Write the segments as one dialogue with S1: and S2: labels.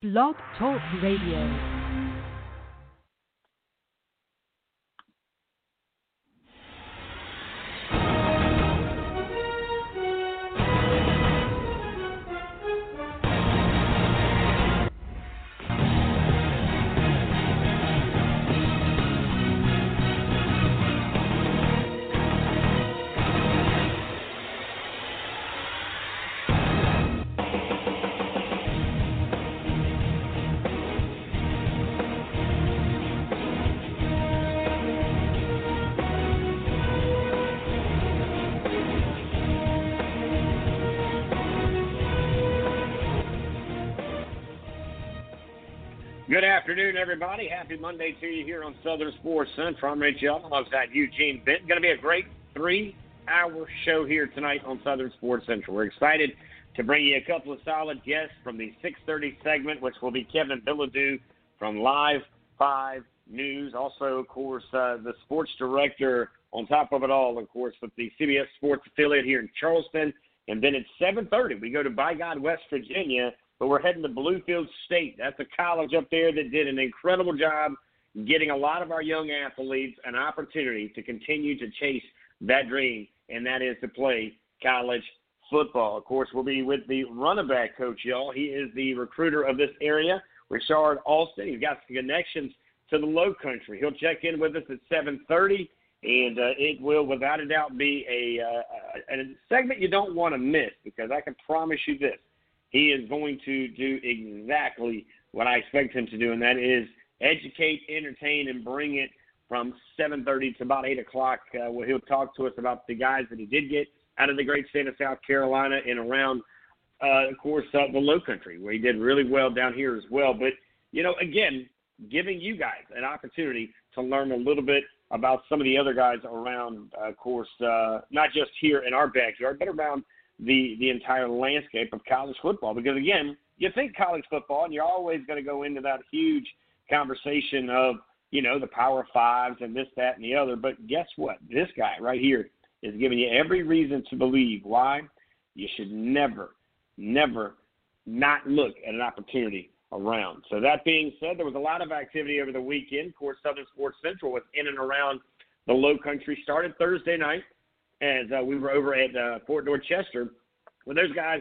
S1: Blog Talk Radio.
S2: Afternoon, everybody. Happy Monday to you here on Southern Sports Central. I'm Rich Young alongside Eugene Bent. Going to be a great three-hour show here tonight on Southern Sports Central. We're excited to bring you a couple of solid guests from the 6:30 segment, which will be Kevin Bilodeau from Live Five News. Also, of course, uh, the sports director on top of it all, of course, with the CBS Sports affiliate here in Charleston. And then at 7:30, we go to By God, West Virginia but we're heading to Bluefield State. That's a college up there that did an incredible job getting a lot of our young athletes an opportunity to continue to chase that dream, and that is to play college football. Of course, we'll be with the running back coach, y'all. He is the recruiter of this area, Richard Alston. He's got some connections to the Low Country. He'll check in with us at 7:30, and uh, it will, without a doubt, be a, uh, a segment you don't want to miss because I can promise you this: he is going to do exactly what I expect him to do, and that is educate, entertain, and bring it from 7:30 to about 8 o'clock, uh, where he'll talk to us about the guys that he did get out of the great state of South Carolina and around, uh, of course, uh, the Low Country, where he did really well down here as well. But you know, again, giving you guys an opportunity to learn a little bit about some of the other guys around, uh, of course, uh, not just here in our backyard, but around the the entire landscape of college football. Because again, you think college football, and you're always going to go into that huge conversation of you know the Power Fives and this, that, and the other. But guess what? This guy right here is giving you every reason to believe why you should never, never not look at an opportunity around. So that being said, there was a lot of activity over the weekend. Of course, Southern Sports Central was in and around the Low Country. Started Thursday night as uh, we were over at uh, Fort Dorchester when those guys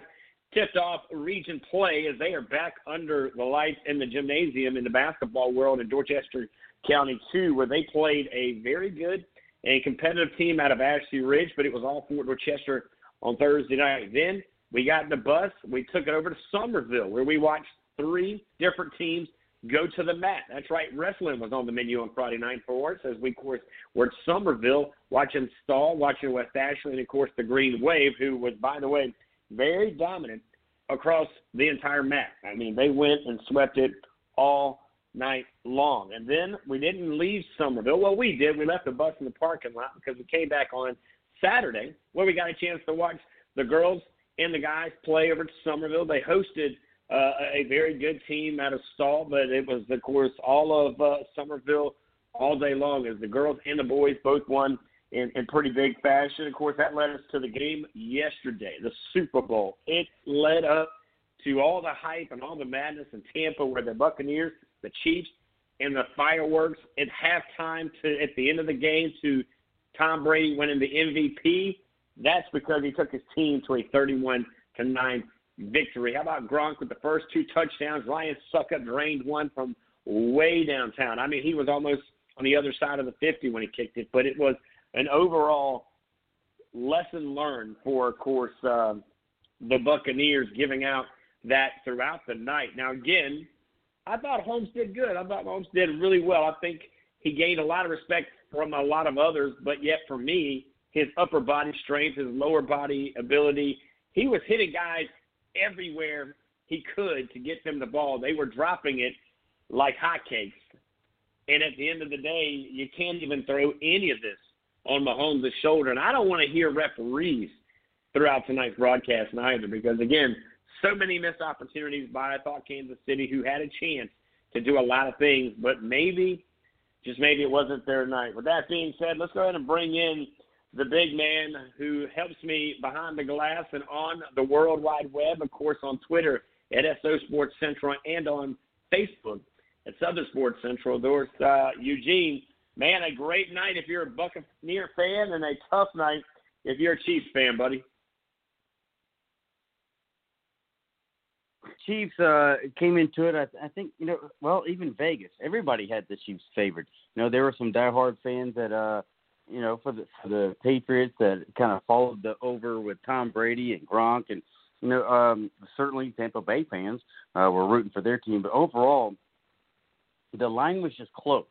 S2: tipped off region play as they are back under the lights in the gymnasium in the basketball world in Dorchester County 2, where they played a very good and competitive team out of Ashley Ridge, but it was all Fort Dorchester on Thursday night. Then we got in the bus. We took it over to Summerville, where we watched three different teams go to the mat. That's right. Wrestling was on the menu on Friday night for us as we, of course, were at Summerville watching Stall, watching West Ashley, and, of course, the Green Wave, who was, by the way, very dominant across the entire mat. I mean, they went and swept it all night long. And then we didn't leave Summerville. Well, we did. We left the bus in the parking lot because we came back on Saturday where we got a chance to watch the girls and the guys play over at Summerville. They hosted – uh, a very good team out of Stall, but it was, of course, all of uh, Summerville all day long as the girls and the boys both won in, in pretty big fashion. Of course, that led us to the game yesterday, the Super Bowl. It led up to all the hype and all the madness in Tampa where the Buccaneers, the Chiefs, and the fireworks at halftime to at the end of the game to Tom Brady winning the MVP. That's because he took his team to a 31 to 9 victory. How about Gronk with the first two touchdowns? Ryan Succop drained one from way downtown. I mean, he was almost on the other side of the 50 when he kicked it, but it was an overall lesson learned for, of course, uh, the Buccaneers giving out that throughout the night. Now, again, I thought Holmes did good. I thought Holmes did really well. I think he gained a lot of respect from a lot of others, but yet for me, his upper body strength, his lower body ability, he was hitting guys everywhere he could to get them the ball. They were dropping it like hotcakes. And at the end of the day, you can't even throw any of this on Mahomes' shoulder. And I don't want to hear referees throughout tonight's broadcast neither, because again, so many missed opportunities by I thought Kansas City, who had a chance to do a lot of things, but maybe, just maybe it wasn't their night. With that being said, let's go ahead and bring in the big man who helps me behind the glass and on the World Wide Web, of course, on Twitter at SO Sports Central and on Facebook at Southern Sports Central. There's uh, Eugene. Man, a great night if you're a Buccaneer fan, and a tough night if you're a Chiefs fan, buddy.
S3: Chiefs uh, came into it. I, I think you know. Well, even Vegas, everybody had the Chiefs favored. You know, there were some diehard fans that, uh, you know, for the for the Patriots that kind of followed the over with Tom Brady and Gronk, and you know, um, certainly Tampa Bay fans uh, were rooting for their team. But overall, the line was just close.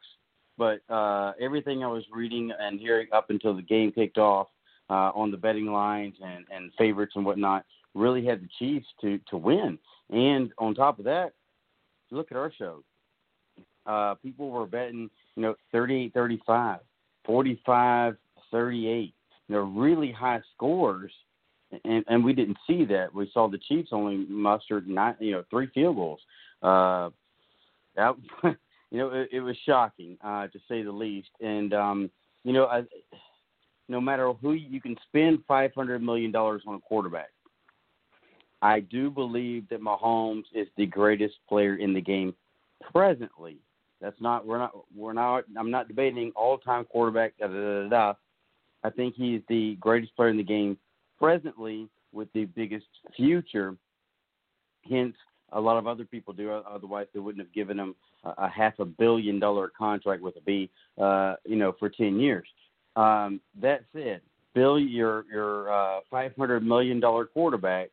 S3: But uh, everything I was reading and hearing up until the game kicked off uh, on the betting lines and, and favorites and whatnot really had the Chiefs to to win. And on top of that, look at our show. Uh, people were betting, you know, 38 35, 45 38, you know, really high scores. And, and we didn't see that. We saw the Chiefs only mustered nine, you know, three field goals. Uh, that, you know, it, it was shocking uh, to say the least. And um, you know, I, no matter who you can spend five hundred million dollars on a quarterback, I do believe that Mahomes is the greatest player in the game presently. That's not we're not we're not I'm not debating all time quarterback da, da, da, da. I think he's the greatest player in the game presently with the biggest future. Hence, a lot of other people do. Otherwise, they wouldn't have given him a, a half a billion dollar contract with a B, uh, you know, for ten years. Um, that said, Bill, your your uh, five hundred million dollar quarterback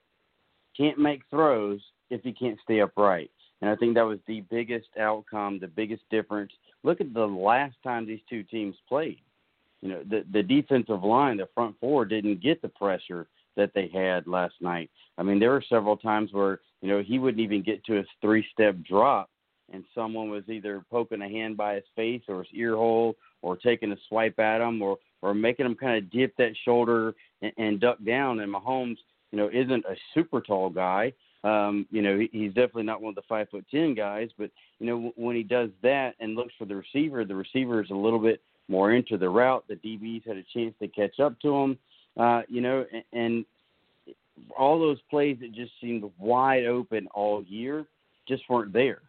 S3: can't make throws if he can't stay upright. And I think that was the biggest outcome, the biggest difference. Look at the last time these two teams played. You know, the the defensive line, the front four didn't get the pressure that they had last night. I mean, there were several times where, you know, he wouldn't even get to his three step drop and someone was either poking a hand by his face or his ear hole or taking a swipe at him or or making him kind of dip that shoulder and, and duck down and Mahomes you know, isn't a super tall guy. Um, you know, he's definitely not one of the five foot ten guys, but you know, when he does that and looks for the receiver, the receiver is a little bit more into the route. The DBs had a chance to catch up to him. Uh, you know, and, and all those plays that just seemed wide open all year just weren't there.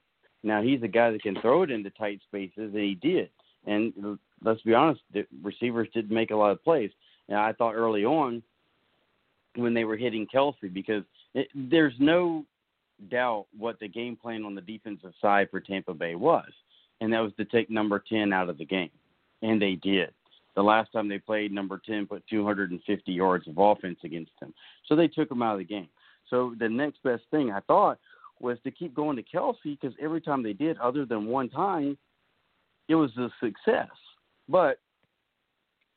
S3: Now he's a guy that can throw it into tight spaces, and he did. And let's be honest, the receivers didn't make a lot of plays. Now I thought early on when they were hitting Kelce because it, there's no doubt what the game plan on the defensive side for Tampa Bay was, and that was to take number 10 out of the game, and they did. The last time they played, number 10 put 250 yards of offense against them, so they took him out of the game. So the next best thing I thought was to keep going to Kelce because every time they did, other than one time, it was a success. But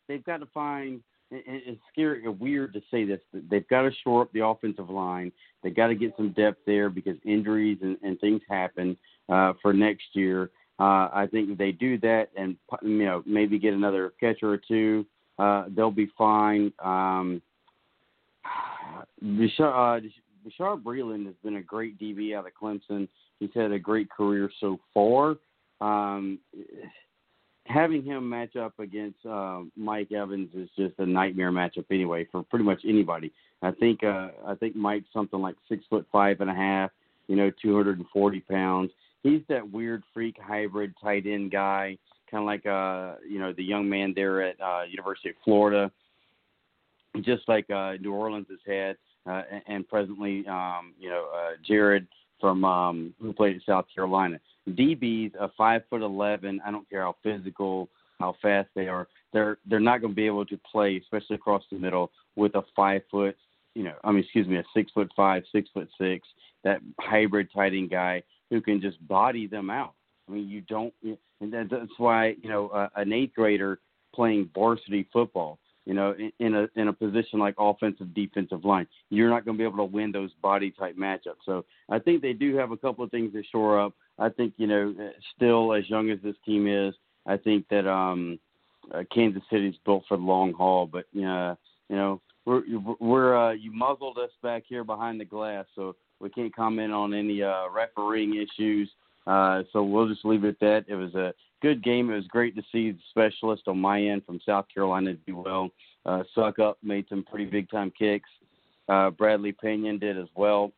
S3: they've got to find it's scary or weird to say this. They've got to shore up the offensive line. They've got to get some depth there because injuries and, and things happen uh, for next year. Uh, I think if they do that and you know maybe get another catcher or two, uh, they'll be fine. Um, Bashaud, uh, Breeland has been a great DB out of Clemson. He's had a great career so far. Um, having him match up against uh, Mike Evans is just a nightmare matchup anyway for pretty much anybody. I think uh, I think Mike's something like six foot five and a half, you know, two hundred and forty pounds. He's that weird freak hybrid tight end guy, kind of like uh, you know the young man there at uh, University of Florida, just like uh, New Orleans has had, uh, and, and presently, um, you know, uh, Jared from um, who played at South Carolina. DBs a five foot eleven. I don't care how physical, how fast they are. They're they're not going to be able to play, especially across the middle, with a five foot. You know, I mean, excuse me, a six foot five, six foot six, that hybrid tight end guy who can just body them out. I mean, you don't, and that's why you know uh, an eighth grader playing varsity football you know, in, in a in a position like offensive defensive line. You're not going to be able to win those body type matchups. So I think they do have a couple of things to shore up. I think you know, still as young as this team is, I think that um, uh, Kansas City's built for the long haul. But uh, you know, we're we're uh, you muzzled us back here behind the glass, so we can't comment on any uh, refereeing issues. Uh, so we'll just leave it at that. It was a good game. It was great to see the specialist on my end from South Carolina do well. Uh, Succop made some pretty big time kicks. Uh, Bradley Pinion did as well.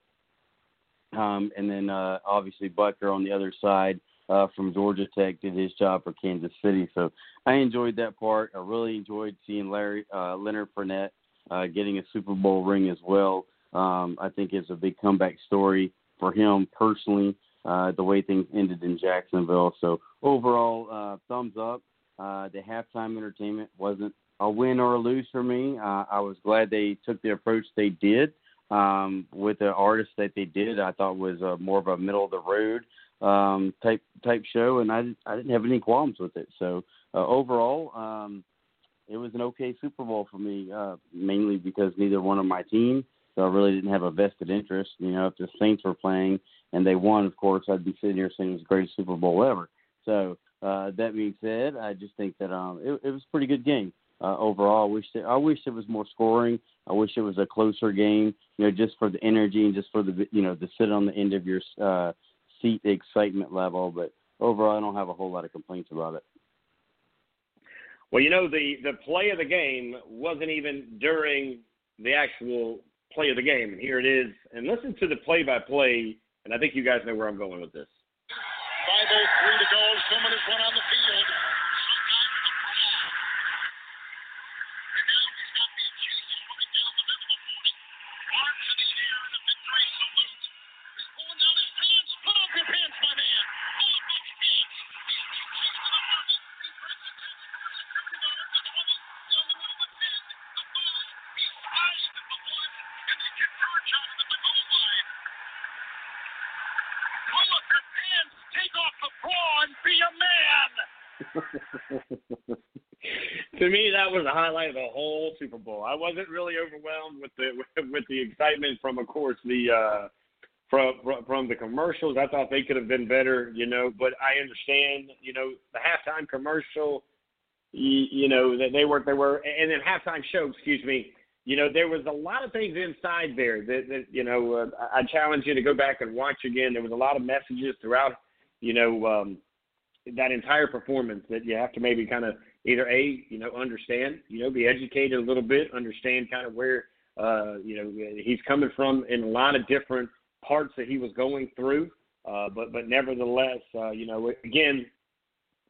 S3: Um, and then uh, obviously Butker on the other side uh, from Georgia Tech did his job for Kansas City. So I enjoyed that part. I really enjoyed seeing Larry uh, Leonard Fournette uh, getting a Super Bowl ring as well. Um, I think it's a big comeback story for him personally. Uh, the way things ended in Jacksonville. So overall, uh, thumbs up. Uh, the halftime entertainment wasn't a win or a lose for me. Uh, I was glad they took the approach they did um, with the artist that they did. I thought was uh, more of a middle of the road um, type type show, and I I didn't have any qualms with it. So uh, overall, um, it was an okay Super Bowl for me, uh, mainly because neither one of my team, so I really didn't have a vested interest. You know, if the Saints were playing and they won, of course, I'd be sitting here saying it was the greatest Super Bowl ever. So uh, that being said, I just think that um, it, it was a pretty good game uh, overall. I wish that, I wish it was more scoring. I wish it was a closer game. You know, just for the energy and just for the you know the sit on the end of your uh, seat, the excitement level. But overall, I don't have a whole lot of complaints about it.
S2: Well, you know, the the play of the game wasn't even during the actual play of the game, and here it is. And listen to the play-by-play, and I think you guys know where I'm going with this.
S4: 5.03 to go. Someone has run on the field.
S2: Was the highlight of the whole Super Bowl. I wasn't really overwhelmed with the with the excitement from, of course, the uh, from from the commercials. I thought they could have been better, you know. But I understand, you know, the halftime commercial. You, you know that they were they were, and then halftime show. Excuse me. You know there was a lot of things inside there that, that you know. Uh, I challenge you to go back and watch again. There was a lot of messages throughout. You know. um that entire performance that you have to maybe kind of either a you know understand you know be educated a little bit understand kind of where uh you know he's coming from in a lot of different parts that he was going through uh but but nevertheless uh you know again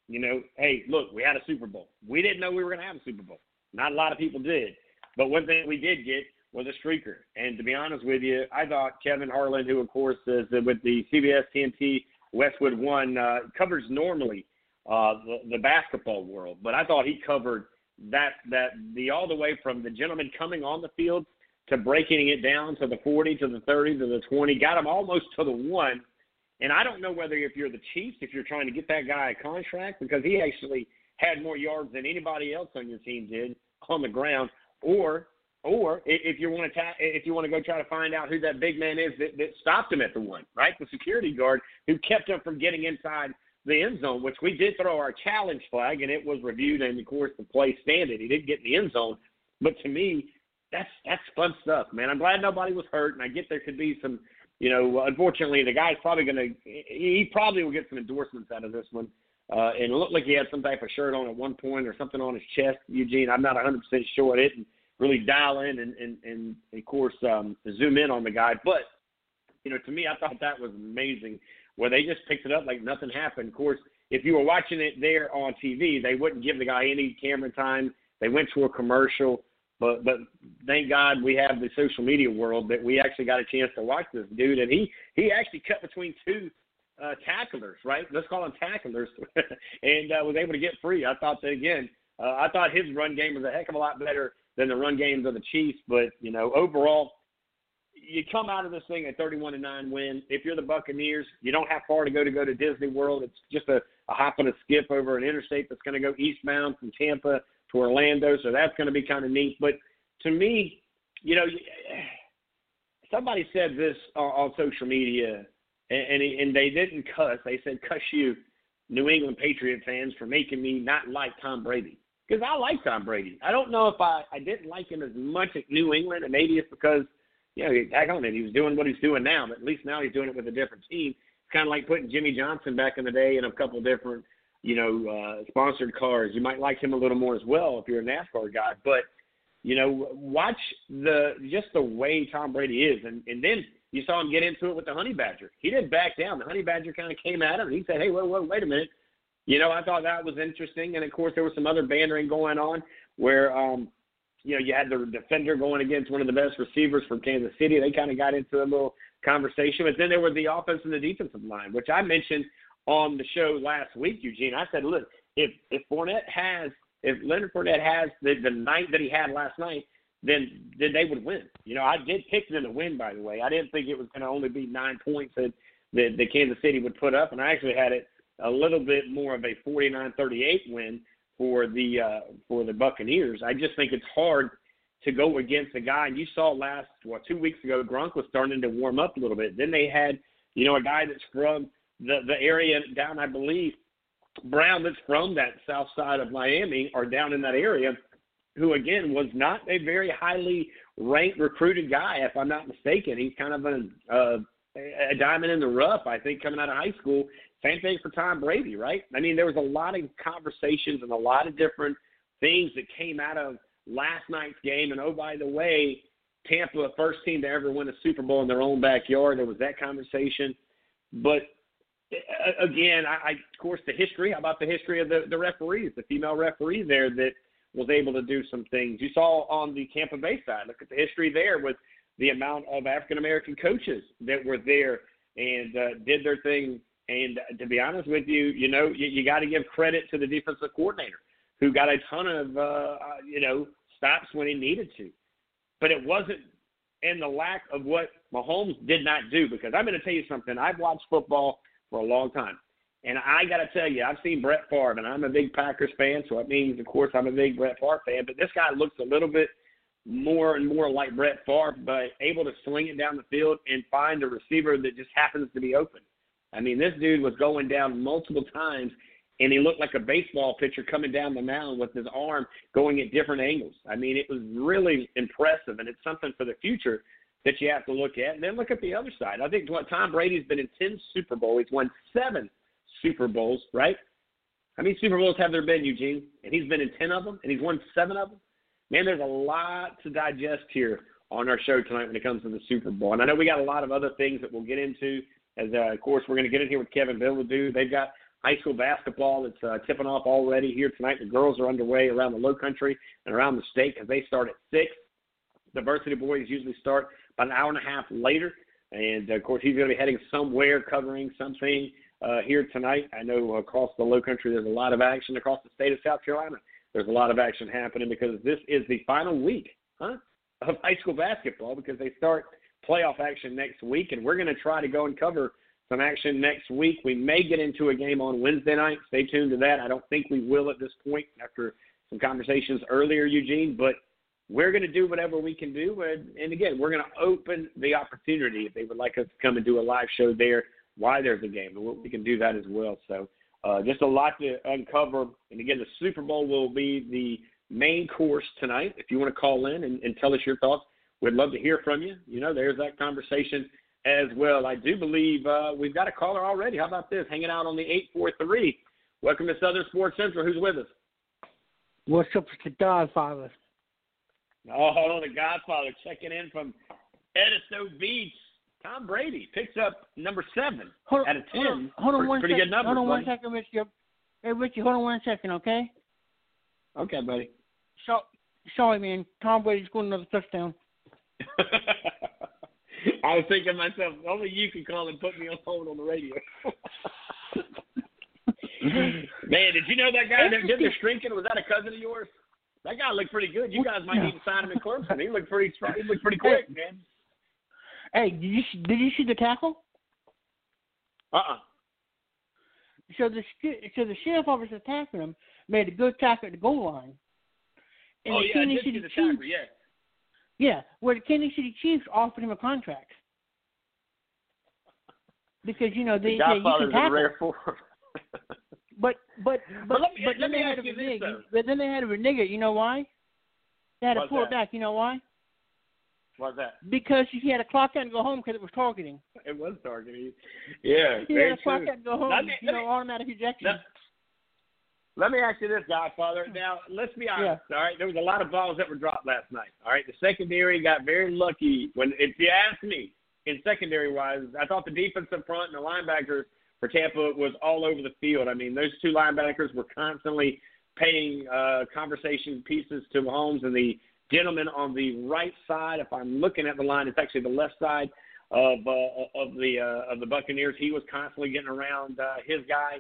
S2: you know hey look we had a super bowl. We didn't know we were going to have a super bowl. Not a lot of people did. But one thing we did get was a streaker. And to be honest with you i thought kevin harlan who of course is with the cbs tnt westwood one uh covers normally uh, the, the basketball world. But I thought he covered that that the all the way from the gentleman coming on the field to breaking it down to the 40 to the 30 to the 20, got him almost to the one. And I don't know whether if you're the Chiefs, if you're trying to get that guy a contract because he actually had more yards than anybody else on your team did on the ground, or or if you want to ta- if you want to go try to find out who that big man is that, that stopped him at the one, right? The security guard who kept him from getting inside the end zone, which we did throw our challenge flag and it was reviewed and of course the play standed. He didn't get in the end zone. But to me, that's that's fun stuff, man. I'm glad nobody was hurt and I get there could be some you know, unfortunately the guy's probably gonna he probably will get some endorsements out of this one. Uh and it looked like he had some type of shirt on at one point or something on his chest, Eugene. I'm not one hundred percent sure. I didn't really dial in and, and, and of course um zoom in on the guy. But you know, to me I thought that was amazing where they just picked it up like nothing happened. Of course, if you were watching it there on TV, they wouldn't give the guy any camera time. They went to a commercial, but but thank God we have the social media world that we actually got a chance to watch this dude, and he he actually cut between two uh, tacklers, right? Let's call them tacklers, and uh, was able to get free. I thought that again. Uh, I thought his run game was a heck of a lot better than the run games of the Chiefs, but you know overall you come out of this thing at 31 and 9 win. If you're the Buccaneers, you don't have far to go to go to Disney World. It's just a, a hop and a skip over an interstate that's going to go eastbound from Tampa to Orlando. So that's going to be kind of neat. But to me, you know, somebody said this on, on social media, and, and and they didn't cuss. They said, "Cuss you, New England Patriot fans, for making me not like Tom Brady." Because I like Tom Brady. I don't know if I I didn't like him as much at New England, and maybe it's because – you know, heck on it. He was doing what he's doing now, but at least now he's doing it with a different team. It's kind of like putting Jimmie Johnson back in the day in a couple different, you know, uh, sponsored cars. You might like him a little more as well if you're a NASCAR guy. But, you know, watch the just the way Tom Brady is, and and then you saw him get into it with the Honey Badger. He didn't back down. The Honey Badger kind of came at him, and he said, "Hey, wait, wait, wait a minute." You know, I thought that was interesting, and of course there was some other bantering going on where, um, you know, you had the defender going against one of the best receivers from Kansas City. They kind of got into a little conversation, but then there were the offense and the defensive line, which I mentioned on the show last week, Eugene. I said, look, if if Fournette has, if Leonard Fournette has the the night that he had last night, then then they would win. You know, I did pick them to win, by the way. I didn't think it was going to only be nine points that, that that Kansas City would put up, and I actually had it a little bit more of a 49-38 win for the uh, for the Buccaneers. I just think it's hard to go against a guy. And you saw last what two weeks ago, Gronk was starting to warm up a little bit. Then they had you know a guy that's from the the area down, I believe, Brown that's from that south side of Miami or down in that area, who again was not a very highly ranked recruited guy, if I'm not mistaken. He's kind of a, uh, a diamond in the rough, I think, coming out of high school. Same thing for Tom Brady, right? I mean, there was a lot of conversations and a lot of different things that came out of last night's game. And oh, by the way, Tampa, first team to ever win a Super Bowl in their own backyard. There was that conversation. But again, I, I of course the history. How about the history of the the referees, the female referee there that was able to do some things. You saw on the Tampa Bay side. Look at the history there with the amount of African American coaches that were there and uh, did their thing. And to be honest with you, you know, you, you got to give credit to the defensive coordinator who got a ton of, uh, uh, you know, stops when he needed to. But it wasn't in the lack of what Mahomes did not do because I'm going to tell you something. I've watched football for a long time. And I got to tell you, I've seen Brett Favre, and I'm a big Packers fan, so it means, of course, I'm a big Brett Favre fan. But this guy looks a little bit more and more like Brett Favre, but able to swing it down the field and find a receiver that just happens to be open. I mean, this dude was going down multiple times, and he looked like a baseball pitcher coming down the mound with his arm going at different angles. I mean, it was really impressive, and it's something for the future that you have to look at. And then look at the other side. I think what Tom Brady's been in 10 Super Bowls. He's won seven Super Bowls, right? How many Super Bowls have there been, Eugene? And he's been in 10 of them, and he's won seven of them. Man, there's a lot to digest here on our show tonight when it comes to the Super Bowl. And I know we got a lot of other things that we'll get into. As uh, of course, we're going to get in here with Kevin Bilodeau. They've got high school basketball that's uh, tipping off already here tonight. The girls are underway around the Low Country and around the state because they start at six. The varsity boys usually start about an hour and a half later. And of course, he's going to be heading somewhere, covering something uh, here tonight. I know across the Low Country, there's a lot of action across the state of South Carolina. There's a lot of action happening because this is the final week, huh, of high school basketball because they start playoff action next week, and we're going to try to go and cover some action next week. We may get into a game on Wednesday night. Stay tuned to that. I don't think we will at this point after some conversations earlier, Eugene, but we're going to do whatever we can do. And, again, we're going to open the opportunity if they would like us to come and do a live show there why there's a game, and we can do that as well. So uh, just a lot to uncover. And again, the Super Bowl will be the main course tonight. If you want to call in and, and tell us your thoughts, we'd love to hear from you. You know, there's that conversation as well. I do believe uh, we've got a caller already. How about this? Hanging out on the 843. Welcome to Southern Sports Central. Who's with us?
S5: What's up with the Godfather?
S2: Oh, the Godfather checking in from Edisto Beach. Tom Brady picks up number seven
S5: hold,
S2: out of ten.
S5: Hold on, hold on one
S2: pretty
S5: second.
S2: good numbers.
S5: Hold on
S2: buddy.
S5: one second, Richie. Hey, Richie, hold on one second, okay?
S2: Okay, buddy.
S5: So, sorry, man. Tom Brady scored another touchdown.
S2: I was thinking to myself, only you can call and put me on hold on the radio. Man, did you know that guy that did the shrinking? Was that a cousin of yours? That guy looked pretty good. You guys might need to sign him in Clemson. He looked pretty strong. He looked pretty quick, man.
S5: Hey, did you see- did you see the tackle?
S2: Uh uh
S5: So the so the sheriff officer tackling him made a good tackle at the goal line. And
S2: Oh
S5: the
S2: yeah, I did see
S5: City
S2: the tackle. Yeah.
S5: Yeah, where the Kansas City Chiefs offered him a contract because you know they
S2: The
S5: you can tackle.
S2: rare form.
S5: But but but
S2: But let me-
S5: but
S2: let
S5: then
S2: me
S5: they had
S2: this,
S5: renege. But then they had to renege. You know why? They had to pull it back. You know why?
S2: What's that?
S5: Because he had to clock out and go home because it was targeting.
S2: It was targeting. Yeah,
S5: He had to clock out and go home.
S2: Me-
S5: you know,
S2: me-
S5: automatic ejection.
S2: Let, let me ask you this, Godfather. Now, let's be honest. All right, there was a lot of balls that were dropped last night. All right, the secondary got very lucky. When, if you ask me, in secondary wise, I thought the defensive front and the linebackers for Tampa was all over the field. I mean, those two linebackers were constantly paying uh, conversation pieces to Mahomes, and the gentleman on the right side, if I'm looking at the line, it's actually the left side of uh, of the uh, of the Buccaneers. He was constantly getting around uh, his guy.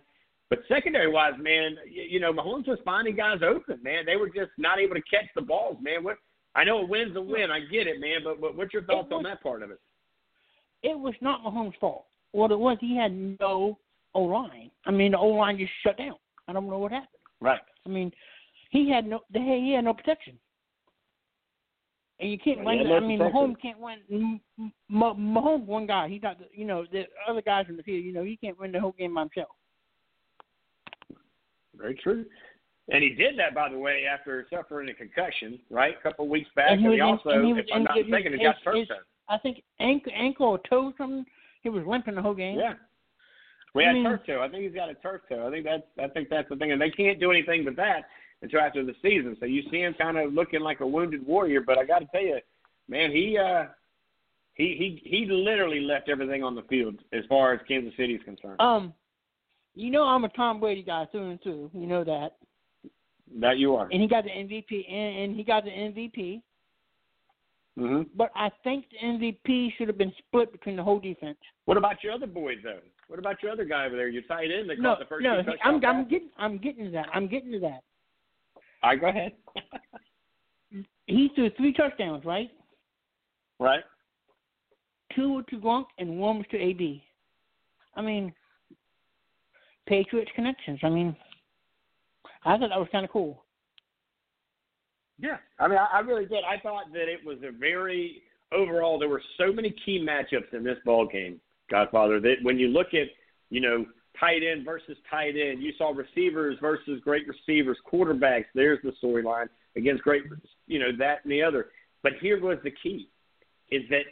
S2: But secondary wise, man, you, you know Mahomes was finding guys open. Man, they were just not able to catch the balls. Man, what? I know a win's a win. I get it, man. But, but what's your thoughts
S5: was,
S2: on that part of it?
S5: It was not Mahomes' fault. What it was, he had no O line. I mean, the O line just shut down. I don't know what happened.
S2: Right.
S5: I mean, he had no. He had no protection. And you can't
S2: Well,
S5: win.
S2: yeah,
S5: I mean,
S2: protection.
S5: Mahomes can't win. M- M- Mahomes, one guy. He's not. the- You know, the other guys in the field. You know, he can't win the whole game by himself.
S2: Very true. And he did that, by the way, after suffering a concussion, right? A couple of weeks back.
S5: And he
S2: And he, also,
S5: and he was
S2: if I'm not
S5: his-
S2: mistaken, he
S5: his-
S2: got turf toe.
S5: I think ankle, ankle or toe, something. He was limping the whole game.
S2: Yeah. We
S5: I
S2: had
S5: mean-
S2: turf toe. I think he's got a turf toe. I think that's I think that's the thing, and they can't do anything but that until after the season. So you see him kind of looking like a wounded warrior. But I got to tell you, man, he uh he he he literally left everything on the field as far as Kansas City is concerned.
S5: Um, you know, I'm a Tom Brady guy through and through. You know that.
S2: that you are.
S5: And he got the MVP, and, and he got the MVP.
S2: hmm
S5: But I think the MVP should have been split between the whole defense.
S2: What about your other boys though? What about your other guy over there? Your tight end that
S5: No,
S2: caught the first
S5: no, he, I'm, I'm getting, I'm getting to that. I'm getting to that.
S2: All right, go ahead.
S5: He threw three touchdowns, right?
S2: right.
S5: Two were to Gronk and one was to AB. I mean, Patriots connections. I mean, I thought that was kind of cool.
S2: Yeah, I mean, I, I really did. I thought that it was a very overall. There were so many key matchups in this ball game, Godfather. That when you look at, you know, tight end versus tight end, you saw receivers versus great receivers, quarterbacks. There's the storyline against great, you know, that and the other. But here was the key: is that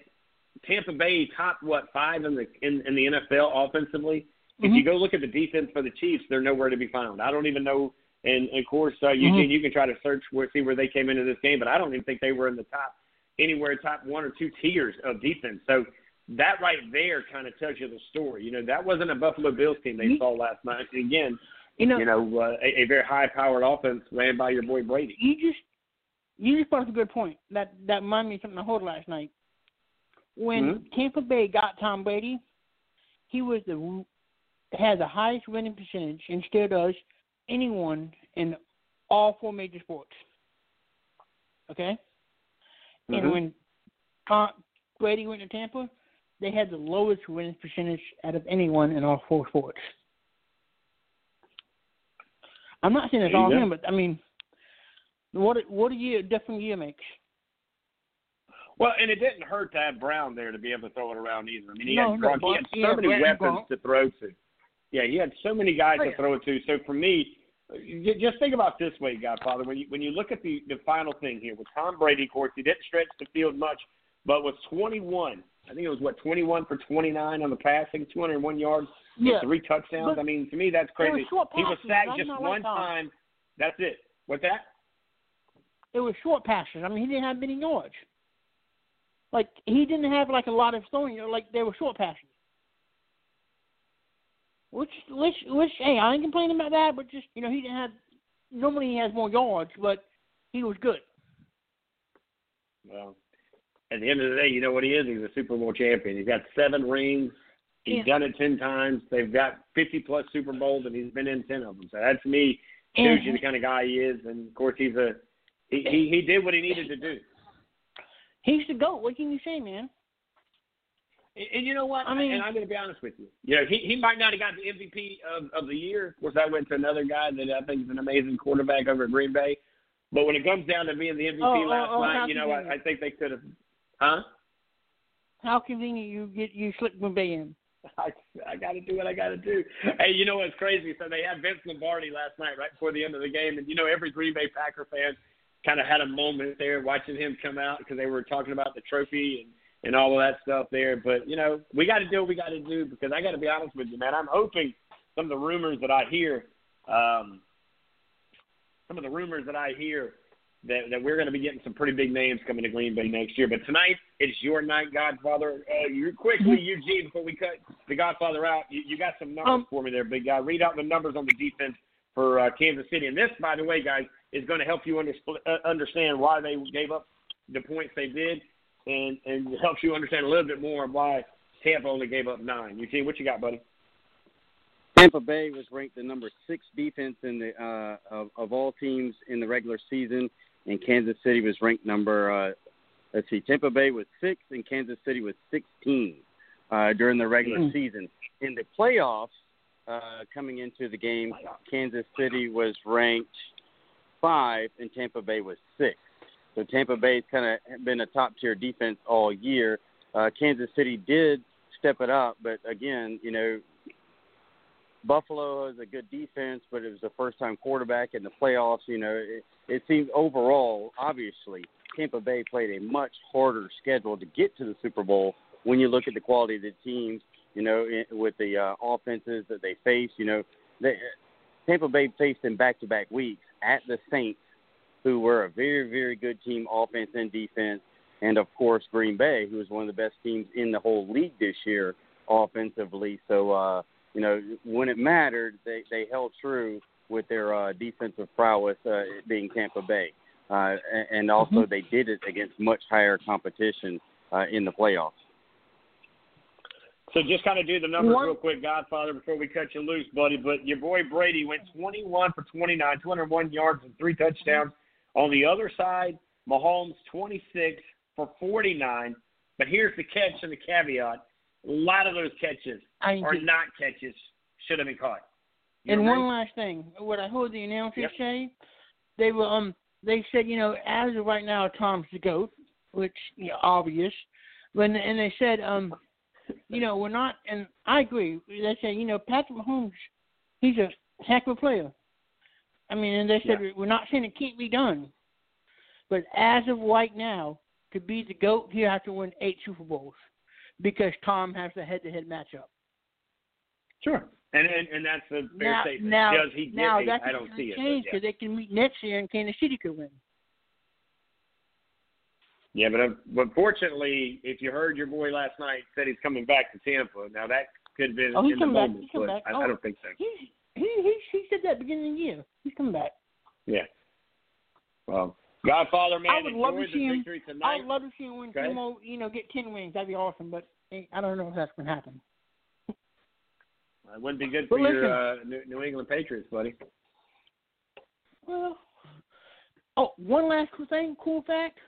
S2: Tampa Bay top what five in the in, in the NFL offensively. If you go look at the defense for the Chiefs, they're nowhere to be found. I don't even know. And, and of course, uh, Eugene, you can try to search where see where they came into this game, but I don't even think they were in the top anywhere top one or two tiers of defense. So that right there kind of tells you the story. You know, that wasn't a Buffalo Bills team they
S5: You-
S2: saw last night. And again,
S5: You know,
S2: you know, uh, a, a very high-powered offense ran by your boy Brady.
S5: you just you just brought up a good point. That that reminded me of something I heard last night. When
S2: Mhm.
S5: Tampa Bay got Tom Brady, he was the had the highest winning percentage and still does anyone in all four major sports. Okay,
S2: Mhm.
S5: and when Tom Brady went to Tampa, they had the lowest winning percentage out of anyone in all four sports. I'm not saying it's all him, but I mean, what what a year different year makes.
S2: Well, and it didn't hurt to have Brown there to be able to throw it around either. I mean, he
S5: No,
S2: had
S5: no,
S2: Gronk. he had so many weapons
S5: Gronk.
S2: to throw to. Yeah, he had so many guys
S5: Oh,
S2: to
S5: yeah.
S2: throw it to. So for me, just think about this way, Godfather. When you when you look at the the final thing here with Tom Brady, of course, he didn't stretch the field much, but was 21. I think it was what 21 for 29 on the passing, 201 yards,
S5: Yeah,
S2: three touchdowns.
S5: But
S2: I mean, to me, that's crazy.
S5: short
S2: He was sacked just one time. That's it. What's that?
S5: it was short passes. I mean, he didn't have many yards. Like he didn't have like a lot of throwing. you know, Like they were short passes. Which, which, which, hey, I ain't complaining about that, but just you know, he didn't have. Normally he has more yards, but he was good.
S2: Well, at the end of the day, you know what he is? He's a Super Bowl champion. He's got seven rings. He's
S5: Yeah.
S2: done it ten times. They've got fifty plus Super Bowls, and he's been in ten of them. So that to me shows you the kind of guy he is. And of course, he's a he he, he did what he needed to do.
S5: He's the goat. What can you say, man?
S2: And, and you know what?
S5: I mean-
S2: and I'm going to be honest with you. You know, he he might not have got the MVP of of the year. Of course, I went to another guy that I think is an amazing quarterback over at Green Bay. But when it comes down to being the MVP
S5: Oh, oh,
S2: last
S5: oh, how
S2: night, you know, I, I think they could have. Huh?
S5: How convenient you get you slip MVP in.
S2: I, I got to do what I got to do. Hey, you know what's crazy? So they had Vince Lombardi last night, right before the end of the game, and you know every Green Bay Packer fan kind of had a moment there watching him come out because they were talking about the trophy and and all of that stuff there. But you know we got to do what we got to do because I got to be honest with you, man. I'm hoping some of the rumors that I hear, um, some of the rumors that I hear that, that we're going to be getting some pretty big names coming to Green Bay next year. But tonight, it's your night, Godfather. Uh, you quickly, Eugene, before we cut the Godfather out, you, you got some numbers
S5: Um,
S2: for me there, big guy. Read out the numbers on the defense for uh, Kansas City. And this, by the way, guys, is going to help you under, uh, understand why they gave up the points they did, and and it helps you understand a little bit more of why Tampa only gave up nine. Eugene, what you got, buddy?
S3: Tampa Bay was ranked the number six defense in the uh, of, of all teams in the regular season, and Kansas City was ranked number. Uh, let's see, Tampa Bay was six, and Kansas City was 16 uh, during the regular
S5: Mm.
S3: season. In the playoffs, uh, coming into the game, Kansas City was ranked five, and Tampa Bay was six. So Tampa Bay's kind of been a top tier defense all year. Uh, Kansas City did step it up, but again, you know, Buffalo is a good defense, but it was the first time quarterback in the playoffs. You know, it, it seems overall, obviously, Tampa Bay played a much harder schedule to get to the Super Bowl when you look at the quality of the teams, you know, with the uh, offenses that they face. You know, they, Tampa Bay faced in back to back weeks at the Saints, who were a very, very good team, offense and defense, and of course Green Bay, who was one of the best teams in the whole league this year offensively. So, uh, you know, when it mattered, they they held true with their uh, defensive prowess, uh, being Tampa Bay, uh, and, and also they did it against much higher competition uh, in the playoffs.
S2: So just kind of do the numbers real quick, Godfather, before we cut you loose, buddy. But your boy Brady went 21 for 29, 201 yards and three touchdowns. On the other side, Mahomes 26 for 49. But here's the catch and the caveat: a lot of those catches
S5: I
S2: are not catches should have been caught. You
S5: And one last thing, what I heard the announcers
S2: Yep.
S5: say, they were um they said you know as of right now Tom's the goat, which you know, obvious, but and they said um you know we're not and I agree they said you know Patrick Mahomes he's a heck of a player. I mean and they said we're not saying it can't be done, but as of right now to be the goat he has to win eight Super Bowls because Tom has the head to head matchup.
S2: Sure. And, and and that's a fair
S5: now,
S2: statement.
S5: now,
S2: Does he get
S5: now
S2: eight? I don't see it.
S5: change
S2: yeah.
S5: because they can meet next year and Kansas City could win.
S2: Yeah, but uh, but fortunately, if you heard your boy last night said he's coming back to Tampa, now that could have been
S5: Oh, he's
S2: in the moment,
S5: He's coming
S2: but
S5: back.
S2: I,
S5: Oh.
S2: I don't think so.
S5: He he he he said that beginning of the year. He's coming back.
S2: Yeah. Well, Godfather, man,
S5: I would love to see him. I would love to see him win two more. You know, get ten wins. That'd be awesome. But eh, I don't know if that's gonna happen.
S2: It wouldn't be good for your uh, New, New England Patriots, buddy.
S5: Well, oh, one last cool thing, cool fact: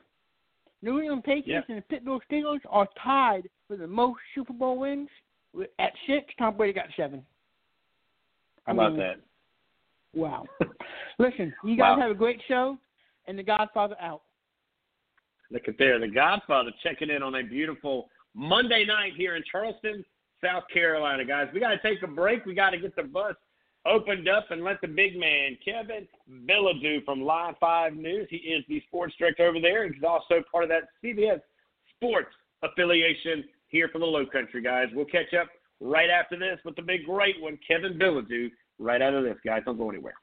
S5: New England Patriots and the Pittsburgh Steelers are tied for the most Super Bowl wins at six. Tom Brady got seven.
S2: How
S5: I
S2: about
S5: mean,
S2: that?
S5: Wow. Listen, you guys
S2: Wow.
S5: have a great show, and The Godfather out.
S2: Look at there, the Godfather checking in on a beautiful Monday night here in Charleston, South Carolina, guys. We got to take a break. We got to get the bus opened up and let the big man, Kevin Bilodeau from Live 5 News, he is the sports director over there. He's also part of that CBS Sports affiliation here for the Low Country, guys. We'll catch up right after this with the big great one, Kevin Bilodeau, right out of this, guys. Don't go anywhere.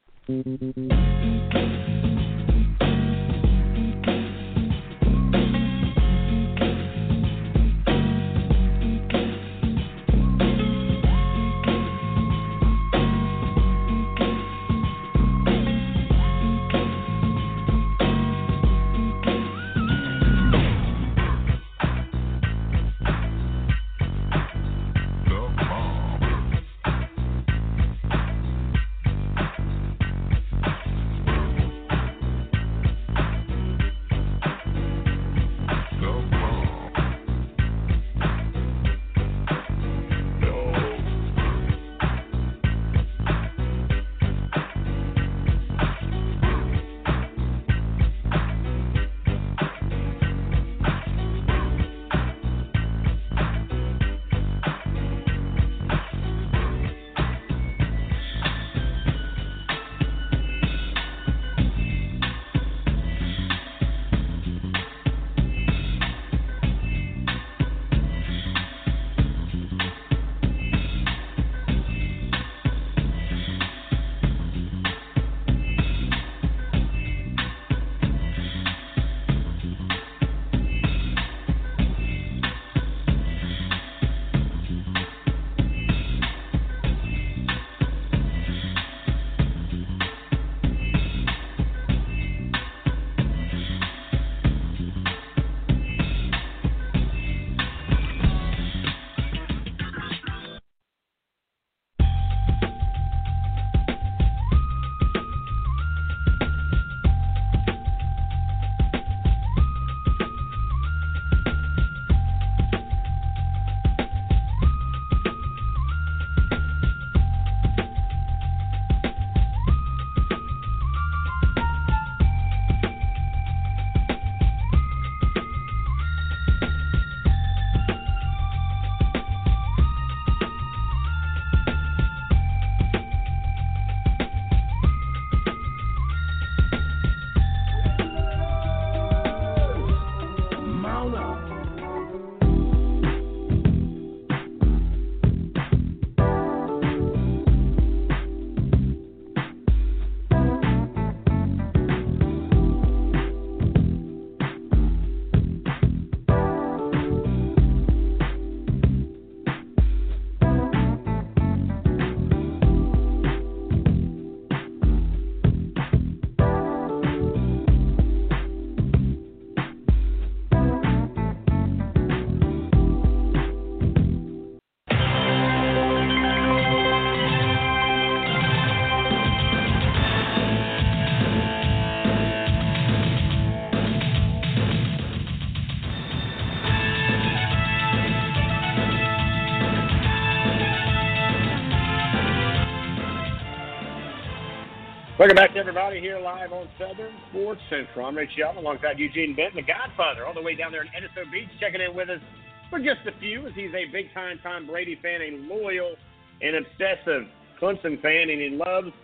S2: Welcome back to everybody here live on Southern Sports Central. I'm Rich Young alongside Eugene Benton, the Godfather, all the way down there in Edisto Beach, checking in with us for just a few, as he's a big time Tom Brady fan, a loyal and obsessive Clemson fan, and he loves,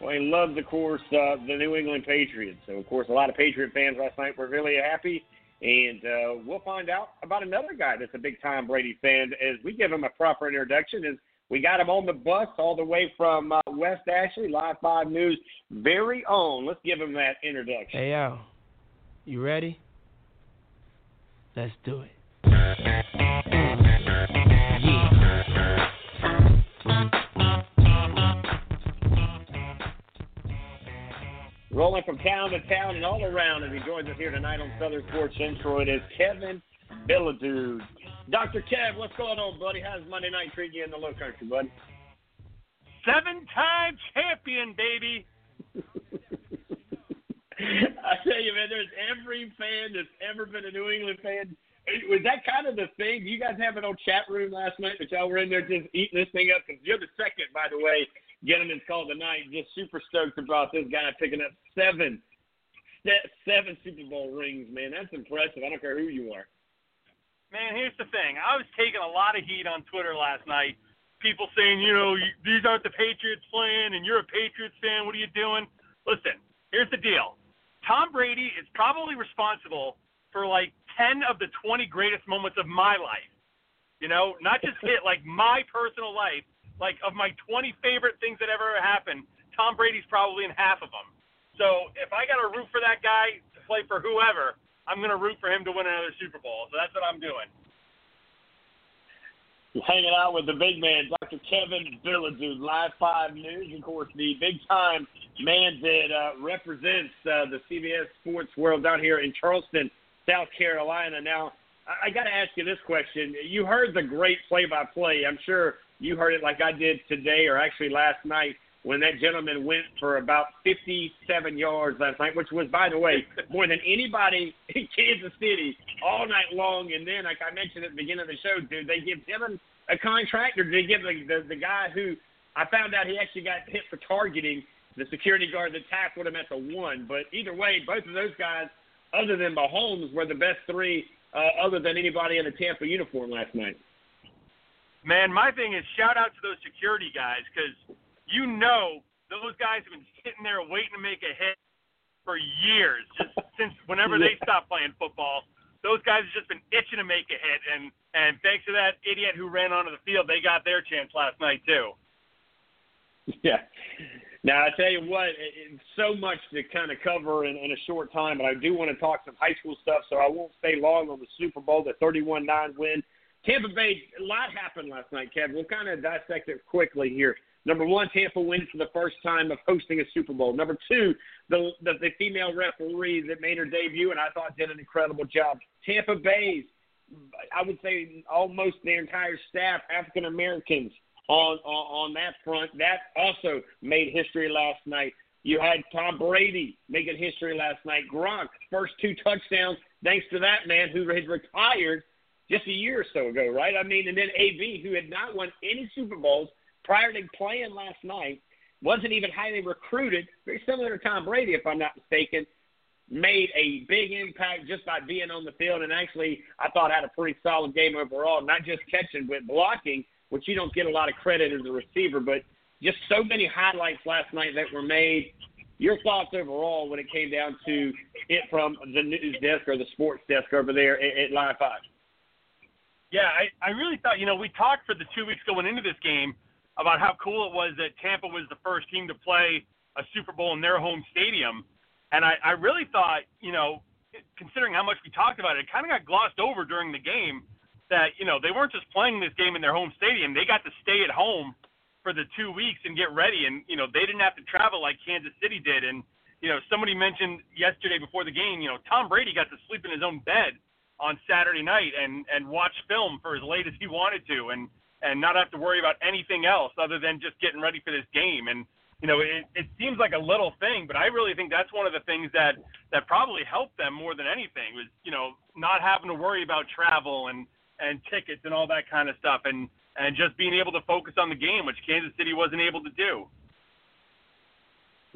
S2: well, he loves, of course, uh, the New England Patriots. So, of course, a lot of Patriot fans last night were really happy. And uh, we'll find out about another guy that's a big Tom Brady fan as we give him a proper introduction. As we got him on the bus all the way from uh, West Ashley, Live 5 News, very own. Let's give him that introduction.
S6: Hey, yo. You ready? Let's do it.
S2: Rolling from town to town and all around as he joins us here tonight on Southern Sports Central, it is Kevin Bilodeau. Dr. Kev, what's going on, buddy? How's Monday night treating you in the low country, bud?
S7: Seven time champion, baby.
S2: I tell you, man, there's every fan that's ever been a New England fan. Was that kind of the thing? You guys have an old chat room last night that y'all were in there just eating this thing up? Because you're the second, by the way, gentleman's Call tonight. Just super stoked about this guy picking up seven, seven Super Bowl rings, man. That's impressive. I don't care who you are.
S7: Man, here's the thing. I was taking a lot of heat on Twitter last night. People saying, you know, these aren't the Patriots playing, and you're a Patriots fan. What are you doing? Listen, here's the deal. Tom Brady is probably responsible for like 10 of the 20 greatest moments of my life. You know, not just hit like my personal life, like of my 20 favorite things that ever happened. Tom Brady's probably in half of them. So if I got to root for that guy to play for whoever, I'm going to root for him to win another Super Bowl. So that's what I'm doing.
S2: Hanging out with the big man, Dr. Kevin Bilodeau, Live 5 News, of course, the big time man that uh, represents uh, the CBS sports world down here in Charleston, South Carolina. Now, I, I got to ask you this question. You heard the great play by play. I'm sure you heard it like I did today or actually last night when that gentleman went for about 57 yards last night, which was, by the way, more than anybody in Kansas City all night long. And then, like I mentioned at the beginning of the show, did they give him a contract, or did they give the, the, the guy who I found out he actually got hit for targeting the security guard that tackled him at the one? But either way, both of those guys, other than Mahomes, were the best three uh, other than anybody in a Tampa uniform last night.
S7: Man, my thing is shout out to those security guys because you know those guys have been sitting there waiting to make a hit for years, just since whenever they stopped playing football. Those guys have just been itching to make a hit, and and thanks to that idiot who ran onto the field, they got their chance last night too.
S2: Yeah. Now I tell you what, it's so much to kind of cover in, in a short time, but I do want to talk some high school stuff, so I won't stay long on the Super Bowl, the 31-9 win. Tampa Bay, a lot happened last night, Kevin. We'll kind of dissect it quickly here. Number one, Tampa wins for the first time of hosting a Super Bowl. Number two, the, the the female referee that made her debut and I thought did an incredible job. Tampa Bay's, I would say, almost the entire staff African Americans on, on on that front. That also made history last night. You had Tom Brady making history last night. Gronk first two touchdowns thanks to that man who had retired just a year or so ago, right? I mean, and then AB who had not won any Super Bowls prior to playing last night, wasn't even highly recruited, very similar to Tom Brady, if I'm not mistaken, made a big impact just by being on the field and actually, I thought, had a pretty solid game overall, not just catching, but blocking, which you don't get a lot of credit as a receiver, but just so many highlights last night that were made. Your thoughts overall when it came down to it from the news desk or the sports desk over there at, at Live 5?
S7: Yeah, I, I really thought, you know, we talked for the two weeks going into this game – about how cool it was that Tampa was the first team to play a Super Bowl in their home stadium. And I, I really thought, you know, considering how much we talked about it, it kind of got glossed over during the game that, you know, they weren't just playing this game in their home stadium. They got to stay at home for the two weeks and get ready. And, you know, they didn't have to travel like Kansas City did. And, you know, somebody mentioned yesterday before the game, you know, Tom Brady got to sleep in his own bed on Saturday night and and watch film for as late as he wanted to. And and not have to worry about anything else other than just getting ready for this game. And you know, it, it seems like a little thing, but I really think that's one of the things that that probably helped them more than anything was you know not having to worry about travel and and tickets and all that kind of stuff, and and just being able to focus on the game, which Kansas City wasn't able to do.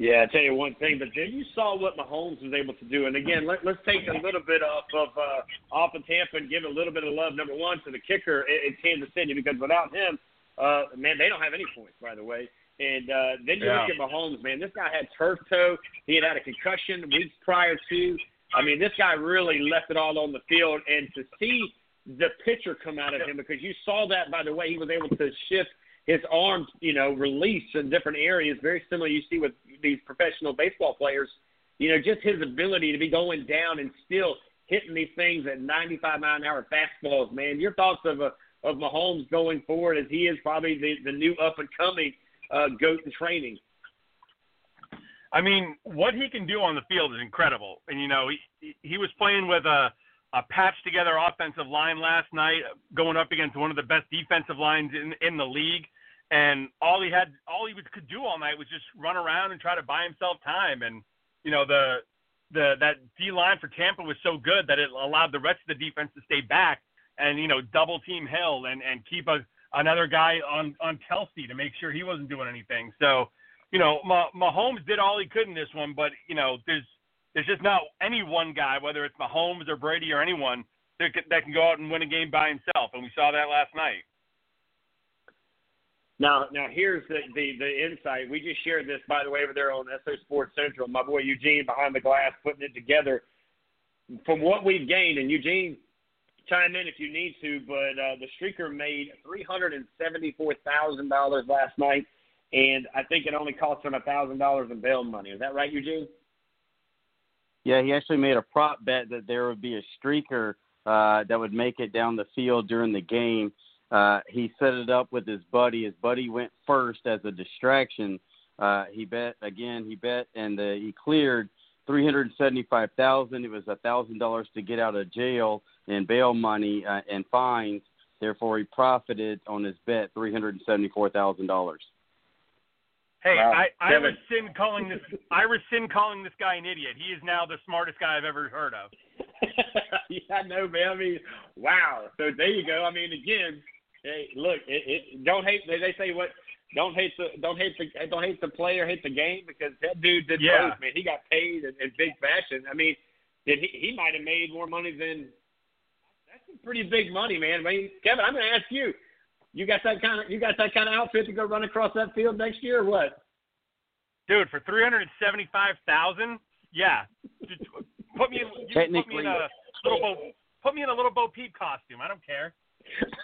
S2: Yeah, I tell you one thing, but then you saw what Mahomes was able to do. And again, let, let's take a little bit off of uh, off of Tampa and give a little bit of love. Number one to the kicker in, in Kansas City because without him, uh, man, they don't have any points. By the way, and uh, then you
S7: Yeah.
S2: look at Mahomes, man. This guy had turf toe. He had had a concussion weeks prior to. I mean, this guy really left it all on the field. And to see the pitcher come out of him, because you saw that by the way he was able to shift his arms, you know, release in different areas, very similar you see with these professional baseball players. You know, just his ability to be going down and still hitting these things at 95 mile an hour fastballs, man. Your thoughts of uh, of Mahomes going forward as he is probably the, the new up and coming uh, goat in training.
S7: I mean, what he can do on the field is incredible. And you know, he he was playing with a a patched together offensive line last night, going up against one of the best defensive lines in in the league. And all he had, all he was, could do all night was just run around and try to buy himself time. And you know, the the that D line for Tampa was so good that it allowed the rest of the defense to stay back and you know double team Hill and and keep a another guy on on Kelce to make sure he wasn't doing anything. So you know, Mahomes did all he could in this one, but you know, there's there's just not any one guy, whether it's Mahomes or Brady or anyone, that can, that can go out and win a game by himself, and we saw that last night.
S2: Now, now here's the, the the insight. We just shared this, by the way, over there on SO Sports Central. My boy Eugene behind the glass putting it together. From what we've gained, and Eugene, chime in if you need to, but uh, the streaker made three hundred and seventy-four thousand dollars last night, and I think it only cost him a thousand dollars in bail money. Is that right, Eugene?
S3: Yeah, he actually made a prop bet that there would be a streaker uh, that would make it down the field during the game. Uh, he set it up with his buddy. His buddy went first as a distraction. Uh, he bet again. He bet, and uh, he cleared three hundred seventy-five thousand. It was a thousand dollars to get out of jail and bail money uh, and fines. Therefore, he profited on his bet three hundred seventy-four thousand dollars.
S7: Hey,
S2: Wow.
S7: I, I
S2: Kevin.
S7: rescind calling this. I rescind calling this guy an idiot. He is now the smartest guy I've ever heard of.
S2: yeah, I know, man. I mean, wow. So there you go. I mean, again, hey, look, it, it don't hate. They, they say what? Don't hate the don't hate the don't hate the player, hate the game because that dude did
S7: Yeah.
S2: both, man. He got paid in, in big fashion. I mean, did he? He might have made more money than. That's some pretty big money, man. I mean, Kevin, I'm going to ask you. You got that kind of you got that kind of outfit to go run across that field next year, or what?
S7: Dude, for three hundred and seventy-five thousand, yeah. Just Put me in. You put me
S3: Technically-
S7: in a little Bo. Put me in a little Bo Peep costume. I don't care.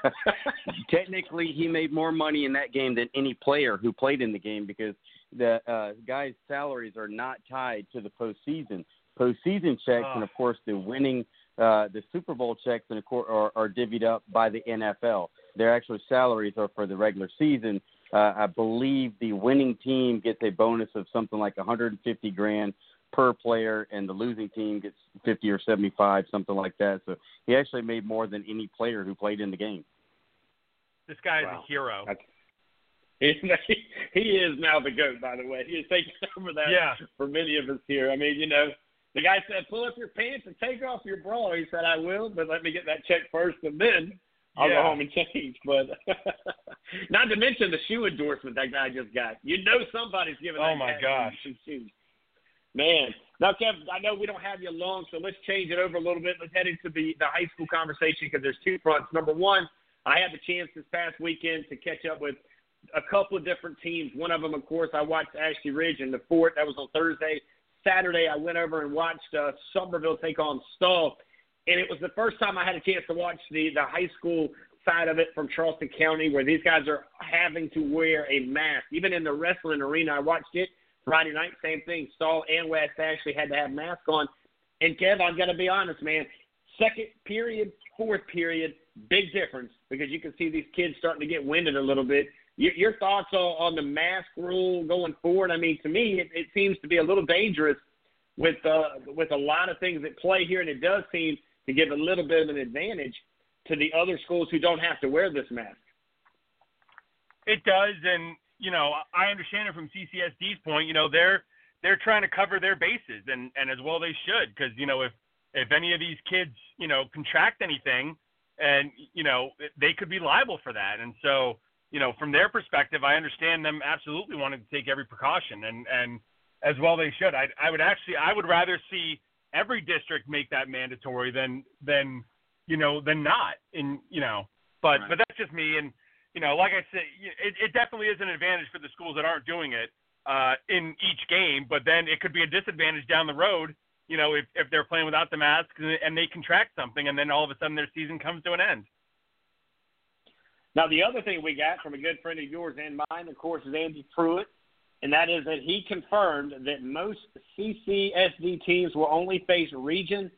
S3: Technically, he made more money in that game than any player who played in the game because the uh, guys' salaries are not tied to the postseason. Postseason checks and, of course, the winning uh, the Super Bowl checks and of course, are, are divvied up by the NFL. Their actual salaries are for the regular season. Uh, I believe the winning team gets a bonus of something like 150 grand per player, and the losing team gets 50 or 75, something like that. So he actually made more than any player who played in the game.
S7: This guy is
S2: Wow.
S7: a hero.
S2: That's- He, he is now the goat, by the way. He has taken over that
S7: Yeah.
S2: for many of us here. I mean, you know, the guy said, "Pull up your pants and take off your bra." He said, "I will, but let me get that check first, and then I'll
S7: Yeah.
S2: go home and change." But not to mention the shoe endorsement that guy just got. You know, somebody's giving.
S7: Oh,
S2: that
S7: my
S2: guy
S7: gosh.
S2: some shoes. Man, now Kevin, I know we don't have you long, so let's change it over a little bit. Let's head into the the high school conversation because there's two fronts. Number one, I had the chance this past weekend to catch up with a couple of different teams. One of them, of course, I watched Ashley Ridge and the Fort. That was on Thursday. Saturday, I went over and watched uh, Summerville take on Stall, and it was the first time I had a chance to watch the the high school side of it from Charleston County, where these guys are having to wear a mask. Even in the wrestling arena, I watched it Friday night. Same thing. Stall and West actually had to have masks on. And Kev, I've got to be honest, man. Second period, fourth period, big difference because you can see these kids starting to get winded a little bit. Your, your thoughts on, on the mask rule going forward? I mean, to me, it, it seems to be a little dangerous with uh, with a lot of things at play here, and it does seem to give a little bit of an advantage to the other schools who don't have to wear this mask.
S7: It does, and you know, I understand it from CCSD's point. You know, they're they're trying to cover their bases, and and as well they should, because you know, if if any of these kids, you know, contract anything, and you know, they could be liable for that. And so, you know, from their perspective, I understand them absolutely wanting to take every precaution, and and as well they should. I I would actually I would rather see every district make that mandatory than than you know than not. In you know, but
S2: Right.
S7: but that's just me. And you know, like I said, it, it definitely is an advantage for the schools that aren't doing it uh, in each game. But then it could be a disadvantage down the road. You know, if if they're playing without the masks and they contract something, and then all of a sudden their season comes to an end.
S2: Now, the other thing we got from a good friend of yours and mine, of course, is Andy Pruitt, and that is that he confirmed that most CCSD teams will only face region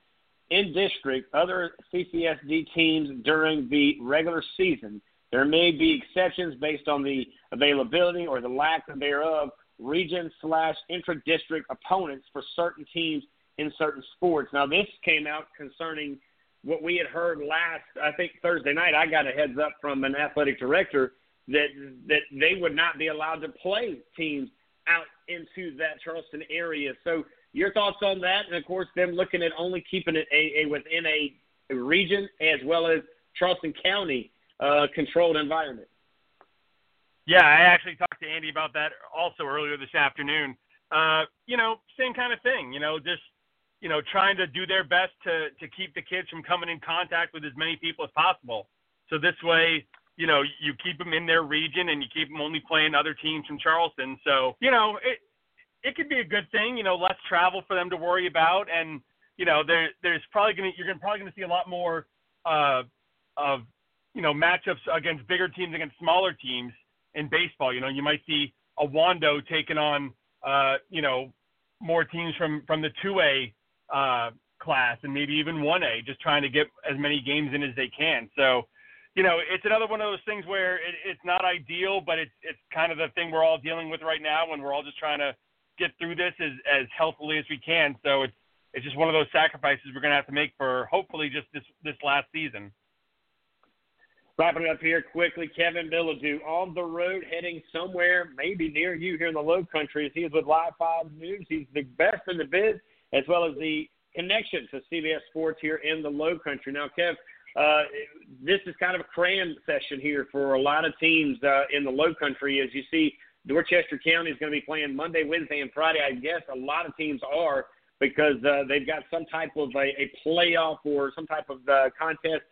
S2: in district other CCSD teams during the regular season. There may be exceptions based on the availability or the lack thereof region slash intra-district opponents for certain teams in certain sports. Now, this came out concerning what we had heard last, I think Thursday night. I got a heads up from an athletic director that that they would not be allowed to play teams out into that Charleston area. So, your thoughts on that? And of course, them looking at only keeping it a, a within a region as well as Charleston County uh, controlled environment.
S7: Yeah, I actually talked to Andy about that also earlier this afternoon. Uh, you know, same kind of thing. You know, just you know, trying to do their best to to keep the kids from coming in contact with as many people as possible. So this way, you know, you keep them in their region and you keep them only playing other teams from Charleston. So you know, it it could be a good thing. You know, less travel for them to worry about, and you know, there there's probably gonna you're gonna probably gonna see a lot more uh, of you know matchups against bigger teams against smaller teams in baseball. You know, you might see a Wando taking on uh, you know more teams from from the two A uh, class and maybe even one A, just trying to get as many games in as they can. So, you know, it's another one of those things where it, it's not ideal, but it's it's kind of the thing we're all dealing with right now, when we're all just trying to get through this as as healthily as we can. So it's it's just one of those sacrifices we're going to have to make for hopefully just this this last season.
S2: Wrapping it up here quickly, Kevin Bilodeau on the road heading somewhere maybe near you here in the low country he is with Live 5 News. He's the best in the biz as well as the connection to CBS Sports here in the low country. Now, Kev, uh, this is kind of a cram session here for a lot of teams uh, in the low country as you see Dorchester County is going to be playing Monday, Wednesday, and Friday. I guess a lot of teams are because uh, they've got some type of a, a playoff or some type of uh, contest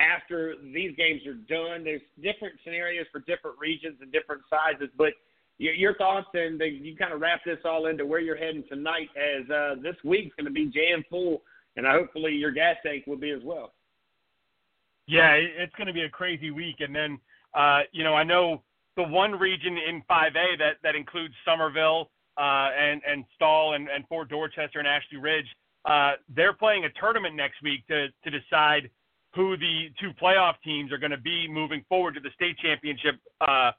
S2: after these games are done. There's different scenarios for different regions and different sizes, but your, your thoughts and the, you kind of wrap this all into where you're heading tonight as uh, this week's going to be jam full, and hopefully your gas tank will be as well.
S7: Yeah, it's going to be a crazy week, and then uh, you know I know the one region in 5A that that includes Summerville uh, and and Stall and, and Fort Dorchester and Ashley Ridge. Uh, they're playing a tournament next week to to decide who the two playoff teams are going to be moving forward to the state championship uh,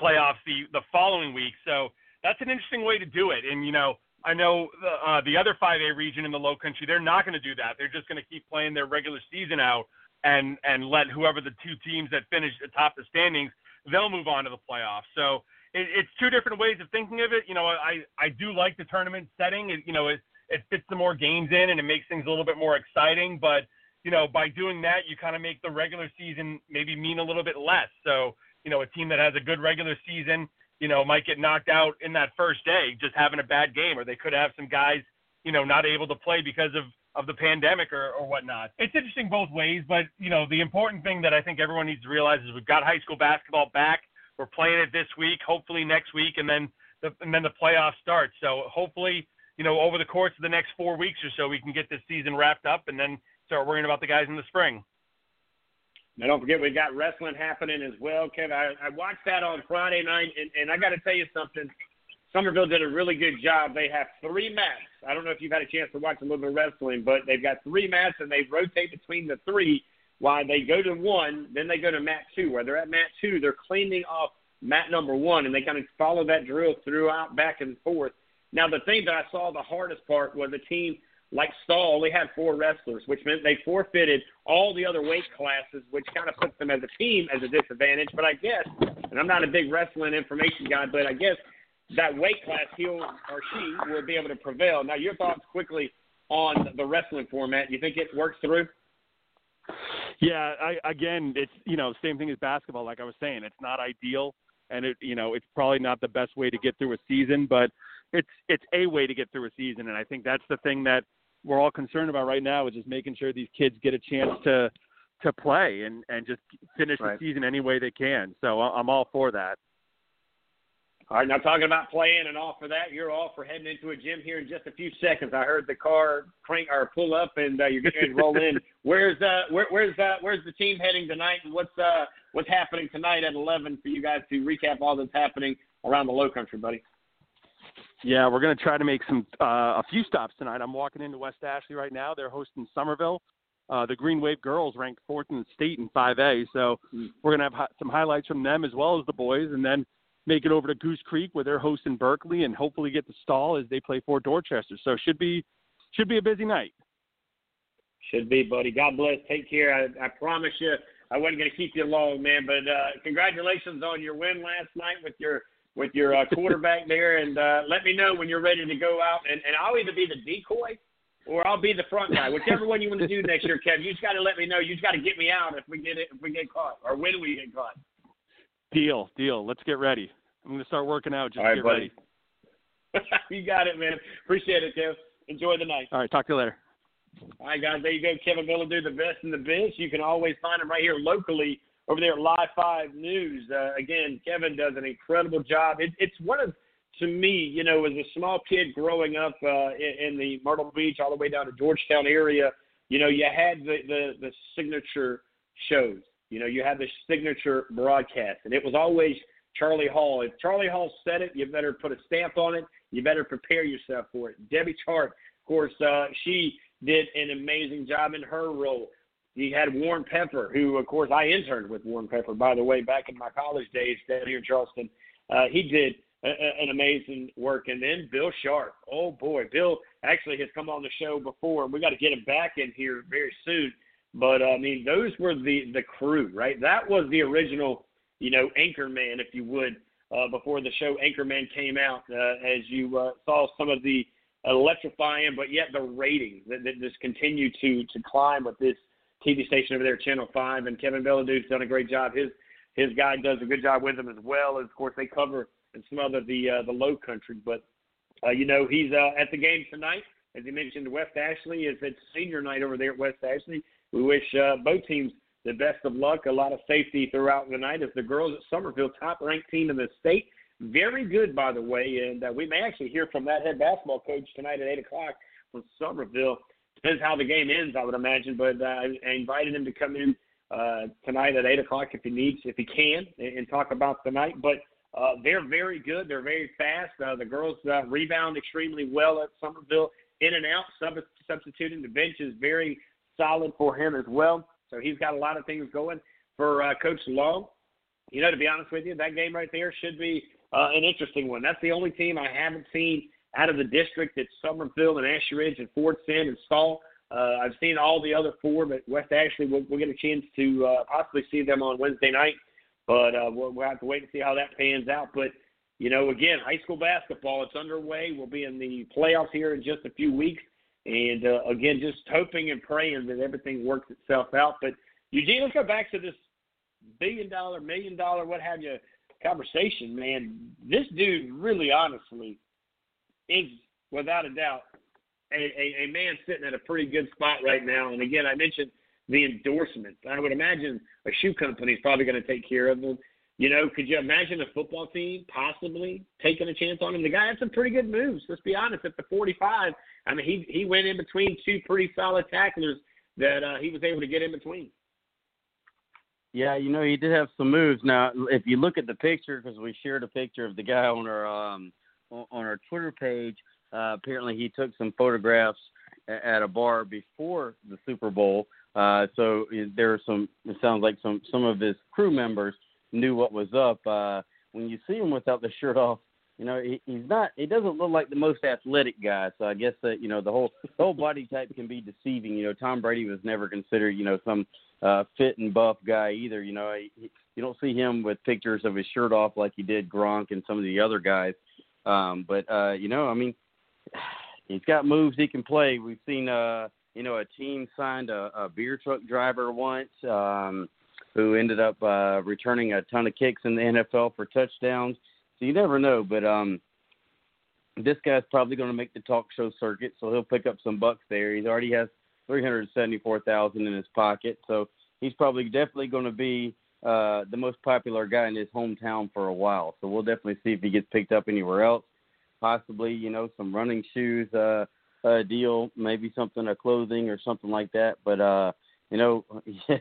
S7: playoffs the the following week. So that's an interesting way to do it. And you know, I know the, uh, the other 5A region in the Low Country, they're not going to do that. They're just going to keep playing their regular season out and and let whoever the two teams that finish atop the standings, they'll move on to the playoffs. So it, it's two different ways of thinking of it. You know, I I do like the tournament setting. It, you know, it it fits some more games in and it makes things a little bit more exciting. But you know, by doing that, you kind of make the regular season maybe mean a little bit less. So you know, a team that has a good regular season, you know, might get knocked out in that first day just having a bad game, or they could have some guys, you know, not able to play because of of the pandemic or, or whatnot. It's interesting both ways, but you know, the important thing that I think everyone needs to realize is we've got high school basketball back. We're playing it this week, hopefully next week, and then the and then the playoffs start. So hopefully, you know, over the course of the next four weeks or so, we can get this season wrapped up and then start worrying about the guys in the spring.
S2: Now, don't forget, we've got wrestling happening as well, Kevin. I, I watched that on Friday night, and, and I got to tell you something. Summerville did a really good job. They have three mats. I don't know if you've had a chance to watch a little bit of wrestling, but they've got three mats, and they rotate between the three while they go to one, then they go to mat two. Where they're at mat two, they're cleaning off mat number one, and they kind of follow that drill throughout back and forth. Now, the thing that I saw the hardest part was a team like Stall only had four wrestlers, which meant they forfeited all the other weight classes, which kind of puts them as a team as a disadvantage. But I guess, and I'm not a big wrestling information guy, but I guess that weight class he or she will be able to prevail. Now, your thoughts quickly on the wrestling format. Do you think it works through?
S8: Yeah, I, again, it's you know same thing as basketball. Like I was saying, it's not ideal, and it you know it's probably not the best way to get through a season. But it's it's a way to get through a season, and I think that's the thing that we're all concerned about right now is just making sure these kids get a chance to to play and and just finish
S2: Right.
S8: the season any way they can. So I- I'm all for that.
S2: All right, now talking about playing and all for that, you're all for heading into a gym here in just a few seconds. I heard the car crank or pull up, and uh, you're getting ready to roll in. Where's uh, where, where's uh, where's the team heading tonight, and what's uh, what's happening tonight at 11 for you guys to recap all that's happening around the Low Country, buddy?
S8: Yeah, we're going to try to make some uh, a few stops tonight. I'm walking into West Ashley right now. They're hosting Summerville. Uh, the Green Wave girls ranked fourth in the state in 5A, so we're going to have hi- some highlights from them as well as the boys, and then make it over to Goose Creek where they're hosting Berkeley, and hopefully get the stall as they play for Dorchester. So should be should be a busy night.
S2: Should be, buddy. God bless. Take care. I, I promise you, I wasn't going to keep you long, man. But uh, congratulations on your win last night with your with your uh, quarterback there, and uh, let me know when you're ready to go out. And, and I'll either be the decoy or I'll be the front guy, whichever one you want to do next year, Kev. You just got to let me know. You just got to get me out if we get it if we get caught or when we get caught.
S8: Deal, deal. Let's get ready. I'm going to start working out. Just
S2: All right,
S8: get
S2: buddy.
S8: ready.
S2: you got it, man. Appreciate it, Kev. Enjoy the night.
S8: All right, talk to you later.
S2: All right, guys, there you go. Kevin Bilodeau, the best in the biz. You can always find him right here locally over there at Live 5 News. Uh, again, Kevin does an incredible job. It, it's one of, to me, you know, as a small kid growing up uh, in, in the Myrtle Beach all the way down to Georgetown area, you know, you had the, the, the signature shows. You know, you had the signature broadcast, and it was always Charlie Hall. If Charlie Hall said it, you better put a stamp on it. You better prepare yourself for it. Debi Chard, of course, uh, she did an amazing job in her role. You had Warren Peper, who, of course, I interned with Warren Peper, by the way, back in my college days down here in Charleston. Uh, he did a, a, an amazing work. And then Bill Sharpe. Oh, boy. Bill actually has come on the show before. we got to get him back in here very soon. But, uh, I mean, those were the, the crew, right? That was the original, you know, Anchorman, if you would, uh, before the show Anchorman came out, uh, as you uh, saw some of the electrifying, but yet the ratings that, that just continue to to climb with this TV station over there, Channel Five, and Kevin Bilodeau's done a great job. His his guy does a good job with them as well. As of course they cover and some other the uh, the Low Country, but uh, you know he's uh, at the game tonight. As he mentioned, West Ashley is its senior night over there at West Ashley. We wish uh, both teams the best of luck, a lot of safety throughout the night. As the girls at Summerville, top ranked team in the state, very good, by the way. And uh, we may actually hear from that head basketball coach tonight at 8 o'clock from Summerville. Depends how the game ends, I would imagine. But uh, I invited him to come in uh, tonight at 8 o'clock if he needs, if he can, and, and talk about the night. But uh, they're very good. They're very fast. Uh, the girls uh, rebound extremely well at Summerville, in and out, sub- substituting. The bench is very solid for him as well. So he's got a lot of things going for uh, Coach Long. You know, to be honest with you, that game right there should be uh, an interesting one. That's the only team I haven't seen out of the district. It's Summerville and Ashley Ridge and Fort Sin and Stall. Uh, I've seen all the other four, but West Ashley, we'll, we'll get a chance to uh, possibly see them on Wednesday night. But uh, we'll, we'll have to wait and see how that pans out. But, you know, again, high school basketball, it's underway. We'll be in the playoffs here in just a few weeks. And, uh, again, just hoping and praying that everything works itself out. But, Eugene, let's go back to this billion dollar, million dollar, what have you conversation, man. This dude really honestly is without a doubt a, a, a man sitting at a pretty good spot right now. And again, I mentioned the endorsement. I would imagine a shoe company is probably going to take care of him. You know, could you imagine a football team possibly taking a chance on him? The guy had some pretty good moves. Let's be honest. At the 45, I mean, he he went in between two pretty solid tacklers that uh, he was able to get in between.
S3: Yeah, you know he did have some moves. Now, if you look at the picture, because we shared a picture of the guy on our um, on our Twitter page. Uh, apparently, he took some photographs at a bar before the Super Bowl. Uh, so there are some. It sounds like some some of his crew members knew what was up. Uh, when you see him without the shirt off, you know he, he's not. He doesn't look like the most athletic guy. So I guess that you know the whole the whole body type can be deceiving. You know, Tom Brady was never considered you know some uh, fit and buff guy either. You know, he, you don't see him with pictures of his shirt off like he did Gronk and some of the other guys. Um, but uh, you know, I mean, he's got moves he can play. We've seen, uh, you know, a team signed a, a beer truck driver once um, who ended up uh, returning a ton of kicks in the NFL for touchdowns. So you never know. But um, this guy's probably going to make the talk show circuit, so he'll pick up some bucks there. He already has three hundred seventy-four thousand in his pocket, so he's probably definitely going to be uh, the most popular guy in his hometown for a while. So we'll definitely see if he gets picked up anywhere else. Possibly, you know, some running shoes uh, uh, deal, maybe something, a clothing or something like that. But uh, you know, you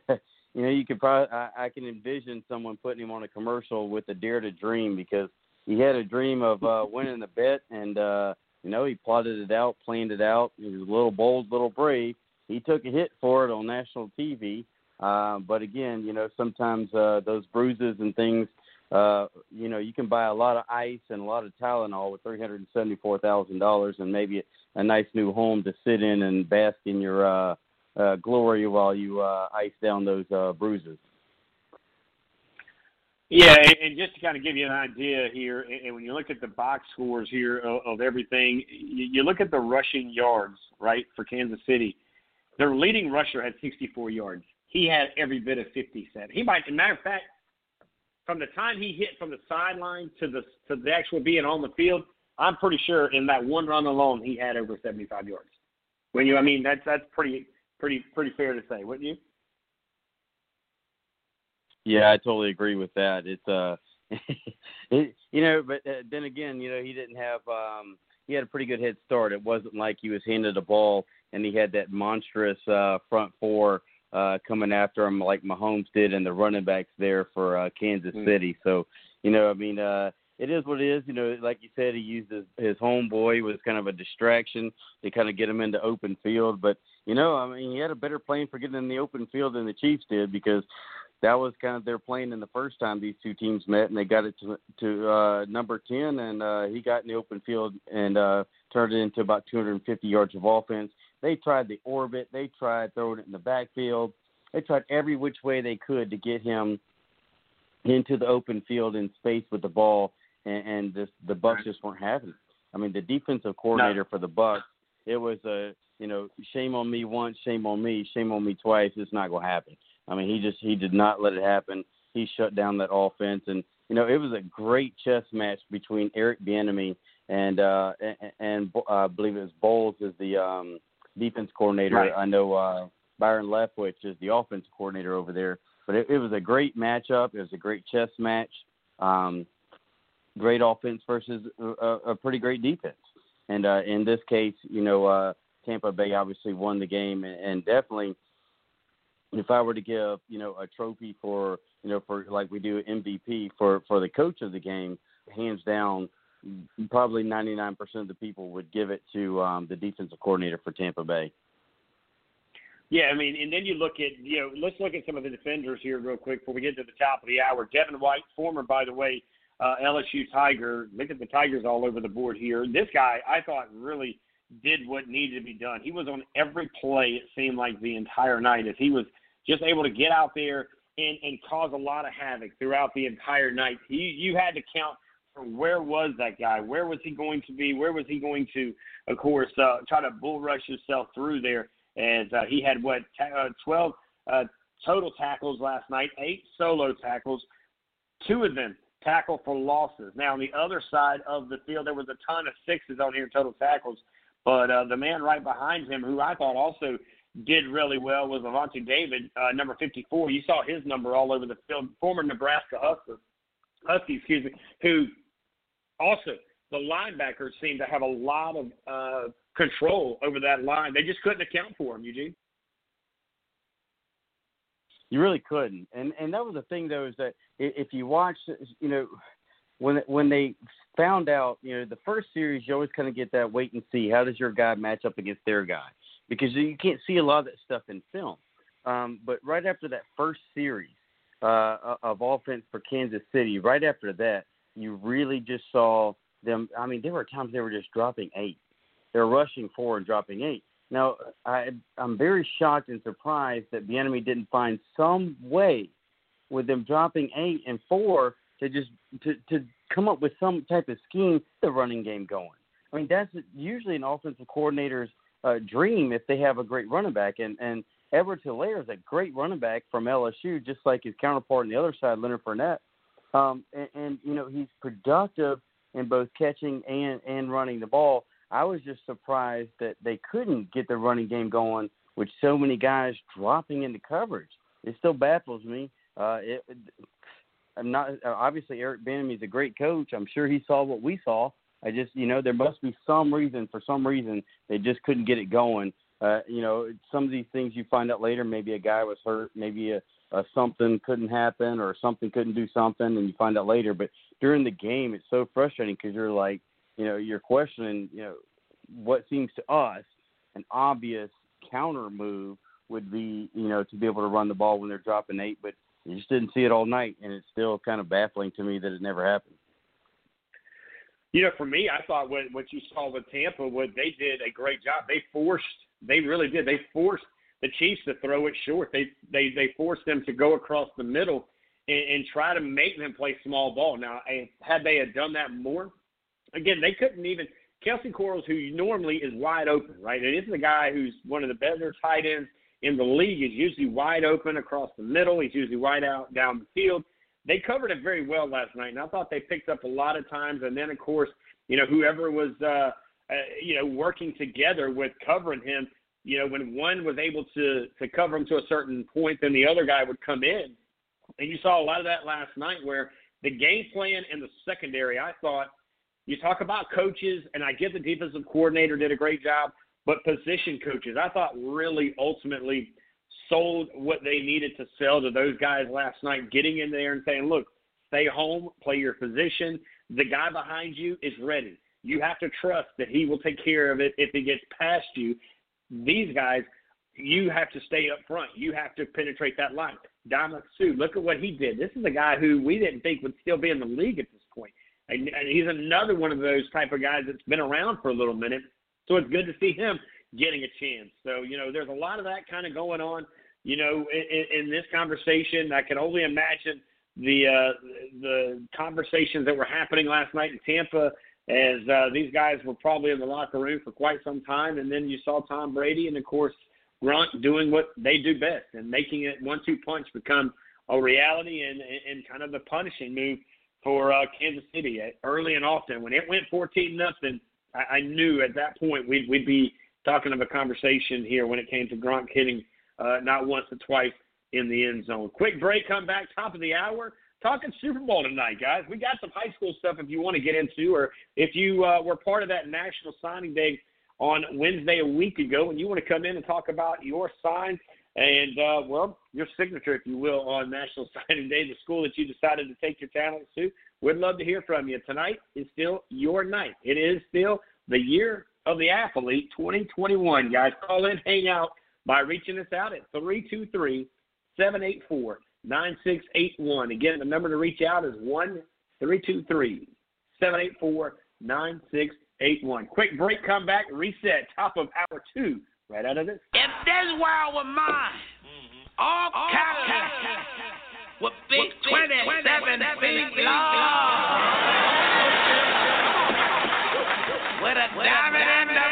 S3: know, you could probably I, I can envision someone putting him on a commercial with a dare to dream because he had a dream of uh, winning the bet, and uh, you know, he plotted it out, planned it out. He was a little bold, little brave. He took a hit for it on national TV. Uh, but again, you know, sometimes uh, those bruises and things, uh, you know, you can buy a lot of ice and a lot of Tylenol with three hundred and seventy-four thousand dollars, and maybe a, nice new home to sit in and bask in your uh, uh, glory while you uh, ice down those uh, bruises.
S2: Yeah, and, just to kind of give you an idea here, and, when you look at the box scores here of, everything, you look at the rushing yards, right, for Kansas City. Their leading rusher had 64 yards. He had every bit of 57. He might, as a matter of fact, from the time he hit from the sideline to the to the actual being on the field, I'm pretty sure in that one run alone he had over 75 yards. When you, I mean, that's that's pretty pretty pretty fair to say, wouldn't you?
S3: Yeah, I totally agree with that. It's uh, you know, but uh, then again, you know, he didn't have um, he had a pretty good head start. It wasn't like he was handed a ball and he had that monstrous uh front four uh coming after him like Mahomes did and the running backs there for uh Kansas
S2: Mm.
S3: City. So, you know, I mean, uh it is what it is. You know, like you said, he used his, his homeboy was kind of a distraction to kind of get him into open field. But you know, I mean, he had a better plan for getting in the open field than the Chiefs did because that was kind of their plan in the first time these two teams met, and they got it to to uh, number ten, and uh, he got in the open field and uh, turned it into about 250 yards of offense. They tried the orbit, they tried throwing it in the backfield, they tried every which way they could to get him into the open field in space with the ball, and, and this, the
S2: Bucs
S3: just weren't having it. I mean, the defensive coordinator for the Bucs, it was a you know, shame on me once, shame on me, shame on me twice. It's not going to happen. I mean, he just he did not let it happen. He shut down that offense, and you know, it was a great chess match between Eric Bieniemy and uh and, and uh, I believe it was Bowles is the um defense coordinator.
S2: Right.
S3: I know uh Byron Leftwich is the offensive coordinator over there. But it, it was a great matchup. It was a great chess match. Um, great offense versus a, a pretty great defense. And uh, in this case, you know, uh, Tampa Bay obviously won the game, and, and definitely, if I were to give, you know, a trophy for, you know, for like we do MVP for for the coach of the game, hands down, probably 99% of the people would give it to um, the defensive coordinator for Tampa Bay.
S2: Yeah, I mean, and then you look at, you know, let's look at some of the defenders here real quick before we get to the top of the hour. Devin White, former, by the way, uh, LSU Tiger. Look at the Tigers all over the board here. This guy, I thought, really did what needed to be done. He was on every play, it seemed like, the entire night as he was just able to get out there and, and cause a lot of havoc throughout the entire night. You, you had to count where was that guy? Where was he going to be? Where was he going to, of course, uh, try to bull rush himself through there? As uh, he had what uh, 12 uh, total tackles last night, eight solo tackles, two of them tackle for losses. Now on the other side of the field, there was a ton of sixes on here total tackles, but uh, the man right behind him, who I thought also did really well, was Lavonte David, uh, number 54. You saw his number all over the field. Former Nebraska Husker. Husky, excuse me, who also the linebackers seemed to have a lot of uh, control over that line. They just couldn't account for him, Eugene.
S3: You really couldn't, and and that was the thing though is that if you watch, you know, when when they found out, you know, the first series you always kind of get that wait and see. How does your guy match up against their guy? Because you can't see a lot of that stuff in film. Um, but right after that first series uh, of offense for Kansas City, right after that, you really just saw them. I mean, there were times they were just dropping eight. They were rushing four and dropping eight. Now, I, I'm very shocked and surprised that the Bieniemy didn't find some way with them dropping eight and four to just to to come up with some type of scheme the running game going. I mean, that's usually an offensive coordinator's uh, dream if they have a great running back. And and Edwards-Helaire is a great running back from LSU, just like his counterpart on the other side, Leonard Fournette. Um, and, and you know he's productive in both catching and and running the ball. I was just surprised that they couldn't get the running game going with so many guys dropping into coverage. It still baffles me. Uh, it, I'm not obviously Eric Bieniemy is a great coach. I'm sure he saw what we saw. I just you know there must be some reason for some reason they just couldn't get it going. Uh, you know some of these things you find out later. Maybe a guy was hurt. Maybe a, a something couldn't happen or something couldn't do something, and you find out later. But during the game, it's so frustrating because you're like you know you're questioning you know what seems to us an obvious counter move would be you know to be able to run the ball when they're dropping eight, but you just didn't see it all night, and it's still kind of baffling to me that it never happened.
S2: You know, for me, I thought what what you saw with Tampa, what they did a great job. They forced, they really did. They forced the Chiefs to throw it short. They they they forced them to go across the middle and, and try to make them play small ball. Now, had they had done that more, again, they couldn't even. Kelce Quarles, who normally is wide open, right? And this is a guy who's one of the better tight ends in the league is usually wide open across the middle. He's usually wide out down the field. They covered it very well last night, and I thought they picked up a lot of times. And then, of course, you know, whoever was, uh, uh, you know, working together with covering him, you know, when one was able to to cover him to a certain point, then the other guy would come in. And you saw a lot of that last night, where the game plan and the secondary, I thought, you talk about coaches, and I get the defensive coordinator did a great job. But position coaches, I thought really ultimately sold what they needed to sell to those guys last night, getting in there and saying, look, stay home, play your position. The guy behind you is ready. You have to trust that he will take care of it if he gets past you. These guys, you have to stay up front. You have to penetrate that line. Ndamukong Suh, look at what he did. This is a guy who we didn't think would still be in the league at this point. And, and he's another one of those type of guys that's been around for a little minute so it's good to see him getting a chance. So, you know, there's a lot of that kind of going on, you know, in, in this conversation. I can only imagine the uh, the conversations that were happening last night in Tampa as uh, these guys were probably in the locker room for quite some time. And then you saw Tom Brady and, of course, Gronk doing what they do best and making it one-two punch become a reality and, and kind of the punishing move for uh, Kansas City early and often. When it went 14 nothing – I, I knew at that point we'd we'd be talking of a conversation here when it came to Gronk hitting uh, not once but twice in the end zone. Quick break, come back, top of the hour. Talking Super Bowl tonight, guys. We got some high school stuff if you want to get into, or if you uh, were part of that National Signing Day on Wednesday a week ago, and you want to come in and talk about your sign and uh, well, your signature, if you will, on National Signing Day, the school that you decided to take your talents to. We'd love to hear from you. Tonight is still your night. It is still the year of the athlete 2021, guys. Call in, hang out by reaching us out at 323 784 9681. Again, the number to reach out is 1 323 784 9681. Quick break, come back, reset, top of hour two, right out of this.
S9: If this world were mine, mm-hmm. all, all Cadillacs with big 27 feet long with a diamond in the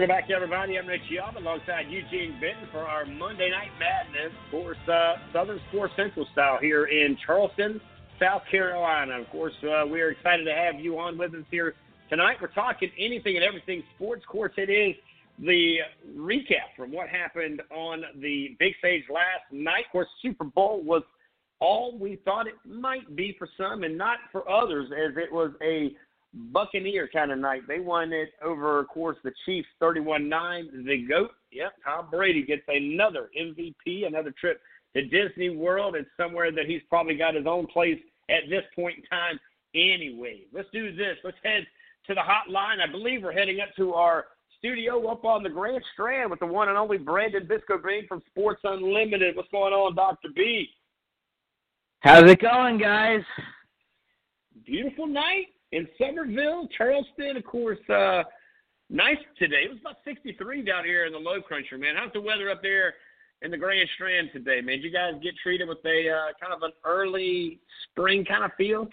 S2: Welcome back, everybody. I'm Rich Young alongside Eugene Benton for our Monday Night Madness, of course, uh, Southern Sports Central style here in Charleston, South Carolina. Of course, uh, we're excited to have you on with us here tonight. We're talking anything and everything sports. Of course, it is the recap from what happened on the big stage last night. Of course, Super Bowl was all we thought it might be for some and not for others, as it was a Buccaneer kind of night. They won it over, of course, the Chiefs 31 9. The GOAT, yep, Tom Brady gets another MVP, another trip to Disney World. It's somewhere that he's probably got his own place at this point in time anyway. Let's do this. Let's head to the hotline. I believe we're heading up to our studio up on the Grand Strand with the one and only Brandon Bisco-Green from Sports Unlimited. What's going on, Dr. B?
S10: How's it going, guys?
S2: Beautiful night in Summerville, Charleston, of course. Uh, nice today. It was about 63 down here in the Low Country, man. How's the weather up there in the Grand Strand today, man? Did you guys get treated with a uh, kind of an early spring kind of feel?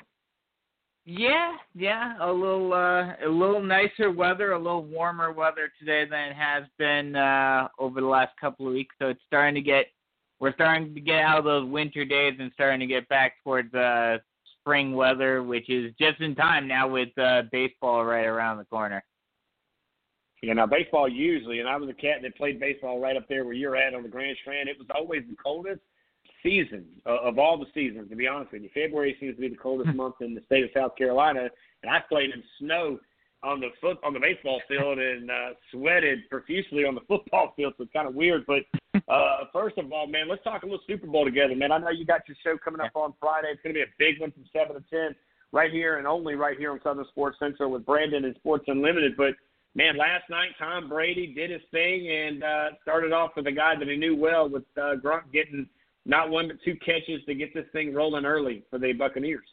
S10: Yeah, yeah, a little uh a little nicer weather, a little warmer weather today than it has been uh over the last couple of weeks. So it's starting to get we're starting to get out of those winter days and starting to get back towards uh spring weather, which is just in time now with uh baseball right around the corner.
S2: You know, baseball usually, and I was a cat that played baseball right up there where you're at on the Grand Strand. It was always the coldest season uh, of all the seasons, to be honest with you. February seems to be the coldest month in the state of South Carolina, and I played in snow on the foot on the baseball field and uh, sweated profusely on the football field. So it's kind of weird. But uh, first of all, man, let's talk a little Super Bowl together, man. I know you got your show coming up on Friday. It's going to be a big one from seven to ten, right here and only right here on Southern Sports Central with Brandon and Sports Unlimited. But man, last night Tom Brady did his thing and uh, started off with a guy that he knew well, with uh, Gronk getting not one but two catches to get this thing rolling early for the Buccaneers.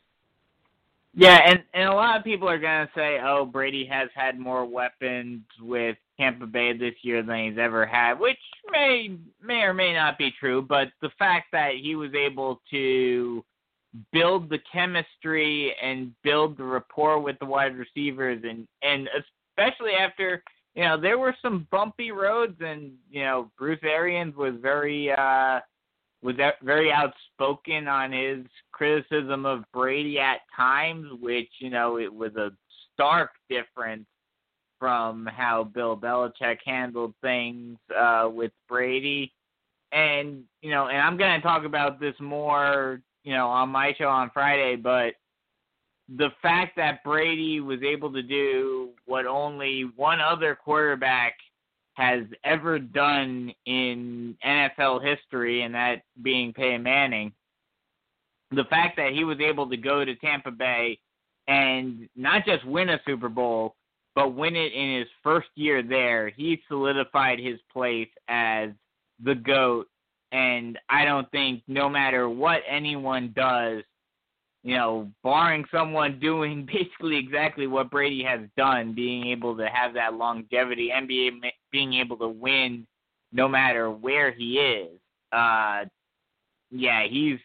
S10: Yeah, and and a lot of people are gonna say, "Oh, Brady has had more weapons with Tampa Bay this year than he's ever had," which may may or may not be true. But the fact that he was able to build the chemistry and build the rapport with the wide receivers, and and especially after you know there were some bumpy roads, and you know Bruce Arians was very. uh was very outspoken on his criticism of Brady at times, which you know it was a stark difference from how Bill Belichick handled things uh, with Brady. And you know, and I'm going to talk about this more, you know, on my show on Friday. But the fact that Brady was able to do what only one other quarterback has ever done in NFL history, and that being Peyton Manning. The fact that he was able to go to Tampa Bay and not just win a Super Bowl, but win it in his first year there, he solidified his place as the GOAT. And I don't think, no matter what anyone does, you know, barring someone doing basically exactly what Brady has done, being able to have that longevity and be, being able to win no matter where he is. Uh, yeah, he's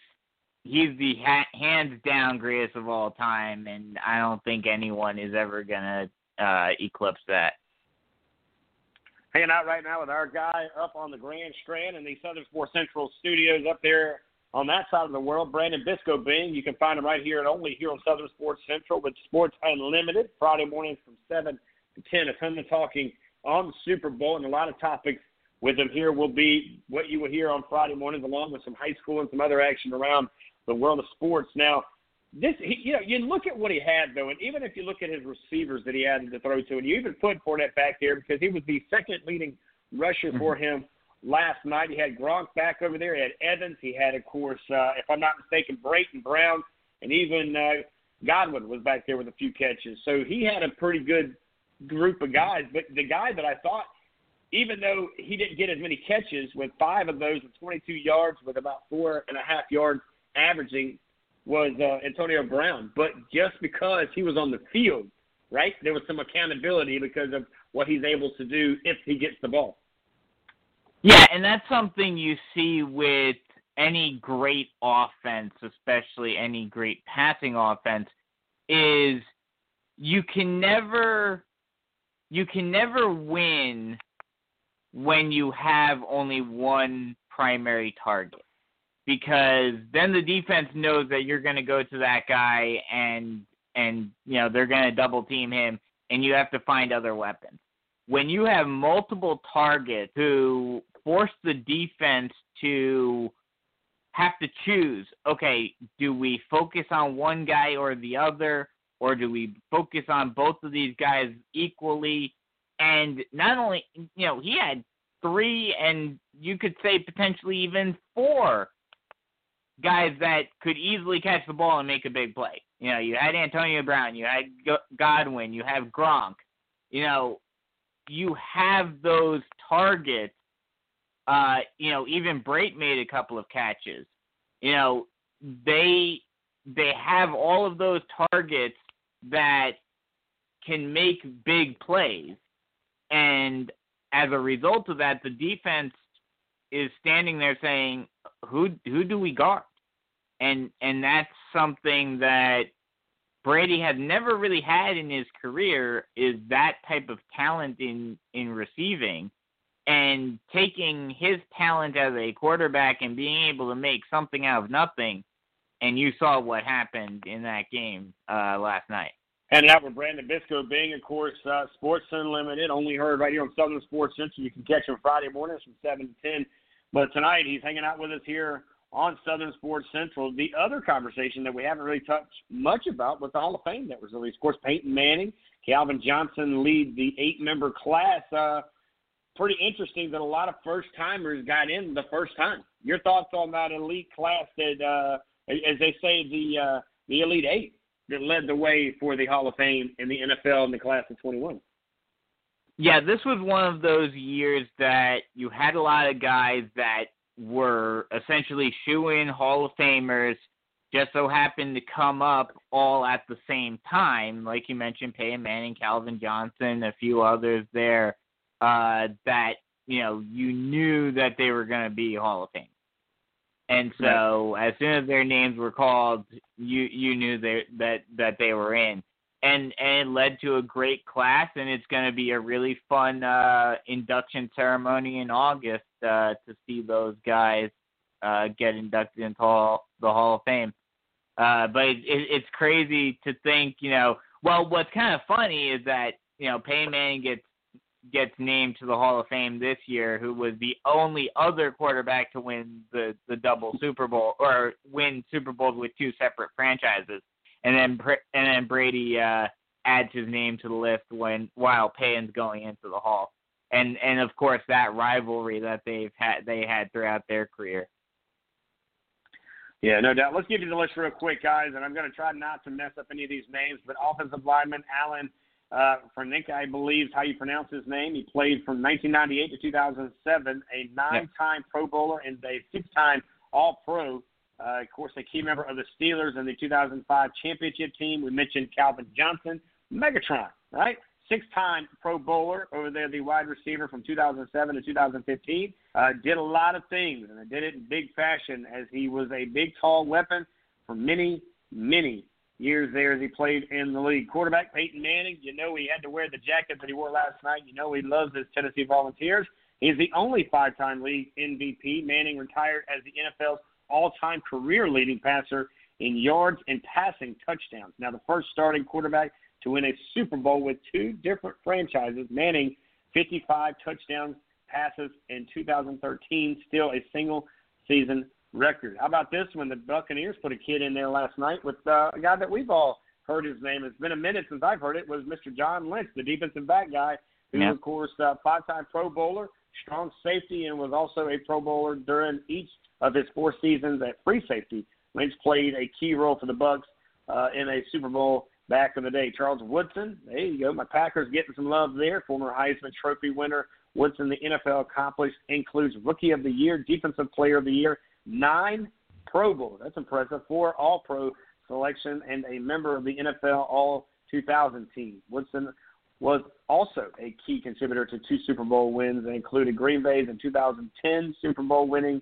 S10: he's the ha- hands down greatest of all time, and I don't think anyone is ever gonna uh, eclipse that.
S2: Hanging out right now with our guy up on the Grand Strand in the Southern Sports Central studios up there on that side of the world, Brandon Bisco-Green. You can find him right here and only here on Southern Sports Central with Sports Unlimited, Friday mornings from 7 to 10. A ton of talking on the Super Bowl and a lot of topics with him here will be what you will hear on Friday mornings, along with some high school and some other action around the world of sports. Now, this he, you know you look at what he had though, and even if you look at his receivers that he had to throw to, and you even put Fournette back there because he was the second leading rusher for mm-hmm. him last night. He had Gronk back over there. He had Evans. He had, of course, uh, if I'm not mistaken, Brayton Brown, and even uh, Godwin was back there with a few catches. So he had a pretty good group of guys. But the guy that I thought, even though he didn't get as many catches, with five of those with 22 yards, with about four and a half yards averaging, was uh, Antonio Brown. But just because he was on the field, right, there was some accountability because of what he's able to do if he gets the ball.
S10: Yeah, and that's something you see with any great offense, especially any great passing offense, is you can never you can never win when you have only one primary target because then the defense knows that you're going to go to that guy and and you know they're going to double team him and you have to find other weapons. When you have multiple targets who force the defense to have to choose, okay, do we focus on one guy or the other or do we focus on both of these guys equally? And not only, you know, he had three and you could say potentially even four guys that could easily catch the ball and make a big play. You know, you had Antonio Brown, you had Godwin, you have Gronk. You know, you have those targets. Uh, you know, even Brate made a couple of catches. You know, they they have all of those targets that can make big plays. And as a result of that, the defense is standing there saying, "Who who do we guard?" And and that's something that Brady had never really had in his career is that type of talent in in receiving and taking his talent as a quarterback and being able to make something out of nothing and you saw what happened in that game uh last night.
S2: Hanging out with Brandon Bisco being, of course, uh, Sports Unlimited, only heard right here on Southern Sports Central. You can catch him Friday mornings from 7 to 10. But tonight he's hanging out with us here on Southern Sports Central. The other conversation that we haven't really touched much about was the Hall of Fame that was released. Of course, Peyton Manning, Calvin Johnson lead the eight-member class. Uh, pretty interesting that a lot of first-timers got in the first time. Your thoughts on that elite class that, uh, as they say, the uh, the elite eight? that led the way for the Hall of Fame in the NFL in the class of 21.
S10: Yeah, this was one of those years that you had a lot of guys that were essentially shoe in Hall of Famers, just so happened to come up all at the same time. Like you mentioned, Peyton Manning, Calvin Johnson, a few others there uh, that, you know, you knew that they were going to be Hall of Fame. And so right. as soon as their names were called, you you knew they, that that they were in. And and it led to a great class and it's going to be a really fun uh induction ceremony in August uh to see those guys uh get inducted into hall, the Hall of Fame. Uh but it, it, it's crazy to think, you know, well what's kind of funny is that, you know, Peyton Manning gets gets named to the Hall of Fame this year, who was the only other quarterback to win the the double Super Bowl or win Super Bowls with two separate franchises, and then and then Brady uh, adds his name to the list when while Peyton's going into the Hall, and and of course that rivalry that they've had they had throughout their career.
S2: Yeah, no doubt. Let's give you the list real quick, guys, and I'm going to try not to mess up any of these names. But offensive lineman Alan uh, Faneca, I believe is how you pronounce his name. He played from 1998 to 2007, a nine-time Pro Bowler and a six-time All-Pro. Uh, of course, a key member of the Steelers and the 2005 championship team. We mentioned Calvin Johnson, Megatron, right? Six-time Pro Bowler over there, the wide receiver from 2007 to 2015. Uh, did a lot of things, and did it in big fashion as he was a big, tall weapon for many, many years there as he played in the league. Quarterback Peyton Manning, you know he had to wear the jacket that he wore last night. You know he loves his Tennessee Volunteers. He's the only five-time league MVP. Manning retired as the NFL's all-time career-leading passer in yards and passing touchdowns. Now the first starting quarterback to win a Super Bowl with two different franchises. Manning, 55 touchdowns passes in 2013, still a single season record. How about this one? The Buccaneers put a kid in there last night with uh, a guy that we've all heard his name. It's been a minute since I've heard it. Was Mr. John Lynch, the defensive back guy, who
S10: yeah.
S2: of course uh, five-time Pro Bowler, strong safety, and was also a Pro Bowler during each of his four seasons at free safety. Lynch played a key role for the Bucs uh, in a Super Bowl back in the day. Charles Woodson, there you go. My Packers getting some love there. Former Heisman Trophy winner. Woodson, the NFL accomplished, includes Rookie of the Year, Defensive Player of the Year, nine Pro Bowls. That's impressive. Four All Pro selection and a member of the NFL All 2000 team. Woodson was also a key contributor to two Super Bowl wins that included Green Bay's in 2010 Super Bowl winning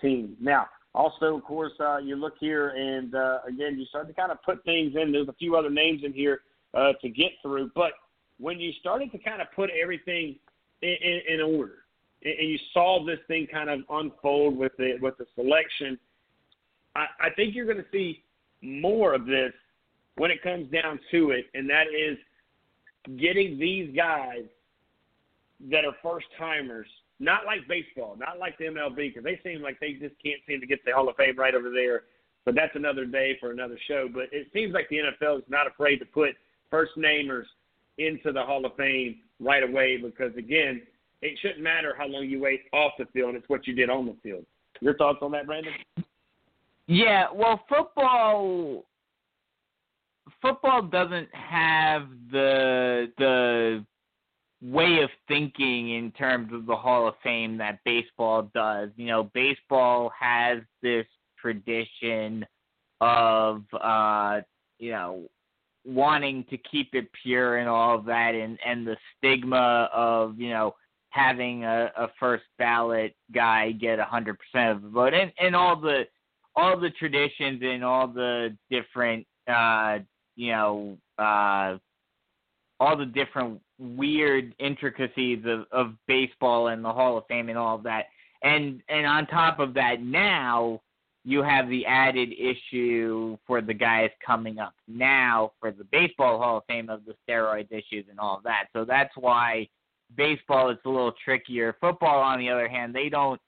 S2: team. Now, also, of course, uh, you look here and uh, again, you start to kind of put things in. There's a few other names in here uh, to get through, but when you started to kind of put everything in, in, in order, and, you saw this thing kind of unfold with the with the selection, I, I think you're going to see more of this when it comes down to it, and that is getting these guys that are first timers, not like baseball, not like the MLB, because they seem like they just can't seem to get the Hall of Fame right over there. But that's another day for another show. But it seems like the NFL is not afraid to put first namers into the Hall of Fame right away because again, it shouldn't matter how long you wait off the field; it's what you did on the field. Your thoughts on that, Brandon?
S10: Yeah, well, football football doesn't have the the way of thinking in terms of the Hall of Fame that baseball does. You know, baseball has this tradition of uh, you know, wanting to keep it pure and all of that and and the stigma of, you know, having a, a first ballot guy get a hundred percent of the vote and, and all the all the traditions and all the different uh you know uh all the different weird intricacies of, of baseball and the Hall of Fame and all of that. And and on top of that now you have the added issue for the guys coming up now for the baseball Hall of Fame of the steroids issues and all of that. So that's why baseball is a little trickier. Football on the other hand, they don't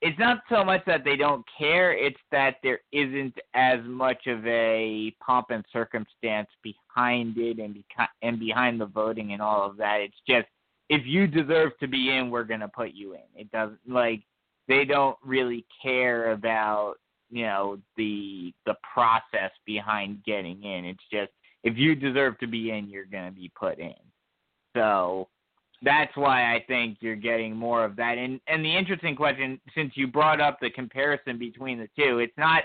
S10: it's not so much that they don't care, it's that there isn't as much of a pomp and circumstance behind it and and behind the voting and all of that. It's just if you deserve to be in, we're going to put you in. It doesn't like they don't really care about, you know, the the process behind getting in. It's just if you deserve to be in, you're going to be put in. So, that's why I think you're getting more of that. And and the interesting question, since you brought up the comparison between the two, it's not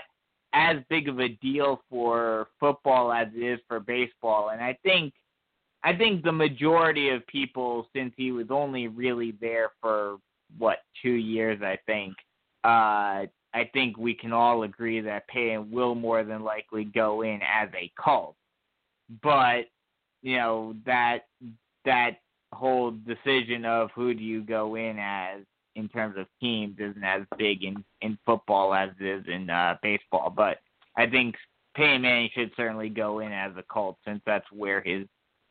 S10: as big of a deal for football as it is for baseball. And I think I think the majority of people, since he was only really there for what two years, I think. Uh, I think we can all agree that Peyton will more than likely go in as a Colt, but you know that that whole decision of who do you go in as in terms of teams isn't as big in in football as it is in uh, baseball. But I think Peyton Manning should certainly go in as a Colt since that's where his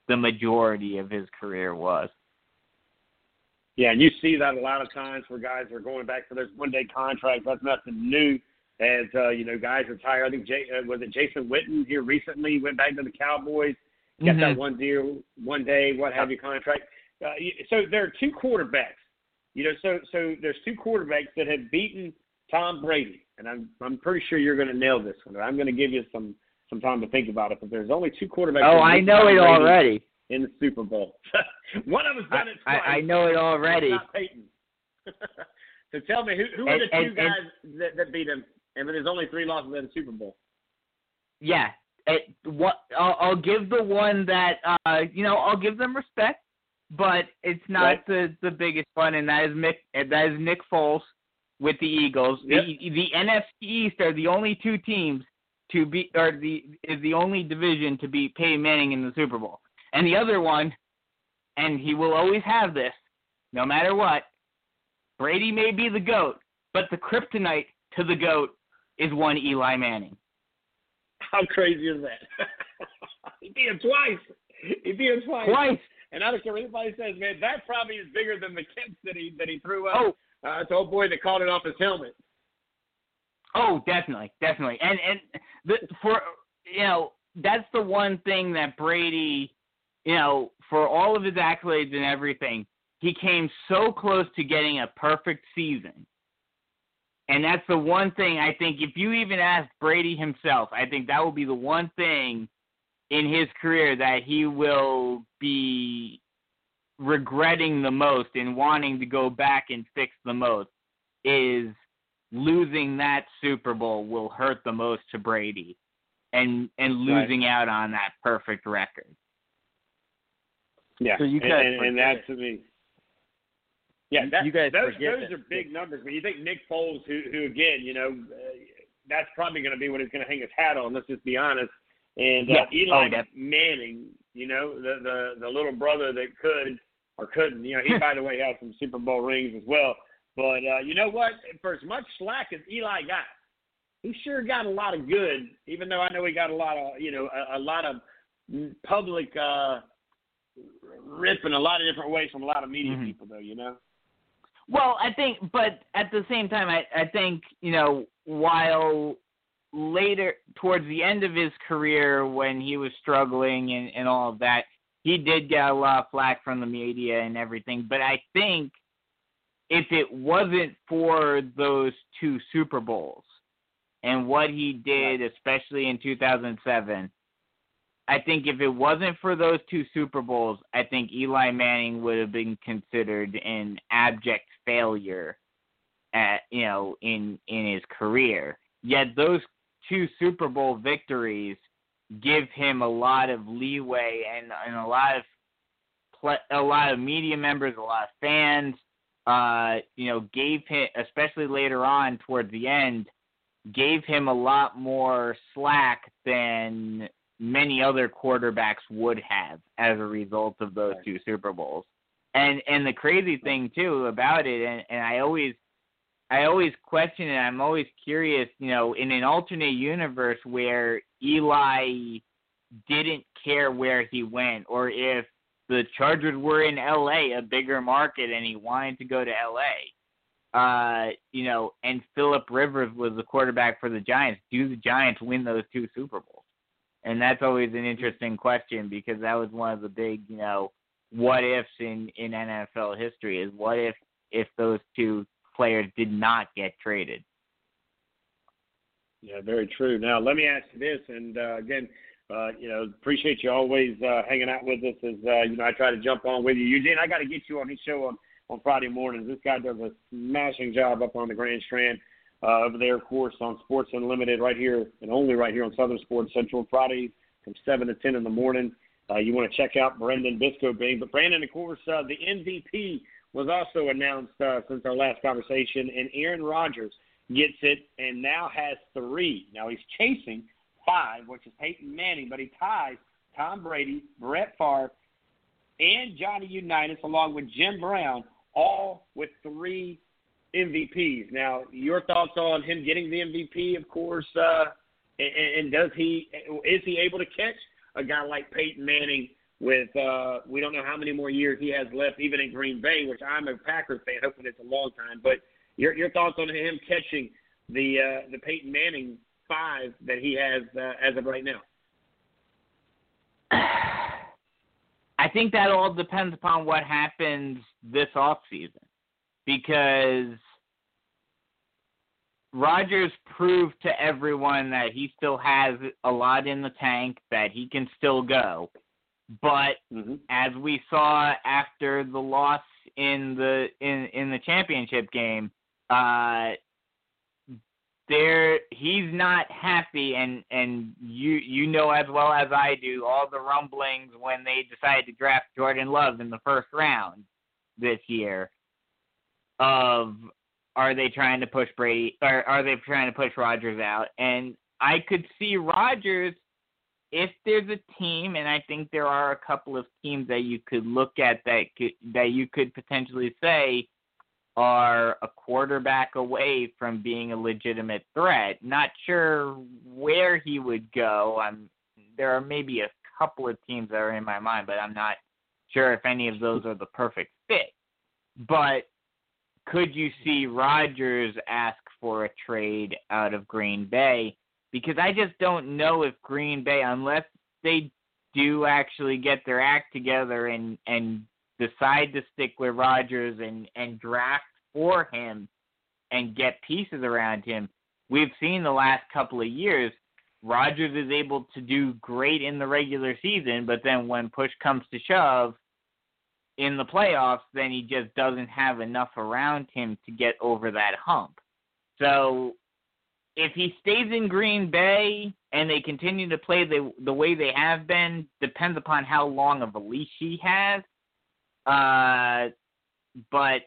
S10: the majority of his career was.
S2: Yeah, and you see that a lot of times where guys are going back for their one day contracts. That's nothing new. As uh, you know, guys retire. I think Jay, uh, was it Jason Witten here recently went back to the Cowboys, got
S10: Mm-hmm.
S2: that one deal, one day, what have you contract. Uh, so there are two quarterbacks. You know, so so there's two quarterbacks that have beaten Tom Brady, and I'm I'm pretty sure you're going to nail this one. I'm going to give you some some time to think about it, but there's only two quarterbacks.
S10: Oh, I know
S2: Tom
S10: it
S2: Brady
S10: already.
S2: in the Super Bowl. one of us
S10: I,
S2: done it twice.
S10: I, I know it already.
S2: Not Peyton. so tell me, who who are
S10: And-
S2: the two
S10: and- and-
S2: guys that, that beat him? And there's only three losses in the Super Bowl.
S10: Yeah. It, what I'll, I'll give the one that uh you know I'll give them respect, but it's not
S2: Right.
S10: the the biggest one, and that is Mick that is Nick Foles with the Eagles.
S2: Yep.
S10: The the NFC East are the only two teams to be or the is the only division to beat Peyton Manning in the Super Bowl, and the other one, and he will always have this, no matter what. Brady may be the goat, but the kryptonite to the goat is one Eli Manning.
S2: How crazy is that? he beat him twice. He beat him twice.
S10: Twice.
S2: And I don't care what anybody says, man. That probably is bigger than the kicks that he that he threw up.
S10: Oh,
S2: Uh, to old boy that caught it off his helmet.
S10: Oh, definitely, definitely, and and the for you know that's the one thing that Brady, you know, for all of his accolades and everything, he came so close to getting a perfect season. And that's the one thing I think if you even ask Brady himself, I think that will be the one thing in his career that he will be regretting the most and wanting to go back and fix the most is losing that Super Bowl will hurt the most to Brady and and
S2: Right.
S10: losing out on that perfect record.
S2: Yeah,
S3: So you
S2: and,
S3: guys
S2: and, and
S3: forget
S2: that to me. Yeah, that,
S3: You guys
S2: those
S3: forget
S2: those
S3: that-
S2: are big numbers. But you think Nick Foles, who who again, you know, uh, that's probably going to be what he's going to hang his hat on. Let's just be honest. And uh,
S10: Yeah.
S2: Eli
S10: Oh,
S2: Manning, You know, the the the little brother that could or couldn't. You know, he by the way has some Super Bowl rings as well. But uh, you know what? For as much slack as Eli got, he sure got a lot of good. Even though I know he got a lot of you know a, a lot of public uh, rip in a lot of different ways from a lot of media
S10: Mhm.
S2: people, though. You know.
S10: Well, I think, but at the same time, I, I think you know while later towards the end of his career when he was struggling and, and all of that, he did get a lot of flack from the media and everything. But I think if it wasn't for those two Super Bowls and what he did, especially in 2007, I think if it wasn't for those two Super Bowls, I think Eli Manning would have been considered an abject failure at you know in in his career. Yet those two Super Bowl victories give him a lot of leeway and and a lot of a lot of media members, a lot of fans, uh, you know, gave him especially later on towards the end, gave him a lot more slack than many other quarterbacks would have as a result of those two Super Bowls. And and the crazy thing too about it, and, and I always I always question it. I'm always curious, you know, in an alternate universe where Eli didn't care where he went, or if the Chargers were in L.A., a bigger market, and he wanted to go to L.A. Uh, you know, and Philip Rivers was the quarterback for the Giants. Do the Giants win those two Super Bowls? And that's always an interesting question because that was one of the big, you know, what ifs in in NFL history is what if if those two players did not get traded.
S2: Yeah, very true. Now, let me ask you this, and uh, again, uh, you know, appreciate you always uh, hanging out with us. As uh, you know, I try to jump on with you, Eugene. I got to get you on his show on on Friday mornings. This guy does a smashing job up on the Grand Strand uh, over there, of course, on Sports Unlimited, right here and only right here on Southern Sports Central Fridays from seven to ten in the morning. Uh, you want to check out Brendan Bisco but Brandon, of course, uh, the MVP was also announced uh, since our last conversation, and Aaron Rodgers gets it and now has three. Now he's chasing five, which is Peyton Manning, but he ties Tom Brady, Brett Favre, and Johnny Unitas, along with Jim Brown, all with three MVPs. Now, your thoughts on him getting the MVP, of course, uh, and, and does he is he able to catch a guy like Peyton Manning? With uh, we don't know how many more years he has left, even in Green Bay, which I'm a Packers fan, hoping it's a long time. But your your thoughts on him catching the uh, the Peyton Manning five that he has uh, as of right now?
S10: I think that all depends upon what happens this off season, because Rodgers proved to everyone that he still has a lot in the tank, that he can still go. But
S2: mm-hmm.
S10: as we saw after the loss in the in in the championship game, uh, there he's not happy, and and you you know as well as I do all the rumblings when they decided to draft Jordan Love in the first round this year. Of are they trying to push Brady or are they trying to push Rodgers out? And I could see Rodgers if there's a team, and I think there are a couple of teams that you could look at that could, that you could potentially say are a quarterback away from being a legitimate threat. Not sure where he would go. I'm there are maybe a couple of teams that are in my mind, but I'm not sure if any of those are the perfect fit. But could you see Rodgers ask for a trade out of Green Bay? Because I just don't know if Green Bay, unless they do actually get their act together and and decide to stick with Rodgers and and draft for him and get pieces around him. We've seen the last couple of years Rodgers is able to do great in the regular season, but then when push comes to shove in the playoffs, then he just doesn't have enough around him to get over that hump. So if he stays in Green Bay and they continue to play the the way they have been, depends upon how long of a leash he has. Uh, but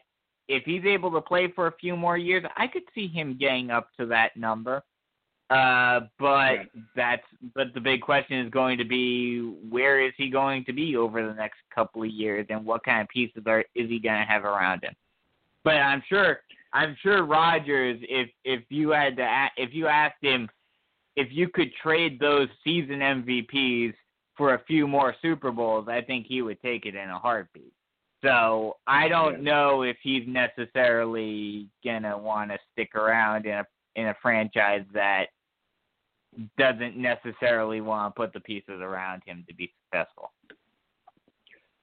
S10: if he's able to play for a few more years, I could see him getting up to that number. Uh, but that's but the big question is going to be where is he going to be over the next couple of years, and what kind of pieces are is he going to have around him? But I'm sure I'm sure Rodgers, if if you had to if you asked him if you could trade those season MVPs for a few more Super Bowls, I think he would take it in a heartbeat. So I don't know if he's necessarily gonna want to stick around in a in a franchise that doesn't necessarily want to put the pieces around him to be successful.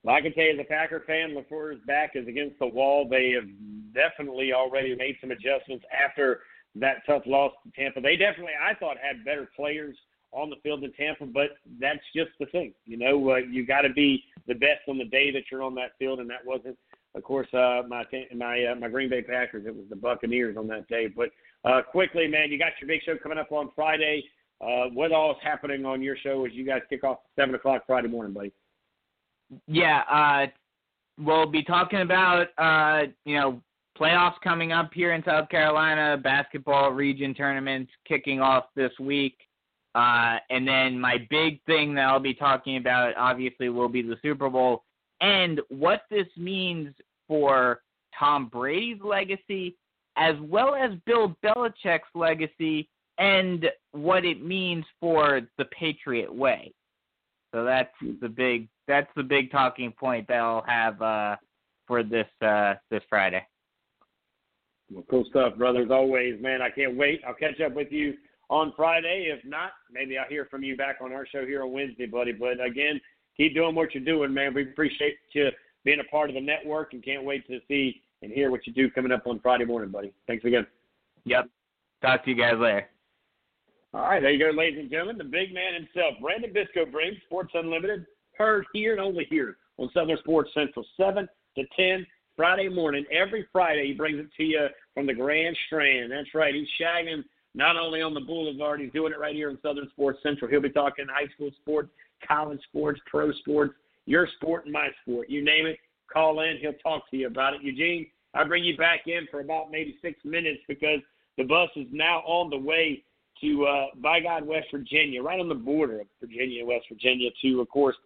S2: Well, I can tell you, as a Packer fan, LaFleur's back is against the wall. They have definitely already made some adjustments after that tough loss to Tampa. They definitely, I thought, had better players on the field in Tampa, but that's just the thing. You know, uh, you got to be the best on the day that you're on that field, and that wasn't, of course, uh, my my uh, my Green Bay Packers. It was the Buccaneers on that day. But uh, quickly, man, you got your big show coming up on Friday. Uh, what all is happening on your show as you guys kick off seven o'clock Friday morning, buddy?
S10: Yeah, uh, we'll be talking about uh, you know playoffs coming up here in South Carolina, basketball region tournaments kicking off this week, uh, and then my big thing that I'll be talking about obviously will be the Super Bowl and what this means for Tom Brady's legacy as well as Bill Belichick's legacy and what it means for the Patriot way. So that's the big that's the big talking point that I'll have uh, for this uh, this Friday.
S2: Well, cool stuff, brothers. Always, man, I can't wait. I'll catch up with you on Friday. If not, maybe I'll hear from you back on our show here on Wednesday, buddy. But again, keep doing what you're doing, man. We appreciate you being a part of the network and can't wait to see and hear what you do coming up on Friday morning, buddy. Thanks again.
S10: Yep. Talk to you guys later.
S2: All right, there you go, ladies and gentlemen. The big man himself, Brandon Bisco brings Sports Unlimited, heard here and only here on Southern Sports Central, 7 to 10 Friday morning. Every Friday, he brings it to you from the Grand Strand. That's right. He's shagging not only on the boulevard, he's doing it right here on Southern Sports Central. He'll be talking high school sports, college sports, pro sports, your sport and my sport. You name it, call in. He'll talk to you about it. Eugene, I bring you back in for about maybe six minutes because the bus is now on the way to uh, by God, West Virginia, right on the border of Virginia and West Virginia, to of course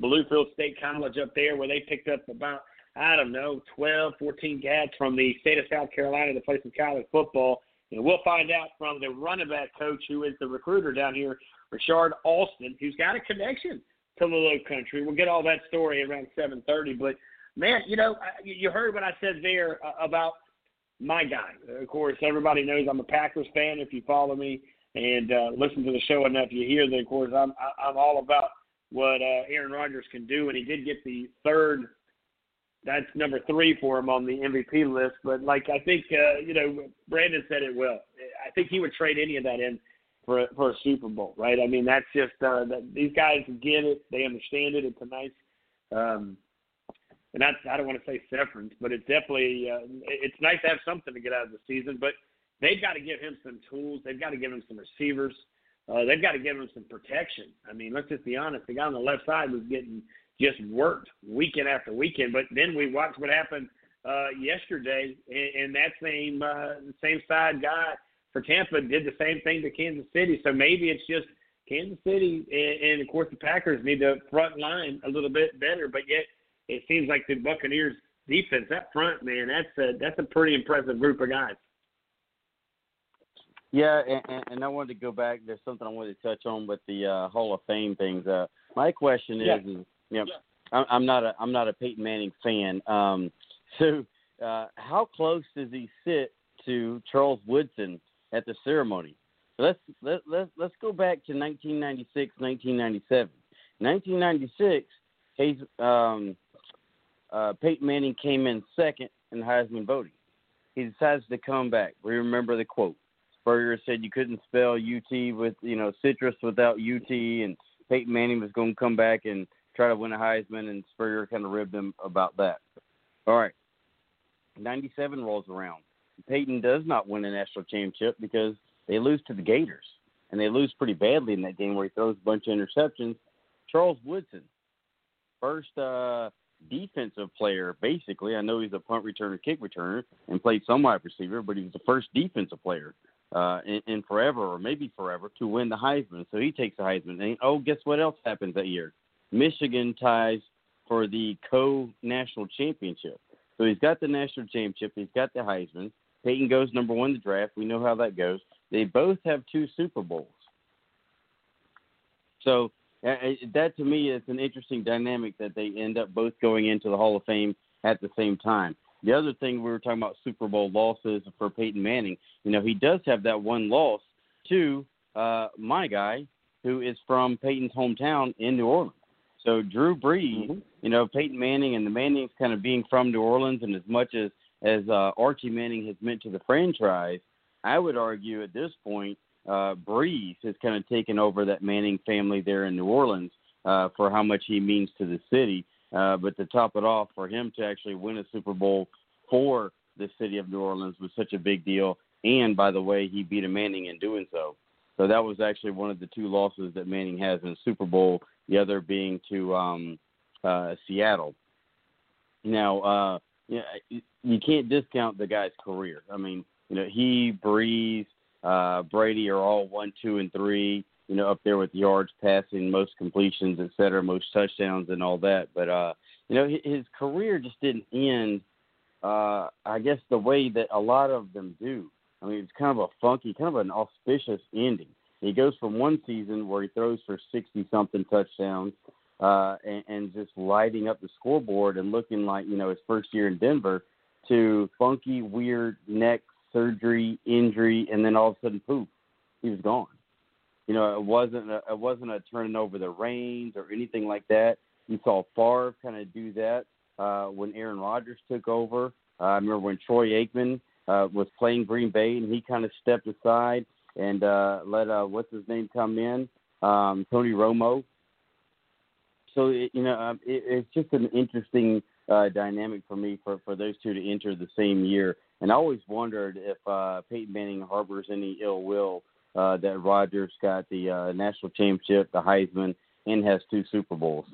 S2: Bluefield State College up there, where they picked up about I don't know 12, 14 cats from the state of South Carolina to play some college football. And we'll find out from the running back coach, who is the recruiter down here, Richard Alston, who's got a connection to the Low Country. We'll get all that story around 7:30. But man, you know, you heard what I said there uh, about my guy. Of course, everybody knows I'm a Packers fan. If you follow me and uh, listen to the show enough, you hear that. Of course, I'm I'm all about what uh, Aaron Rodgers can do, and he did get the third. That's number three for him on the MVP list. But like I think uh, you know, Brandon said it well. I think he would trade any of that in for a, for a Super Bowl, right? I mean, that's just uh, that these guys get it. They understand it. It's a nice. Um, and that's I don't want to say severance, but it's definitely uh, it's nice to have something to get out of the season. But they've got to give him some tools. They've got to give him some receivers. They've got to give him some protection. I mean, let's just be honest. The guy on the left side was getting just worked weekend after weekend. But then we watched what happened uh, yesterday, and, and that same uh, same side guy for Tampa did the same thing to Kansas City. So maybe it's just Kansas City and, and of course the Packers need to front line a little bit better. But yet it seems like the Buccaneers defense, that front man, that's a that's a pretty impressive group of guys.
S3: Yeah, and, and- I wanted to go back. There's something I wanted to touch on with the uh, Hall of Fame things. Uh, my question is,
S2: Yeah.
S3: is you know, I'm, I'm not a I'm not a Peyton Manning fan. Um, so uh, how close does he sit to Charles Woodson at the ceremony? So let's let, let let's go back to 1996, 1997. 1996, Hayes, um, uh, Peyton Manning came in second in Heisman voting. He decides to come back. We remember the quote. Spurrier said you couldn't spell UT with you know citrus without UT, and Peyton Manning was going to come back and try to win a Heisman, and Spurrier kind of ribbed him about that. All right, '97 rolls around. Peyton does not win a national championship because they lose to the Gators, and they lose pretty badly in that game where he throws a bunch of interceptions. Charles Woodson, first uh, defensive player, basically. I know he's a punt returner, kick returner, and played some wide receiver, but he was the first defensive player uh, in, in forever or maybe forever to win the Heisman. So he takes the Heisman. And oh, guess what else happens that year? Michigan ties for the co-national championship. So he's got the national championship. He's got the Heisman. Peyton goes number one in the draft. We know how that goes. They both have two Super Bowls. So that to me is an interesting dynamic that they end up both going into the Hall of Fame at the same time. The other thing we were talking about Super Bowl losses for Peyton Manning. You know, he does have that one loss to uh, my guy, who is from Peyton's hometown in New Orleans. So Drew Brees, mm-hmm. you know, Peyton Manning and the Mannings kind of being from New Orleans, and as much as as uh, Archie Manning has meant to the franchise, I would argue at this point, uh, Brees has kind of taken over that Manning family there in New Orleans uh, for how much he means to the city. Uh, but to top it off, for him to actually win a Super Bowl for the city of New Orleans was such a big deal. And by the way, he beat a Manning in doing so. So that was actually one of the two losses that Manning has in the Super Bowl. The other being to um, uh, Seattle. Now, uh, you, know, you can't discount the guy's career. I mean, you know, he, Brees, uh, Brady are all one, two, and three you know, up there with yards passing, most completions, et cetera, most touchdowns, and all that. But uh, you know, his career just didn't end. Uh, I guess the way that a lot of them do. I mean, it's kind of a funky, kind of an auspicious ending. He goes from one season where he throws for sixty something touchdowns uh, and, and just lighting up the scoreboard and looking like you know his first year in Denver, to funky, weird neck surgery, injury, and then all of a sudden, poof, he was gone. You know, it wasn't a, it wasn't a turning over the reins or anything like that. You saw Favre kind of do that uh, when Aaron Rodgers took over. Uh, I remember when Troy Aikman uh, was playing Green Bay and he kind of stepped aside and uh, let uh, what's his name come in, um, Tony Romo. So it, you know, um, it, it's just an interesting uh, dynamic for me for for those two to enter the same year. And I always wondered if uh, Peyton Manning harbors any ill will uh, that Rodgers got the uh, national championship, the Heisman, and has two Super Bowls.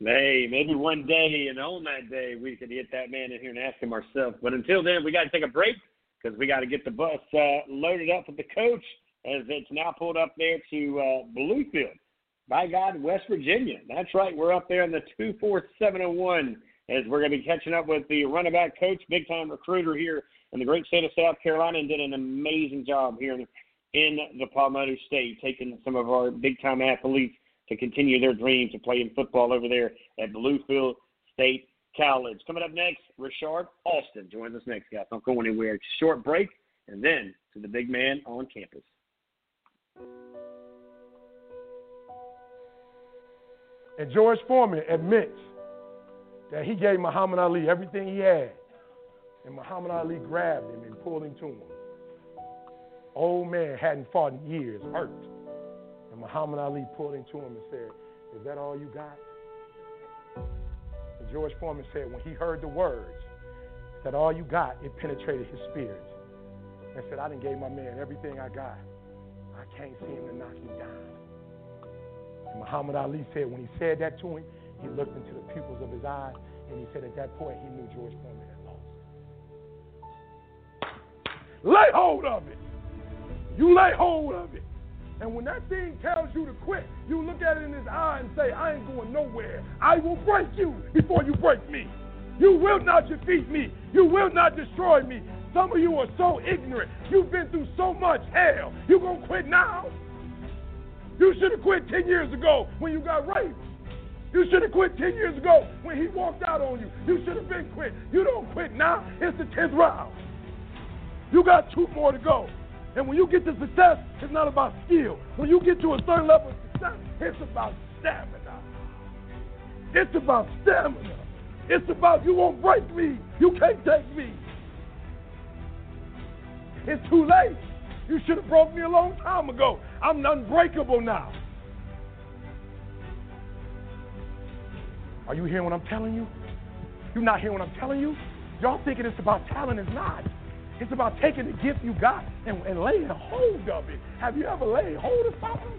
S2: Hey, maybe one day, and on that day, we could get that man in here and ask him ourselves. But until then, we got to take a break because we got to get the bus uh, loaded up with the coach as it's now pulled up there to uh, Bluefield. By God, West Virginia. That's right. We're up there in the 24701 as we're going to be catching up with the running back coach, big time recruiter here in the great state of South Carolina and did an amazing job here in the Palmetto State, taking some of our big time athletes to continue their dreams of playing football over there at Bluefield State College. Coming up next, Richard Austin joins us next, guys. Don't go anywhere. Short break, and then to the big man on campus.
S11: And George Foreman admits that he gave Muhammad Ali everything he had and Muhammad Ali grabbed him and pulled him to him. Old man hadn't fought in years, hurt. And Muhammad Ali pulled him to him and said, Is that all you got? And George Foreman said, when he heard the words, that all you got, it penetrated his spirit. And said, I didn't gave my man everything I got. I can't see him to knock me down. And Muhammad Ali said, when he said that to him, he looked into the pupils of his eyes, and he said at that point he knew George Foreman Lay hold of it. You lay hold of it. And when that thing tells you to quit, you look at it in his eye and say, I ain't going nowhere. I will break you before you break me. You will not defeat me. You will not destroy me. Some of you are so ignorant. You've been through so much hell. You gonna quit now? You should have quit 10 years ago when you got raped. You should have quit 10 years ago when he walked out on you. You should have been quit. You don't quit now. It's the 10th round. You got two more to go. And when you get to success, it's not about skill. When you get to a certain level of success, it's about stamina. It's about stamina. It's about you won't break me. You can't take me. It's too late. You should have broke me a long time ago. I'm unbreakable now. Are you hearing what I'm telling you? You're not hearing what I'm telling you? Y'all thinking it's about talent. It's not. It's about taking the gift you got and, and laying hold of it. Have you ever laid hold of something?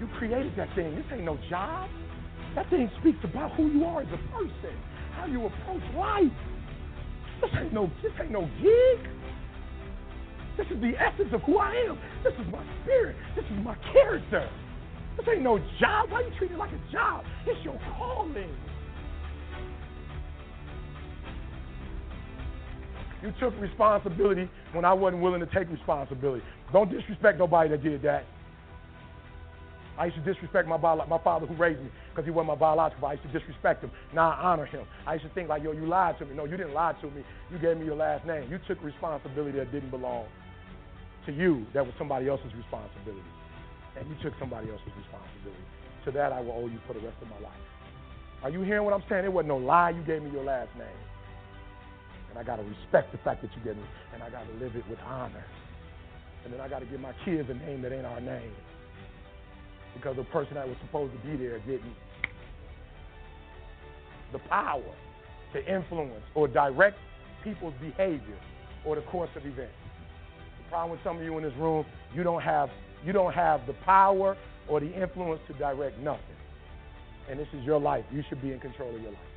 S11: You created that thing. This ain't no job. That thing speaks about who you are as a person. how you approach life. This ain't no this ain't no gig. This is the essence of who I am. This is my spirit. This is my character. This ain't no job. Why you treat it like a job? It's your calling. You took responsibility when I wasn't willing to take responsibility. Don't disrespect nobody that did that. I used to disrespect my bio- my father who raised me because he wasn't my biological father. I used to disrespect him. Now I honor him. I used to think like, yo, you lied to me. No, you didn't lie to me. You gave me your last name. You took responsibility that didn't belong to you. That was somebody else's responsibility. And you took somebody else's responsibility. To that I will owe you for the rest of my life. Are you hearing what I'm saying? It wasn't no lie. You gave me your last name. And I got to respect the fact that you me. And I got to live it with honor. And then I got to give my kids a name that ain't our name because the person that was supposed to be there didn't. The power to influence or direct people's behavior or the course of events. The problem with some of you in this room, you don't have you don't have the power or the influence to direct nothing. And this is your life. You should be in control of your life.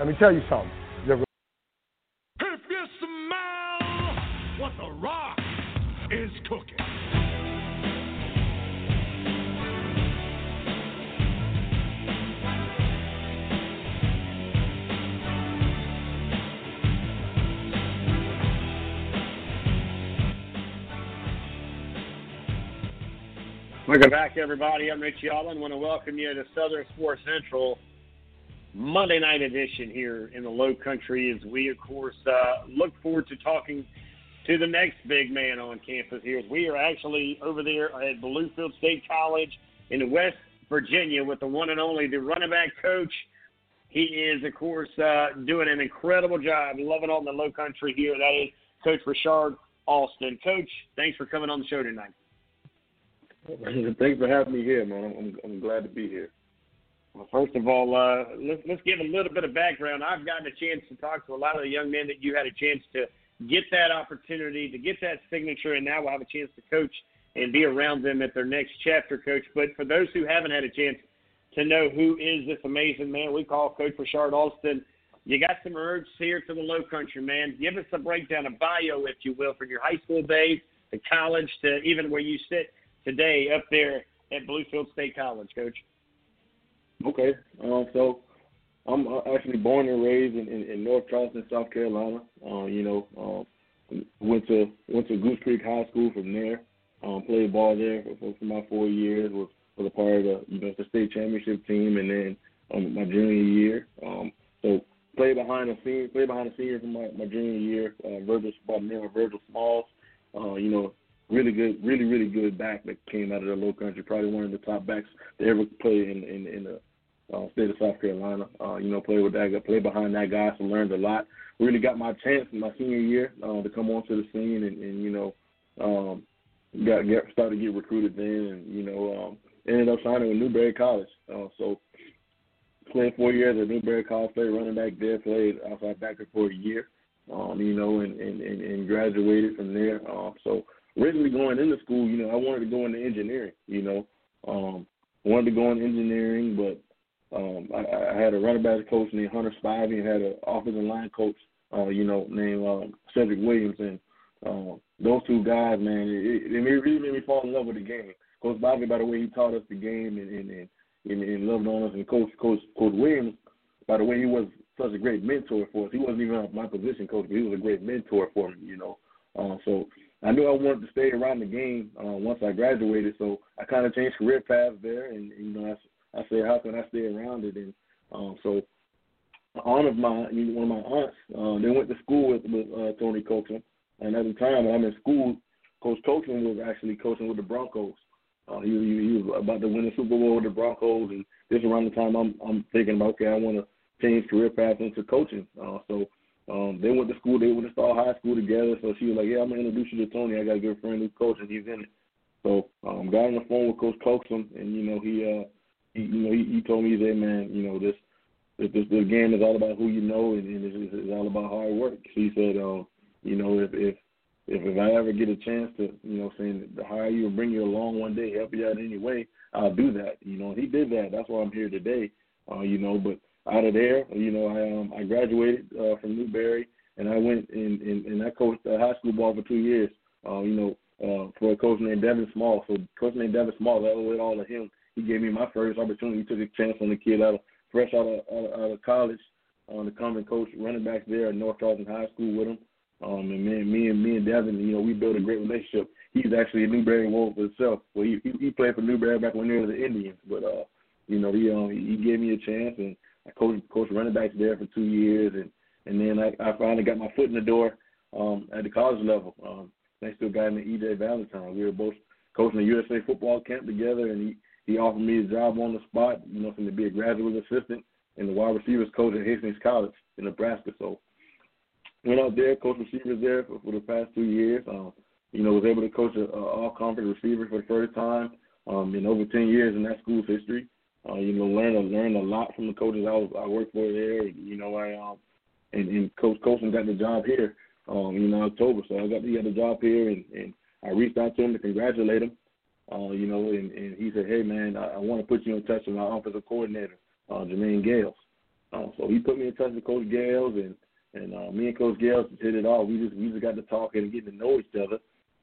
S11: Let me tell you something. The
S12: If you smell what the rock is cooking.
S2: Welcome back, everybody. I'm Richie Allen. I want to welcome you to Southern Sports Central Monday night edition here in the Low Country as we, of course, uh, look forward to talking to the next big man on campus here. We are actually over there at Bluefield State College in West Virginia with the one and only, the running back coach. He is, of course, uh, doing an incredible job. Loving on the Low Country here. That is Coach Rashard Austin. Coach, thanks for coming on the show tonight.
S13: Thanks for having me here, man. I'm, I'm glad to be here.
S2: Well, first of all, uh, let's, let's give a little bit of background. I've gotten a chance to talk to a lot of the young men that you had a chance to get that opportunity, to get that signature, and now we'll have a chance to coach and be around them at their next chapter, Coach. But for those who haven't had a chance to know who is this amazing man we call Coach Rashard Alston, you got some roots here to the Low Country, man. Give us a breakdown, a bio, if you will, from your high school days to college to even where you sit today up there at Bluefield State College, Coach.
S13: Okay. Um, so I'm actually born and raised in, in, in North Charleston, South Carolina. Uh, you know, um, went to went to Goose Creek High School from there. Um, played ball there for, for my four years. Was was a part of the you know the state championship team, and then um, my junior year. Um, so played behind the senior, played behind the seniors in my, my junior year. Uh, Virgil, by the name of Virgil Smalls. Uh, you know, really good, really really good back that came out of the Low Country. Probably one of the top backs that ever played in in, in the uh, state of South Carolina. Uh, you know, played with that guy, behind that guy, so learned a lot. Really got my chance in my senior year uh, to come onto the scene, and, and you know, um, got get started to get recruited then, and you know, um, ended up signing with Newberry College. Uh, so played four years at Newberry College, played running back there, played outside backer for a year. Um, you know, and, and, and, and graduated from there. Um, so originally going into school, you know, I wanted to go into engineering. You know, um, wanted to go into engineering, but um, I, I had a running back coach named Hunter Spivey and had an offensive line coach, uh, you know, named um, Cedric Williams. And uh, those two guys, man, it, it, really made me fall in love with the game. Coach Spivey, by the way, he taught us the game and and, and, and, and loved on us. And Coach Coach Coach Williams, by the way, he was such a great mentor for us. He wasn't even my position coach, but he was a great mentor for me, you know. Uh, so I knew I wanted to stay around the game uh, once I graduated, so I kind of changed career paths there, and you know, I, said, how can I stay around it? And um, so, aunt of my, one of my aunts, uh, they went to school with, with uh, Tony Coaxum, and at the time when I'm in school, Coach Coaxum was actually coaching with the Broncos. Uh, he, he, he was about to win the Super Bowl with the Broncos, and this around the time I'm I'm thinking about okay, I want to change career paths into coaching. Uh, so um, they went to school. They went to start high school together. So she was like, "Yeah, I'm gonna introduce you to Tony. I got a good friend who's coaching. He's in it." So um, got on the phone with Coach Coaxum, and you know he, uh, he you know he, he told me, said, "Man, you know this this this, game is all about who you know, and, and it's, it's all about hard work." He said, um, "You know if if if if I ever get a chance to, you know, saying to hire you or bring you along one day, help you out in any way, I'll do that." You know, he did that. That's why I'm here today. Uh, you know, but out of there, you know, I um I graduated uh, from Newberry and I went and and, and I coached uh, high school ball for two years. Uh, you know, uh, for a coach named Devin Small. So coach named Devin Small, I owe it all to him. He gave me my first opportunity. He took a chance on the kid out of fresh out of out of, out of college um, come and coach running backs there at North Charleston High School with him. Um, and me, me and me and Devin, you know, we built a great relationship. He's actually a Newberry Wolf himself. Well, he, he he played for Newberry back when they were the Indians, but uh, you know, he um he gave me a chance, and I coached coached running backs there for two years, and and then I, I finally got my foot in the door um at the college level. Um, thanks to a guy named EJ Valentine. We were both coaching the USA football camp together, and he he offered me a job on the spot, you know, to be a graduate assistant and the wide receivers coach at Hastings College in Nebraska. So went out there, coached receivers there for, for the past two years. Um, you know, was able to coach a, a all conference receiver for the first time um, in over ten years in that school's history. Uh, you know, learned learned a lot from the coaches I was I worked for there. You know, I um and, and Coach Coaxum got the job here. Um, know, October. So I got he got the job here, and, and I reached out to him to congratulate him. Uh, you know, and, and he said, "Hey, man, I, I want to put you in touch with my offensive coordinator, uh, Jermaine Gales." Uh, so he put me in touch with Coach Gales, and and uh, me and Coach Gales just hit it off. We just we just got to talking and getting to know each other.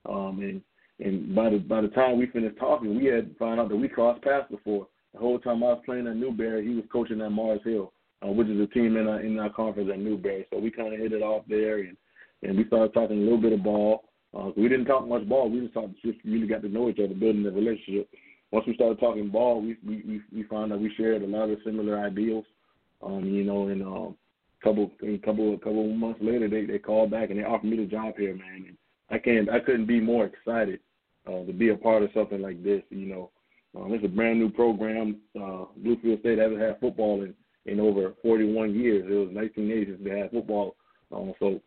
S13: Um, and and by the by the time we finished talking, we had found out that we crossed paths before. The whole time I was playing at Newberry, he was coaching at Mars Hill, uh, which is a team in our in our conference at Newberry. So we kind of hit it off there, and and we started talking a little bit of ball. Uh, we didn't talk much ball. We just talked, just really got to know each other, building the relationship. Once we started talking ball, we we we, we found that we shared a lot of similar ideals. Um, you know, and um, couple a couple a couple months later, they they called back and they offered me the job here, man. And I can't I couldn't be more excited uh, to be a part of something like this. You know, um, it's a brand new program. Uh, Bluefield State hasn't had football in in over 41 years. It was 1980 since they had football. Um, so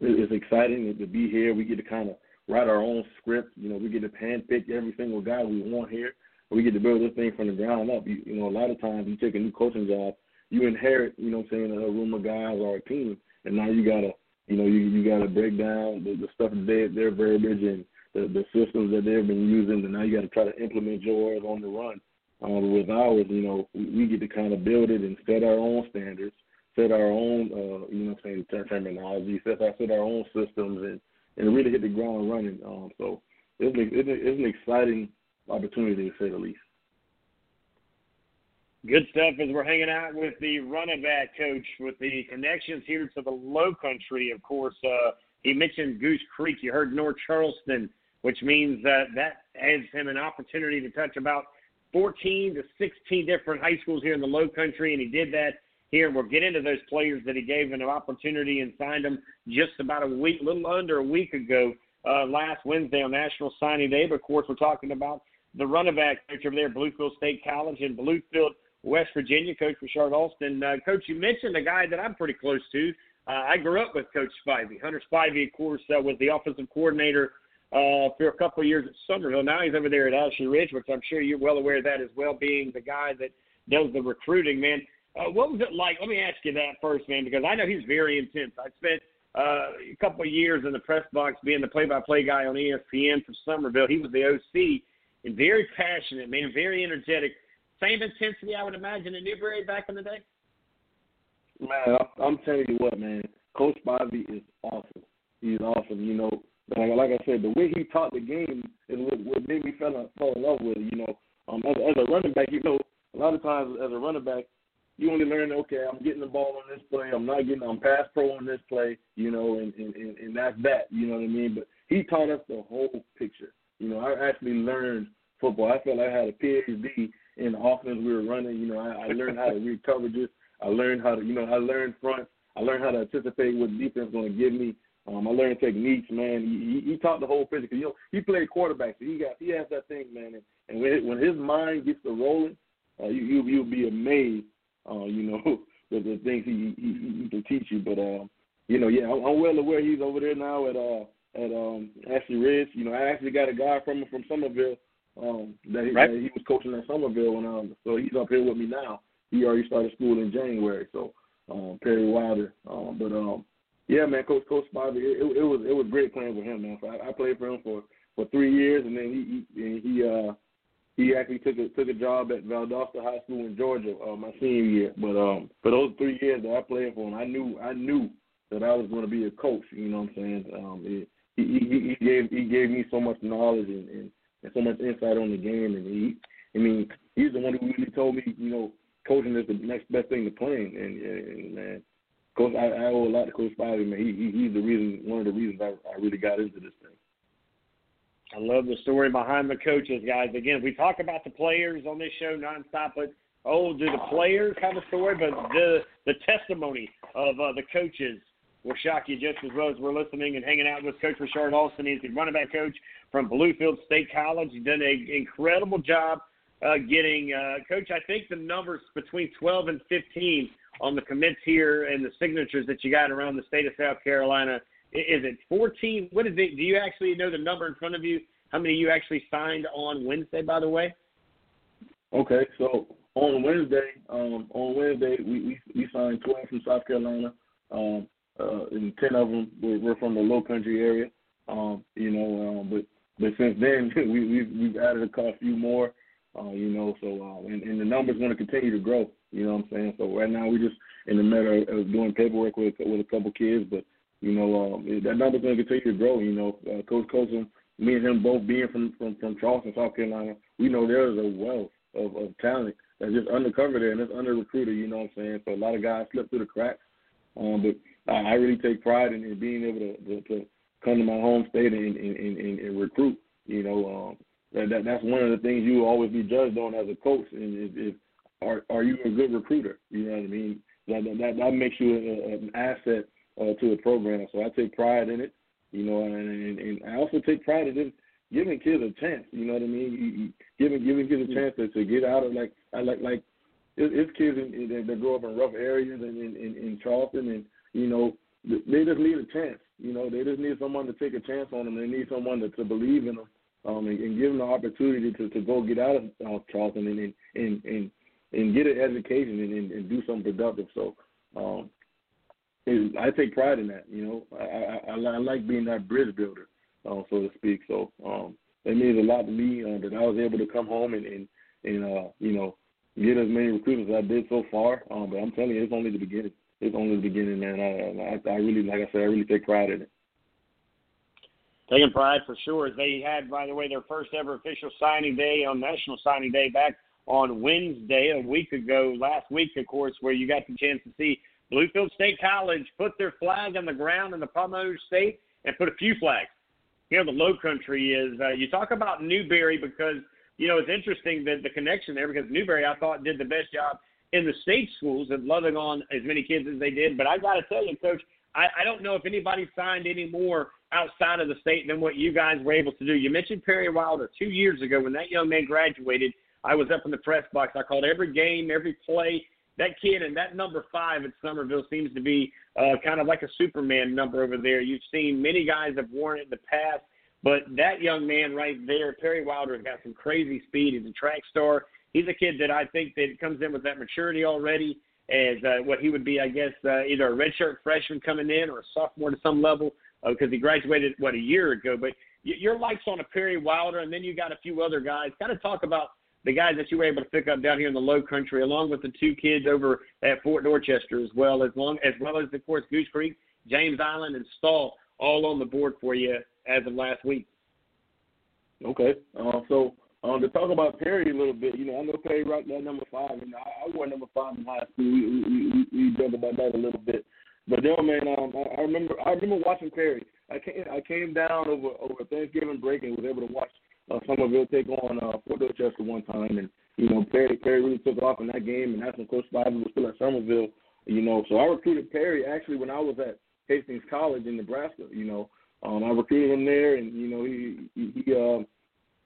S13: it's exciting to be here. We get to kind of write our own script. You know, we get to handpick every single guy we want here. We get to build this thing from the ground up. You, you know, a lot of times you take a new coaching job, you inherit, you know, what I'm saying, a room of guys or a team, and now you gotta, you know, you you gotta break down the, the stuff that they, their verbiage and the, the systems that they've been using, and now you got to try to implement yours on the run. Um, with ours, you know, we, we get to kind of build it and set our own standards set our own, uh, you know, what I'm saying terminology, set our set our own systems, and and really hit the ground running. Um, so it's an, it's an exciting opportunity to say the least.
S2: Good stuff as we're hanging out with the running back coach with the connections here to the low country. Of course, uh, he mentioned Goose Creek. You heard North Charleston, which means that that has him an opportunity to touch about 14 to 16 different high schools here in the low country, and he did that here. We'll get into those players that he gave an opportunity and signed them just about a week, a little under a week ago, uh, last Wednesday on National Signing Day. But of course, we're talking about the running back coach over there Bluefield State College in Bluefield, West Virginia, Coach Richard Alston. Uh, coach, you mentioned a guy that I'm pretty close to. Uh, I grew up with Coach Spivey. Hunter Spivey, of course, uh, was the offensive coordinator uh, for a couple of years at Summerville. Now he's over there at Ashley Ridge, which I'm sure you're well aware of that as well, being the guy that does the recruiting. Man, uh, what was it like? Let me ask you that first, man, because I know he's very intense. I spent uh, a couple of years in the press box being the play-by-play guy on ESPN for Summerville. He was the OC and very passionate, man, very energetic. Same intensity, I would imagine, in Newberry back in the day.
S13: Man, I'm telling you what, man. Coach Bobby is awesome. He's awesome. You know, like, like I said, the way he taught the game is what, what made me fall, fall in love with it. You know, um, as, as a running back, you know, a lot of times as a running back, you only learn, okay, I'm getting the ball on this play. I'm not getting, I'm pass pro on this play, you know, and, and, and, and that's that, you know what I mean? But he taught us the whole picture. You know, I actually learned football. I felt like I had a PhD in the offense we were running. You know, I, I learned how to read coverages. I learned how to, you know, I learned front. I learned how to anticipate what defense is going to give me. Um, I learned techniques, man. He, he, he taught the whole picture. You know, he played quarterback, so he got he has that thing, man. And, and when when his mind gets to rolling, uh, you you you'll be amazed uh, you know, the, the things he, he he can teach you. But um, you know, yeah, I'm, I'm well aware he's over there now at uh at um Ashley Ridge. You know, I actually got a guy from from Summerville um that he,
S2: right.
S13: that he was coaching at Summerville, and um, so he's up here with me now. He already started school in January, so um, Perry Wilder. Um, but um, yeah, man, Coach Coach Bobby, it, it, it was it was great playing with him, man. So I, I played for him for for three years, and then he, he and he uh he actually took a took a job at Valdosta High School in Georgia uh, my senior year. But um, for those three years that I played for him, I knew I knew that I was going to be a coach. You know what I'm saying? Um, it, he, he he gave he gave me so much knowledge and, and, and so much insight on the game, and he I mean he's the one who really told me you know coaching is the next best thing to playing, and, and, man. Coach, I, I owe a lot to Coach Spivey, man. He, he he's the reason, one of the reasons I, I really got into this thing.
S2: I love the story behind the coaches, guys. Again, we talk about the players on this show nonstop, but oh, do the players have a story? But the the testimony of uh, the coaches will shock you just as well as we're listening and hanging out with Coach Richard Alston. He's the running back coach from Bluefield State College. He's done an incredible job uh, getting, uh, Coach, I think the numbers between 12 and 15 on the commits here and the signatures that you got around the state of South Carolina. Is it 14? What is it? Do you actually know the number in front of you? How many you actually signed on Wednesday, by the way?
S13: Okay, so on Wednesday, um, on Wednesday we, we we signed 12 from South Carolina. Um, uh, and ten of them were, were from the Low Country area. Um, you know, um, but but since then we we've, we've added a few more. Uh, you know, so uh, and, and the number's going to continue to grow. You know what I'm saying? So right now we're just in the matter of doing paperwork with with a couple kids, but you know um, that number's going to continue to grow. You know, uh, Coach Coaxum, me and him both being from from from Charleston, South Carolina, we know there's a wealth of, of talent that's just undercover there and it's under recruited. You know what I'm saying? So a lot of guys slip through the cracks. Um, but I, I really take pride in, in being able to, to, to come to my home state and, and, and, and recruit. You know, um, that, that that's one of the things you will always be judged on as a coach. And if, if are are you a good recruiter? You know what I mean? That that, that makes you a, an asset uh, to the program. So I take pride in it. You know, and, and, and I also take pride in just giving kids a chance. You know what I mean? You, you, giving giving kids a chance to, to get out of like I like like it's kids in, in, that grow up in rough areas and in, in, in Charleston and you know, they just need a chance. You know, they just need someone to take a chance on them. They need someone to, to believe in them um, and, and give them the opportunity to, to go get out of uh, Charleston and and, and and and get an education and, and, and do something productive. So um, it, I take pride in that. You know, I, I, I like being that bridge builder, uh, so to speak. So um, it means a lot to me uh, that I was able to come home and and, and uh, you know get as many recruits as I did so far. Um, but I'm telling you, it's only the beginning it's only the beginning, man. I, I, I really, like I said, I really take pride in it.
S2: Taking pride for sure. They had, by the way, their first ever official signing day on National Signing Day back on Wednesday a week ago. Last week, of course, where you got the chance to see Bluefield State College put their flag on the ground in the Palmetto State and put a few flags. Here, the Low Country is. Uh, you talk about Newberry because you know it's interesting that the connection there because Newberry I thought did the best job in the state schools and loving on as many kids as they did. But I got to tell you, Coach, I, I don't know if anybody signed any more outside of the state than what you guys were able to do. You mentioned Perry Wilder two years ago when that young man graduated. I was up in the press box. I called every game, every play. That kid and that number five at Summerville seems to be uh, kind of like a Superman number over there. You've seen many guys have worn it in the past, but that young man right there, Perry Wilder, has got some crazy speed. He's a track star he's a kid that I think that comes in with that maturity already as uh, what he would be, I guess, uh, either a redshirt freshman coming in or a sophomore to some level because uh, he graduated what a year ago. But your likes on a Perry Wilder, and then you got a few other guys. Kind of talk about the guys that you were able to pick up down here in the Low Country, along with the two kids over at Fort Dorchester as well, as long as well as of course Goose Creek, James Island, and Stall, all on the board for you as of last week.
S13: Okay, uh, so um, to talk about Perry a little bit, you know, I know Perry rocked that number five, and I, I wore number five in high school. We we, we, we joke about that a little bit, but then, man, um, I, I remember I remember watching Perry. I came I came down over over Thanksgiving break and was able to watch uh, Summerville take on uh, Fort Dorchester one time, and you know Perry Perry really took off in that game, and that's when Coach Spivey was still at Summerville. You know, so I recruited Perry actually when I was at Hastings College in Nebraska. You know, um, I recruited him there, and you know he he, he uh,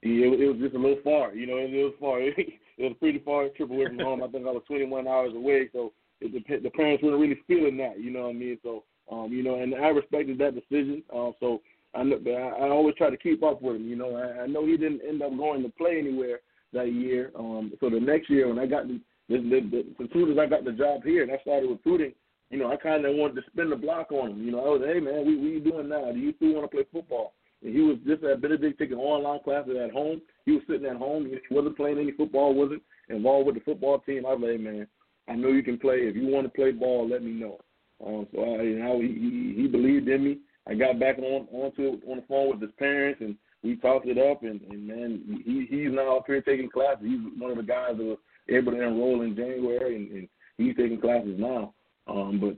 S13: it, it was just a little far, you know. It, was far. It, it was pretty far trip away from home. I think I was 21 hours away, so it, the, the parents weren't really feeling that, you know what I mean? So, um, you know, and I respected that decision. Uh, so I, I, I always try to keep up with him. You know, I, I know he didn't end up going to play anywhere that year. Um, so the next year when I got the, the, the, the as soon as I got the job here and I started recruiting, you know, I kind of wanted to spin the block on him. You know, I was, hey man, what you doing now? Do you still want to play football? And he was just at Benedict taking online classes at home. he was sitting at home. He wasn't playing any football. wasn't involved with the football team. I was like, man, I know you can play. If you want to play ball, let me know. Um, so I, you know, he, he he believed in me. I got back on onto on the phone with his parents, and we talked it up. And, and man, he he's now up here taking classes. He's one of the guys that was able to enroll in January, and, and he's taking classes now. Um, but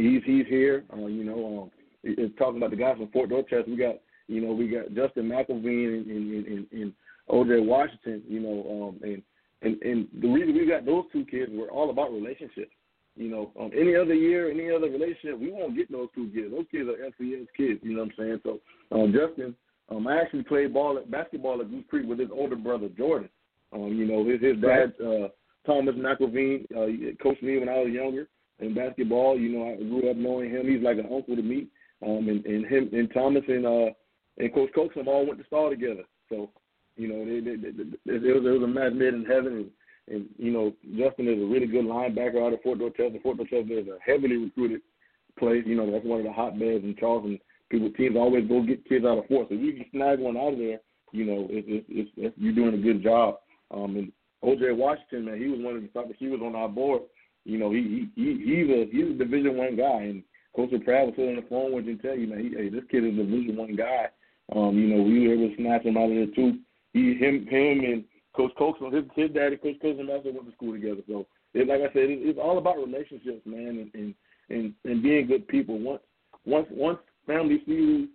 S13: he's he's here. Uh, you know, um, it's talking about the guys from Fort Dorchester. We got you know we got Justin McElveen and, and, and, and OJ Washington. You know, um, and and and the reason we got those two kids were all about relationships. You know, um, any other year, any other relationship, we won't get those two kids. Those kids are FCS kids. You know what I'm saying? So um, Justin, um, I actually played ball at basketball at Goose Creek with his older brother Jordan. Um, you know, his his dad uh, Thomas McElveen uh, coached me when I was younger in basketball. You know, I grew up knowing him. He's like an uncle to me. Um, and, and him and Thomas and uh and Coach Coaxum all went to Stall together. So, you know, they, they, they, they, it was it was a match made in heaven. And, and you know, Justin is a really good linebacker out of Fort Dorchester. Fort Dorchester is a heavily recruited place. You know, that's one of the hotbeds in Charleston. People teams always go get kids out of Fort. So if you can snag one out of there, you know, it's it's, it's, it's you're doing a good job. Um, and OJ Washington, man, he was one of the top. He was on our board. You know, he he, he he's a he's a Division One guy, and Coach Pratt was on the phone with you and tell you, man, he, hey, this kid is a Division One guy. Um, you know, we were able to snatch him out of there too. He, him, him, and Coach Coaxum, his his daddy, Coach Coaxum, also went to school together. So, it, like I said, it, it's all about relationships, man, and and and, and being good people. Once once once families see who,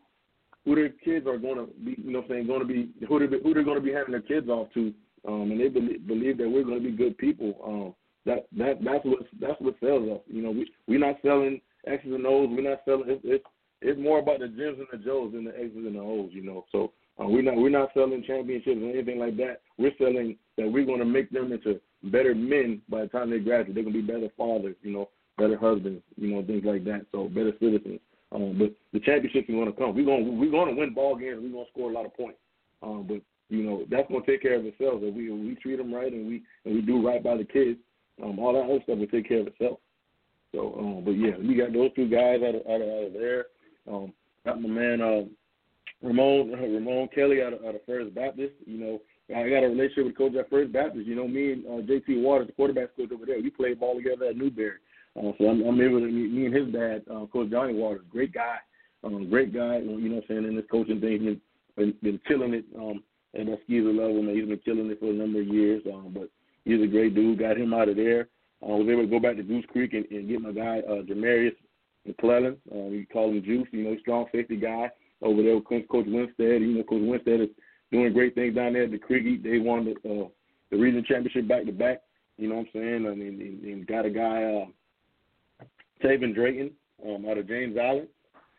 S13: who their kids are going to be, you know, saying going to be who they who they're going to be handing their kids off to, um, and they believe, believe that we're going to be good people. Um, that that that's what that's what sells us. You know, we we're not selling X's and O's. We're not selling. It's it's, it's more about the Jims and the Joes than the X's and the O's. You know, so uh, we're not we're not selling championships or anything like that. We're selling that we're going to make them into better men by the time they graduate. They're going to be better fathers. You know, better husbands. You know, things like that. So better citizens. Um, but the championships are going to come. We're going we're going to win ball games. We're going to score a lot of points. Um, but you know that's going to take care of itself if we if we treat them right and we and we do right by the kids. Um, all that other stuff will take care of itself. So, um, but yeah, we got those two guys out of out of, out of there. Um, got my man uh, Ramon Ramon Kelly out of, out of First Baptist. You know, I got a relationship with coach at First Baptist. You know, me and uh, JT Waters, the quarterback coach over there, we played ball together at Newberry. Uh, so I'm, I'm able to meet me and his dad, uh, Coach Johnny Waters, great guy, um, great guy. You know what I'm saying? In this coaching thing, he's been, been killing it um, at that SCISA level. Man, he's been killing it for a number of years. Um, but he's a great dude. Got him out of there. I uh, was able to go back to Goose Creek and, and get my guy uh, Jamarius McClellan. Uh, we call him Juice. You know, strong safety guy over there with Coach Winstead. You know, Coach Winstead is doing great things down there at the Creek. They won the uh, the regional championship back to back. You know what I'm saying? I mean, and, and got a guy, uh, Taven Drayton, um, out of James Island.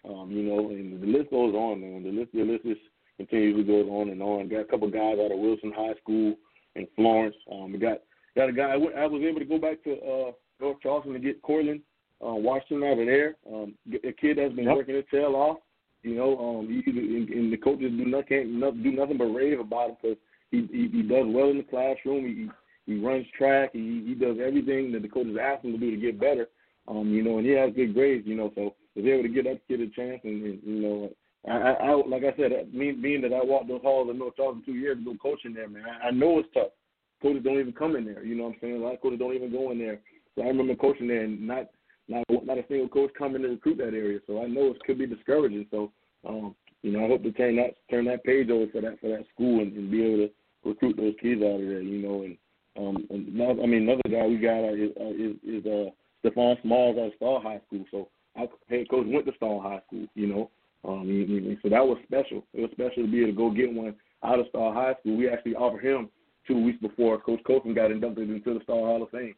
S13: Um, you know, and the list goes on, man. The list, the list just continuously goes on and on. Got a couple guys out of Wilson High School in Florence. Um, we got got a guy. I, w- I was able to go back to uh, North Charleston to get Cortland uh, Washington out of there. Um, a kid that's been yep. working his tail off. You know, um, he, and, and the coaches do not can't do nothing but rave about him because he, he he does well in the classroom. He he runs track. He he does everything that the coaches ask him to do to get better. Um, you know, and he has good grades. You know, so was able to give that kid a chance. And, and you know, I, I, I like I said, me being that I walked those halls in North Charleston two years ago coaching there, man, I, I know it's tough coaches don't even come in there. You know what I'm saying? A lot of coaches don't even go in there. So I remember coaching there and not not not a single coach coming to recruit that area. So I know it could be discouraging. So um, you know, I hope to turn that turn that page over for that for that school and, and be able to recruit those kids out of there. You know, and um, and now, I mean another guy we got is uh, is, is uh, Stephon Smalls out of Stall High School. So our head coach went to Stall High School. You know, um, and, and so that was special. It was special to be able to go get one out of Stall High School. We actually offered him two weeks before Coach Copeland got inducted into the Stall Hall of Fame.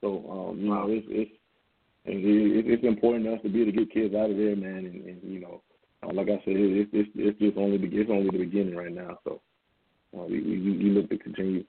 S13: So um, you know, it's it's and it, it's important to us to be to get kids out of there, man. And, and you know, uh, like I said, it, it's it's just only the it's only the beginning right now. So uh, we, we we look to continue.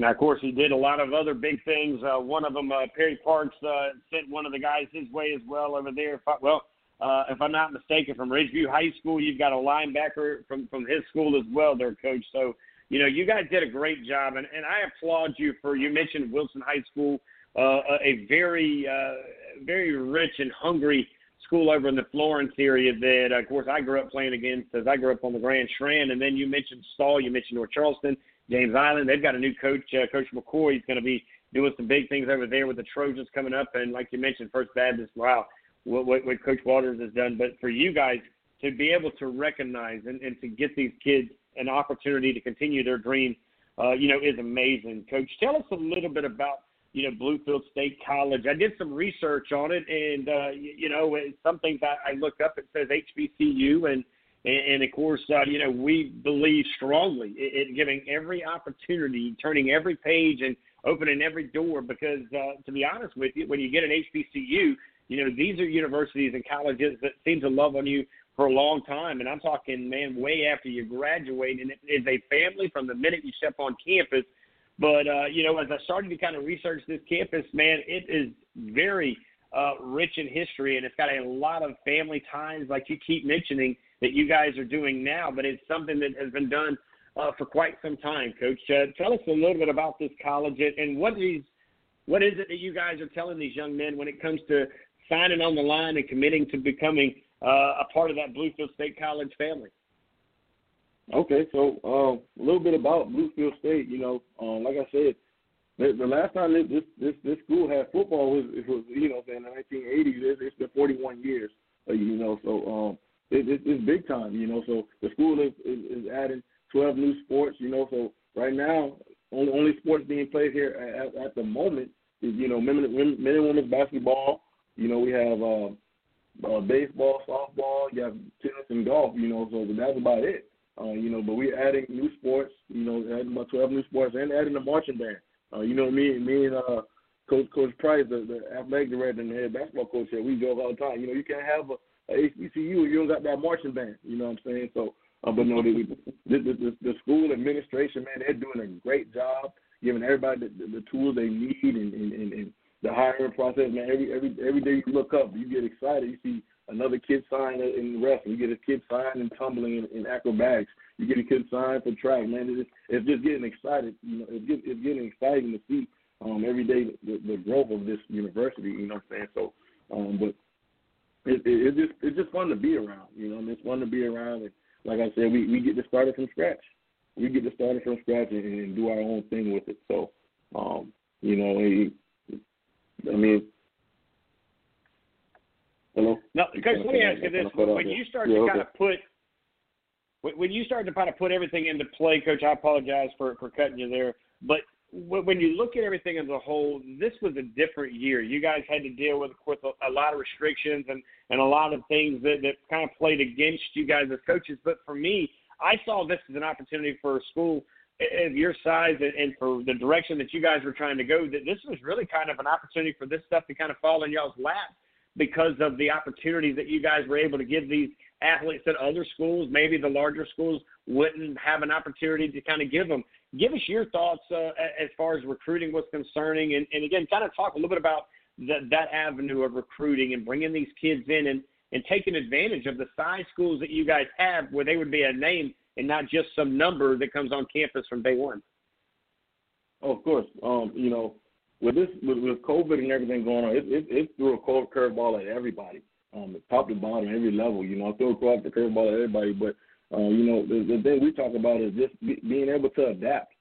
S2: Now, of course, he did a lot of other big things. Uh, one of them, uh, Perry Parks, uh, sent one of the guys his way as well over there. If I, well, uh, if I'm not mistaken, from Ridgeview High School, you've got a linebacker from from his school as well, there, coach. So you know, you guys did a great job, and, and I applaud you for. You mentioned Wilson High School, uh, a very, uh, very rich and hungry school over in the Florence area that, of course, I grew up playing against as I grew up on the Grand Strand. And then you mentioned Stall, you mentioned North Charleston, James Island. They've got a new coach, uh, Coach McCoy. He's going to be doing some big things over there with the Trojans coming up. And like you mentioned, First Baptist, wow, what, what, what Coach Waters has done. But for you guys to be able to recognize and, and to get these kids an opportunity to continue their dreams, uh, you know, is amazing. Coach, tell us a little bit about you know Bluefield State College. I did some research on it, and uh, you, you know, it's something that I look up. It says HBCU, and and, and of course, uh, you know, we believe strongly in, in giving every opportunity, turning every page, and opening every door. Because uh, to be honest with you, when you get an HBCU, you know, these are universities and colleges that seem to love on you for a long time. And I'm talking, man, way after you graduate. And it is a family from the minute you step on campus. But, uh, you know, as I started to kind of research this campus, man, it is very uh, rich in history and it's got a lot of family ties, like you keep mentioning, that you guys are doing now. But it's something that has been done uh, for quite some time, Coach. Uh, tell us a little bit about this college and what these. What is it that you guys are telling these young men when it comes to signing on the line and committing to becoming uh, a part of that Bluefield State College family.
S13: Okay, so uh, a little bit about Bluefield State. You know, um, like I said, the, the last time this, this this school had football was it was you know in the 1980s. It's, it's been 41 years. Uh, you know, so um, it, it, it's big time. You know, so the school is, is, is adding 12 new sports. You know, so right now only only sports being played here at, at the moment is you know men, men, men and women's basketball. You know, we have. Uh, uh, baseball, softball, you have tennis and golf, you know, so that's about it. Uh, you know, but we're adding new sports, you know, adding about 12 new sports and adding the marching band. Uh, you know, me, me and uh, Coach Coach Price, the, the athletic director and the head basketball coach here, we joke all the time. You know, you can't have a, a HBCU if you don't got that marching band. You know what I'm saying? So, uh, but no, the, the, the, the school administration, man, they're doing a great job giving everybody the, the, the tools they need and, and, and, and the hiring process, man. Every every every day you look up, you get excited. You see another kid sign in wrestling. You get a kid signed in tumbling in, in acrobatics. You get a kid signed for track, man. It's, it's just getting excited. You know, it's, get, it's getting exciting to see um, every day the, the growth of this university. You know what I'm saying? So, um, but it, it, it's just it's just fun to be around. You know, and it's fun to be around. And like I said, we we get to start it from scratch. We get to start it from scratch and, and do our own thing with it. So, um, you know, it, I mean, hello.
S2: No, because let me ask you this: when you start
S13: yeah,
S2: to
S13: okay.
S2: kind of put when you start to kind of put everything into play, Coach, I apologize for for cutting you there, but when you look at everything as a whole, this was a different year. You guys had to deal with, with a, a lot of restrictions and and a lot of things that that kind of played against you guys as coaches. But for me, I saw this as an opportunity for a school of your size and, and for the direction that you guys were trying to go, that this was really kind of an opportunity for this stuff to kind of fall in y'all's lap because of the opportunities that you guys were able to give these athletes that other schools, maybe the larger schools, wouldn't have an opportunity to kind of give them. Give us your thoughts uh, as far as recruiting was concerning, and, and again, kind of talk a little bit about that that avenue of recruiting and bringing these kids in and and taking advantage of the size schools that you guys have, where they would be a name and not just some number that comes on campus from day one.
S13: Oh, of course. Um, you know, with this with, with COVID and everything going on, it, it, it threw a cold curveball at everybody, um, top to bottom, every level. You know, threw a cold curveball at everybody. But uh, you know, the, the thing we talk about is just be, being able to adapt.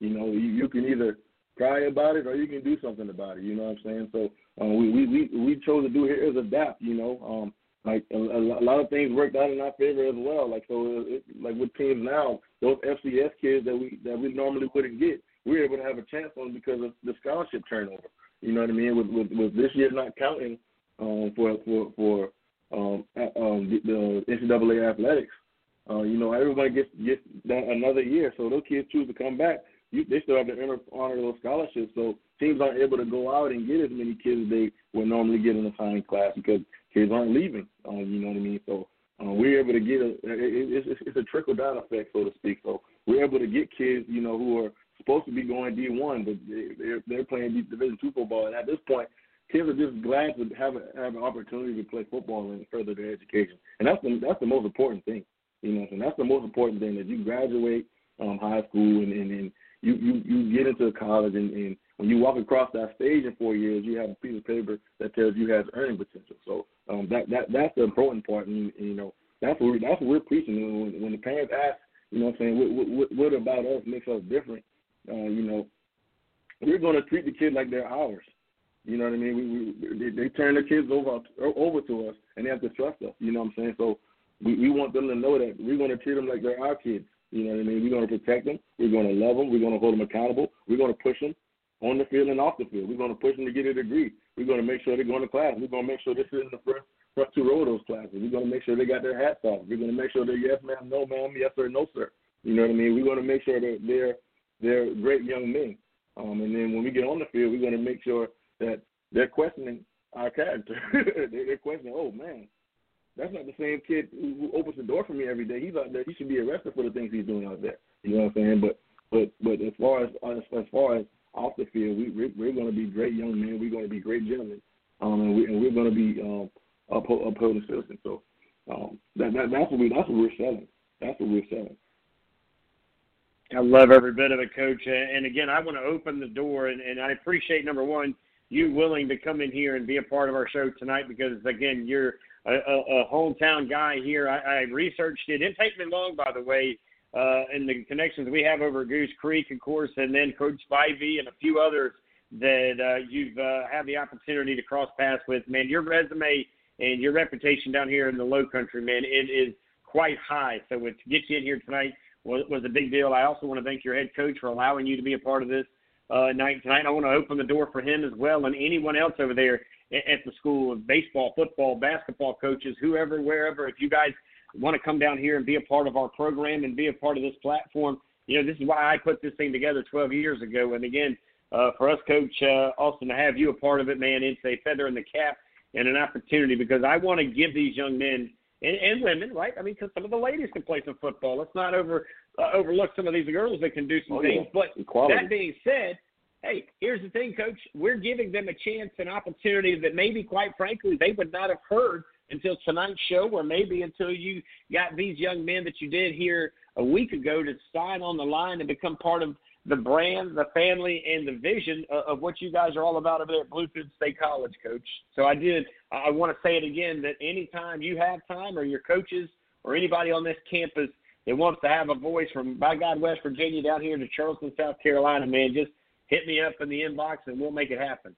S13: You know, you, you can either cry about it or you can do something about it. You know what I'm saying? So um, we, we we we chose to do here is adapt. You know, um, like a, a lot of things worked out in our favor as well. Like so, it, like with teams now, those FCS kids that we that we normally wouldn't get, we were able to have a chance on because of the scholarship turnover. You know what I mean? With with, with this year not counting um, for for for um, um, the, the NCAA athletics, uh, you know everybody gets gets that another year. So those kids choose to come back. You, they still have to honor those scholarships. So teams aren't able to go out and get as many kids as they would normally get in a signing class because kids aren't leaving. Um, you know what I mean? So uh, we're able to get a it, it's, it's a trickle down effect, so to speak. So we're able to get kids, you know, who are supposed to be going D one, but they, they're they're playing Division two football, and at this point, kids are just glad to have a, have an opportunity to play football and further their education, and that's the that's the most important thing. You know, and that's the most important thing that you graduate um, high school and, and, and you, you you get into college and, and when you walk across that stage in four years, you have a piece of paper that tells you has earning potential. So um, that that that's the important part, and, and you know that's what we're, that's what we're preaching. When, when the parents ask, you know, what I'm saying, what, what, what about us makes us different? Uh, you know, we're going to treat the kids like they're ours. You know what I mean? We, we they, turn their kids over over to us, and they have to trust us. You know what I'm saying? So we, we want them to know that we're going to treat them like they're our kids. You know what I mean? We're going to protect them. We're going to love them. We're going to hold them accountable. We're going to push them on the field and off the field. We're going to push them to get a degree. We're going to make sure they're going to class. We're going to make sure sitting in the front, front two row of those classes. We're going to make sure they got their hats off. We're going to make sure they're yes ma'am, no ma'am, yes sir, no sir. You know what I mean? We're going to make sure that they're they're great young men. Um, and then when we get on the field, we're going to make sure that they're questioning our character. they're questioning, oh man, that's not the same kid who opens the door for me every day. He's out there. He should be arrested for the things he's doing out there. You know what I'm saying? But but but as far as as, as far as off the field, we we're, we're going to be great young men. We're going to be great gentlemen, um, and we and we're going to be um, uphold, upholding citizens. So um, that, that that's what we that's what we're selling. That's what we're selling.
S2: I love every bit of it, Coach. And again, I want to open the door, and, and I appreciate number one you willing to come in here and be a part of our show tonight because again, you're a, a, a hometown guy here. I, I researched it. It didn't take me long, by the way, uh, and the connections we have over Goose Creek, of course, and then Coach Spivey and a few others that uh, you've uh, had the opportunity to cross paths with. Man, your resume and your reputation down here in the Low Country, man, it is quite high. So to get you in here tonight was, was a big deal. I also want to thank your head coach for allowing you to be a part of this uh, night tonight. I want to open the door for him as well and anyone else over there at the school of baseball, football, basketball coaches, whoever, wherever. If you guys want to come down here and be a part of our program and be a part of this platform, you know, this is why I put this thing together 12 years ago. And again, uh, for us, Coach uh, Austin, to have you a part of it, man, it's a feather in the cap and an opportunity because I want to give these young men and, and women, right? I mean, because some of the ladies can play some football. Let's not over uh, overlook some of these girls that can do some
S13: oh,
S2: things.
S13: Yeah.
S2: But
S13: Equality.
S2: that being said, hey, here's the thing, Coach. We're giving them a chance, an opportunity that maybe, quite frankly, they would not have heard until tonight's show, or maybe until you got these young men that you did here a week ago to sign on the line and become part of the brand, the family, and the vision of, of what you guys are all about over there at Bluefield State College, Coach. So I did. I want to say it again that anytime you have time, or your coaches, or anybody on this campus that wants to have a voice from by God West Virginia down here to Charleston, South Carolina, man, just hit me up in the inbox and we'll make it happen.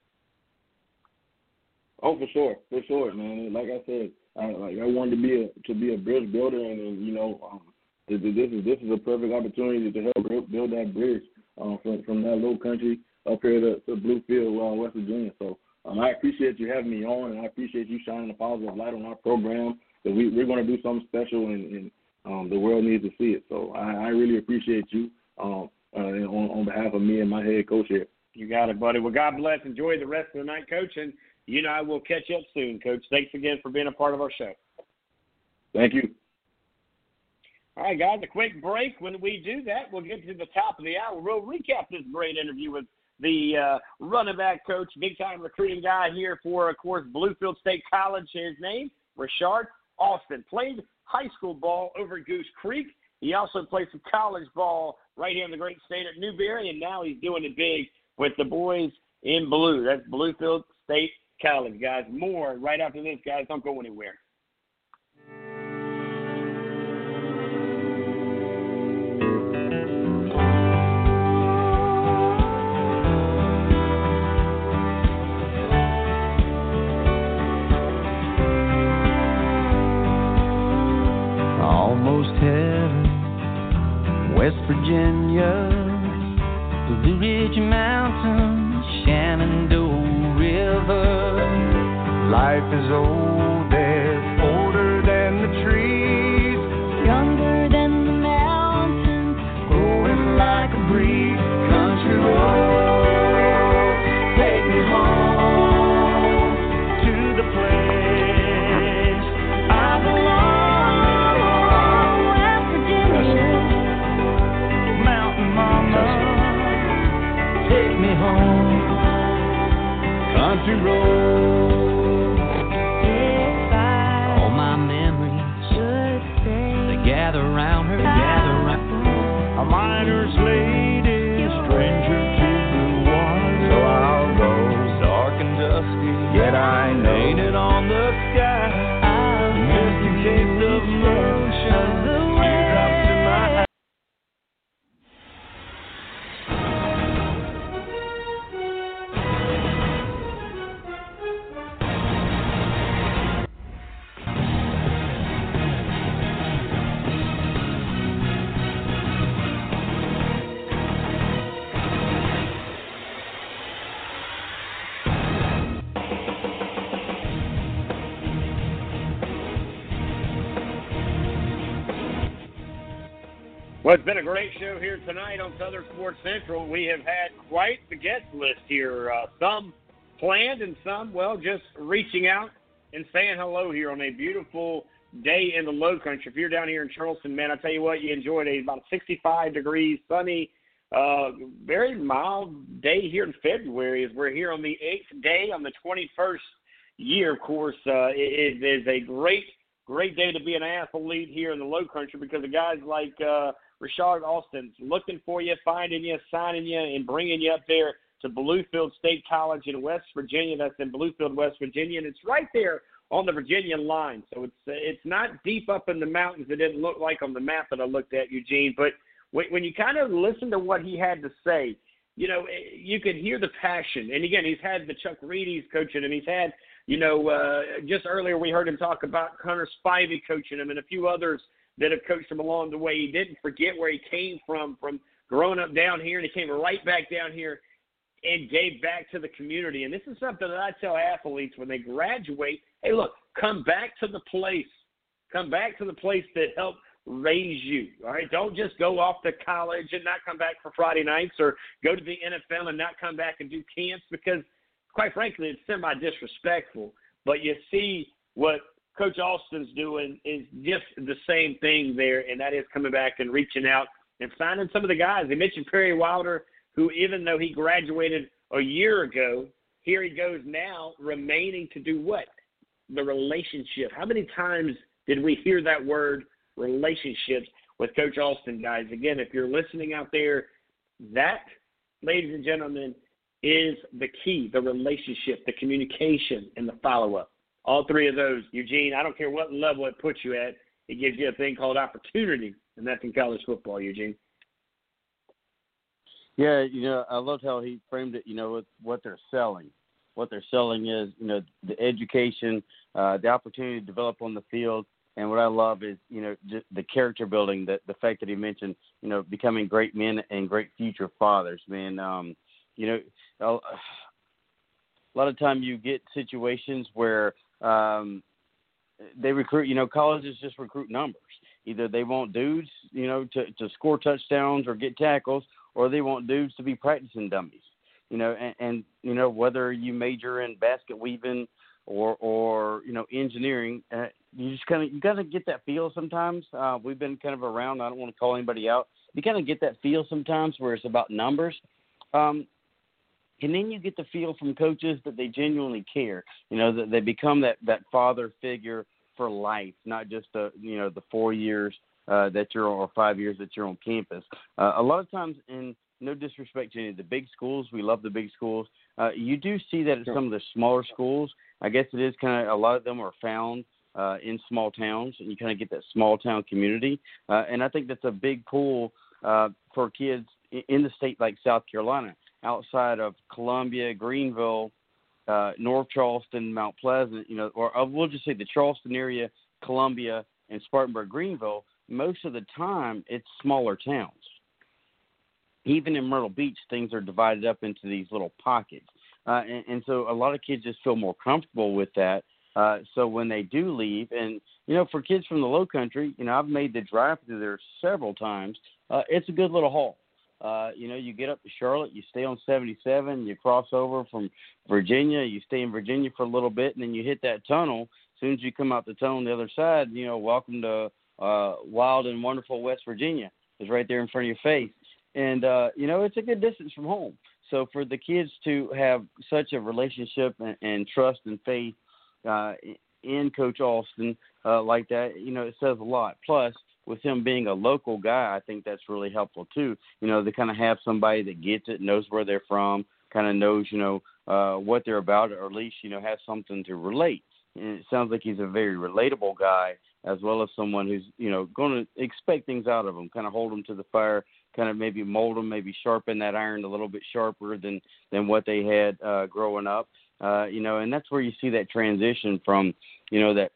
S13: Oh, for sure, for sure, man. Like I said, I, like I wanted to be a to be a bridge builder, and, and you know, um, this, this is this is a perfect opportunity to help build that bridge um, from from that low country up here to, to Bluefield, uh, West Virginia. So um, I appreciate you having me on, and I appreciate you shining a positive light on our program. That we we're going to do something special, and, and um, the world needs to see it. So I, I really appreciate you um, uh, on, on behalf of me and my head coach here.
S2: You got it, buddy. Well, God bless. Enjoy the rest of the night, Coach, and you and I will catch up soon, Coach. Thanks again for being a part of our show.
S13: Thank you.
S2: All right, guys, a quick break. When we do that, we'll get to the top of the hour. We'll recap this great interview with the uh, running back coach, big time recruiting guy here for, of course, Bluefield State College. His name, Rashard Austin. Played high school ball over Goose Creek. He also played some college ball right here in the great state of Newberry, and now he's doing it big with the boys in blue. That's Bluefield State College, guys. More right after this, guys. Don't go anywhere.
S14: West Virginia, the Blue Ridge Mountains, Shenandoah River. Life is old,
S2: Well, it's been a great show here tonight on Southern Sports Central. We have had quite the guest list here. Uh, some planned and some, well, just reaching out and saying hello here on a beautiful day in the low country. If you're down here in Charleston, man, I tell you what, you enjoyed a about 65 degrees, sunny, uh, very mild day here in February as we're here on the eighth day on the 21st year. Of course, uh, it, it is a great, great day to be an athlete here in the low country because the guys like uh, Rashard Austin's looking for you, finding you, signing you, and bringing you up there to Bluefield State College in West Virginia. That's in Bluefield, West Virginia, and it's right there on the Virginia line. So it's it's not deep up in the mountains. It didn't look like on the map that I looked at, Eugene. But when, you kind of listen to what he had to say, you know, eh, you could hear the passion. And again, he's had the Chuck Reedies coaching him. He's had, you know, uh, just earlier we heard him talk about Hunter Spivey coaching him and a few others that have coached him along the way. He didn't forget where he came from, from growing up down here, and he came right back down here and gave back to the community. And this is something that I tell athletes when they graduate hey, look, come back to the place. Come back to the place that helped raise you. All right. Don't just go off to college and not come back for Friday nights or go to the NFL and not come back and do camps because quite frankly it's semi disrespectful. But you see what Coach Austin's doing is just the same thing there, and that is coming back and reaching out and finding some of the guys. They mentioned Perry Wilder, who even though he graduated a year ago, here he goes now, remaining to do what? The relationship. How many times did we hear that word relationships with Coach Austin, guys? Again, if you're listening out there, that, ladies and gentlemen, is the key the relationship, the communication, and the follow up. All three of those, Eugene, I don't care what level it puts you at, it gives you a thing called opportunity, and that's in college football, Eugene.
S3: Yeah, you know, I loved how he framed it. You know, with what they're selling. What they're selling is, you know, the education, uh, the opportunity to develop on the field, and what I love is, you know, just the character building. That the fact that he mentioned, you know, becoming great men and great future fathers. Man, um, you know, a lot of time you get situations where um, they recruit. You know, colleges just recruit numbers. Either they want dudes, you know, to to score touchdowns or get tackles, or they want dudes to be practicing dummies. You know, and, and you know whether you major in basket weaving or or you know engineering, uh, you just kind of you got to get that feel sometimes. Uh, we've been kind of around. I don't want to call anybody out. You kind of get that feel sometimes where it's about numbers. Um, and then you get the feel from coaches that they genuinely care. You know that they become that that father figure for life, not just the you know the four years uh, that you're or five years that you're on campus. Uh, a lot of times, in no disrespect to any of the big schools, we love the big schools. Uh, you do see that at some of the smaller schools. I guess it is kind of a lot of them are found uh, in small towns, and you kind of get that small town community. Uh, and I think that's a big pull uh, for kids in the state like South Carolina outside of Columbia, Greenville, uh, North Charleston, Mount Pleasant, you know, or uh, we'll just say the Charleston area, Columbia, and Spartanburg, Greenville. Most of the time, it's smaller towns. Even in Myrtle Beach, things are divided up into these little pockets, uh, and, and so a lot of kids just feel more comfortable with that. Uh, so when they do leave, and you know, for kids from the Low Country, you know, I've made the drive through there several times. Uh, it's a good little haul. Uh, you know, you get up to Charlotte, you stay on 77, you cross over from Virginia, you stay in Virginia for a little bit, and then you hit that tunnel. As soon as you come out the tunnel on the other side, you know, welcome to uh, wild and wonderful West Virginia. It's right there in front of your face, and uh, you know, it's a good distance from home. So for the kids to have such a relationship and, and trust and faith uh, in Coach Austin uh, like that, you know, it says a lot. Plus, with him being a local guy, I think that's really helpful too. You know, to kind of have somebody that gets it, knows where they're from, kind of knows, you know, uh, what they're about, or at least you know has something to relate. And it sounds like he's a very relatable guy, as well as someone who's you know going to expect things out of him, kind of hold them to the fire, kind of maybe mold them, maybe sharpen that iron a little bit sharper than than what they had uh, growing up. Uh, you know, and that's where you see that transition from, you know, that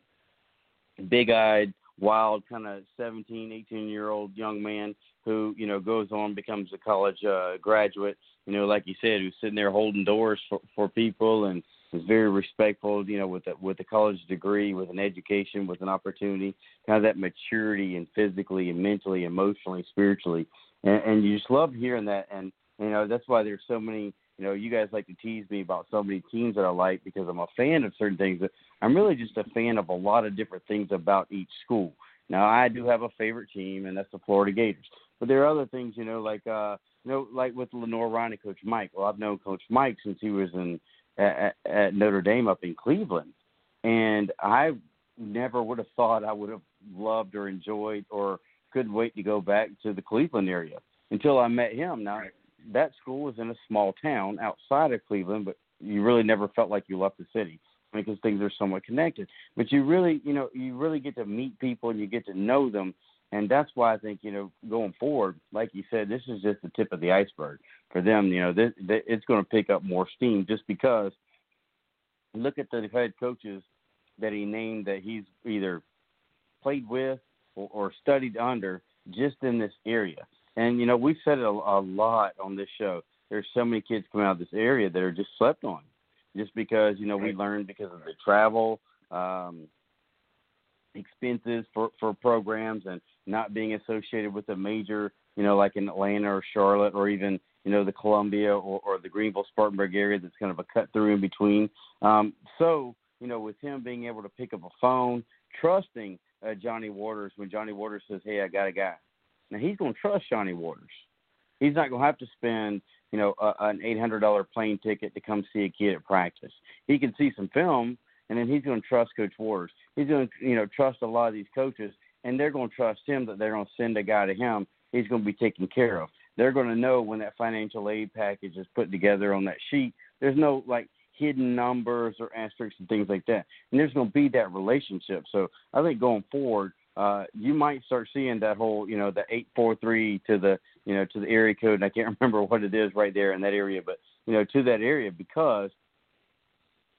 S3: big-eyed, wild kind of 17, 18 year old young man who, you know, goes on becomes a college uh, graduate. You know, like you said, who's sitting there holding doors for, for people and is very respectful. You know, with a, with a college degree, with an education, with an opportunity, kind of that maturity and physically and mentally, emotionally, spiritually, and, and you just love hearing that. And you know, that's why there's so many you know, you guys like to tease me about so many teams that I like because I'm a fan of certain things. But I'm really just a fan of a lot of different things about each school. Now, I do have a favorite team, and that's the Florida Gators. But there are other things, you know, like uh, you know, like with Lenoir-Rhyne Coach Mike. Well, I've known Coach Mike since he was in at, at Notre Dame up in Cleveland, and I never would have thought I would have loved or enjoyed or couldn't wait to go back to the Cleveland area until I met him. Now, that school was in a small town outside of Cleveland, but you really never felt like you left the city because things are somewhat connected. But you really, you know, you really get to meet people and you get to know them, and that's why I think you know going forward, like you said, this is just the tip of the iceberg for them. You know, this, this, it's going to pick up more steam just because. Look at the head coaches that he named that he's either played with or, or studied under just in this area. And you know, we've said it a, a lot on this show. There's so many kids coming out of this area that are just slept on, just because you know we learned because of the travel um, expenses for for programs and not being associated with a major, you know, like in Atlanta or Charlotte or even you know the Columbia or, or the Greenville Spartanburg area that's kind of a cut through in between. Um, so you know, with him being able to pick up a phone, trusting uh, Johnny Waters when Johnny Waters says, "Hey, I got a guy," Now he's going to trust Johnny Waters. He's not going to have to spend, you know, a, an eight hundred dollar plane ticket to come see a kid at practice. He can see some film, and then he's going to trust Coach Waters. He's going to, you know, trust a lot of these coaches, and they're going to trust him that they're going to send a guy to him. He's going to be taken care of. They're going to know when that financial aid package is put together on that sheet. There's no like hidden numbers or asterisks and things like that. And there's going to be that relationship. So I think going forward, uh, you might start seeing that whole, you know, the eight four three to the, you know, to the area code. And I can't remember what it is right there in that area, but you know, to that area because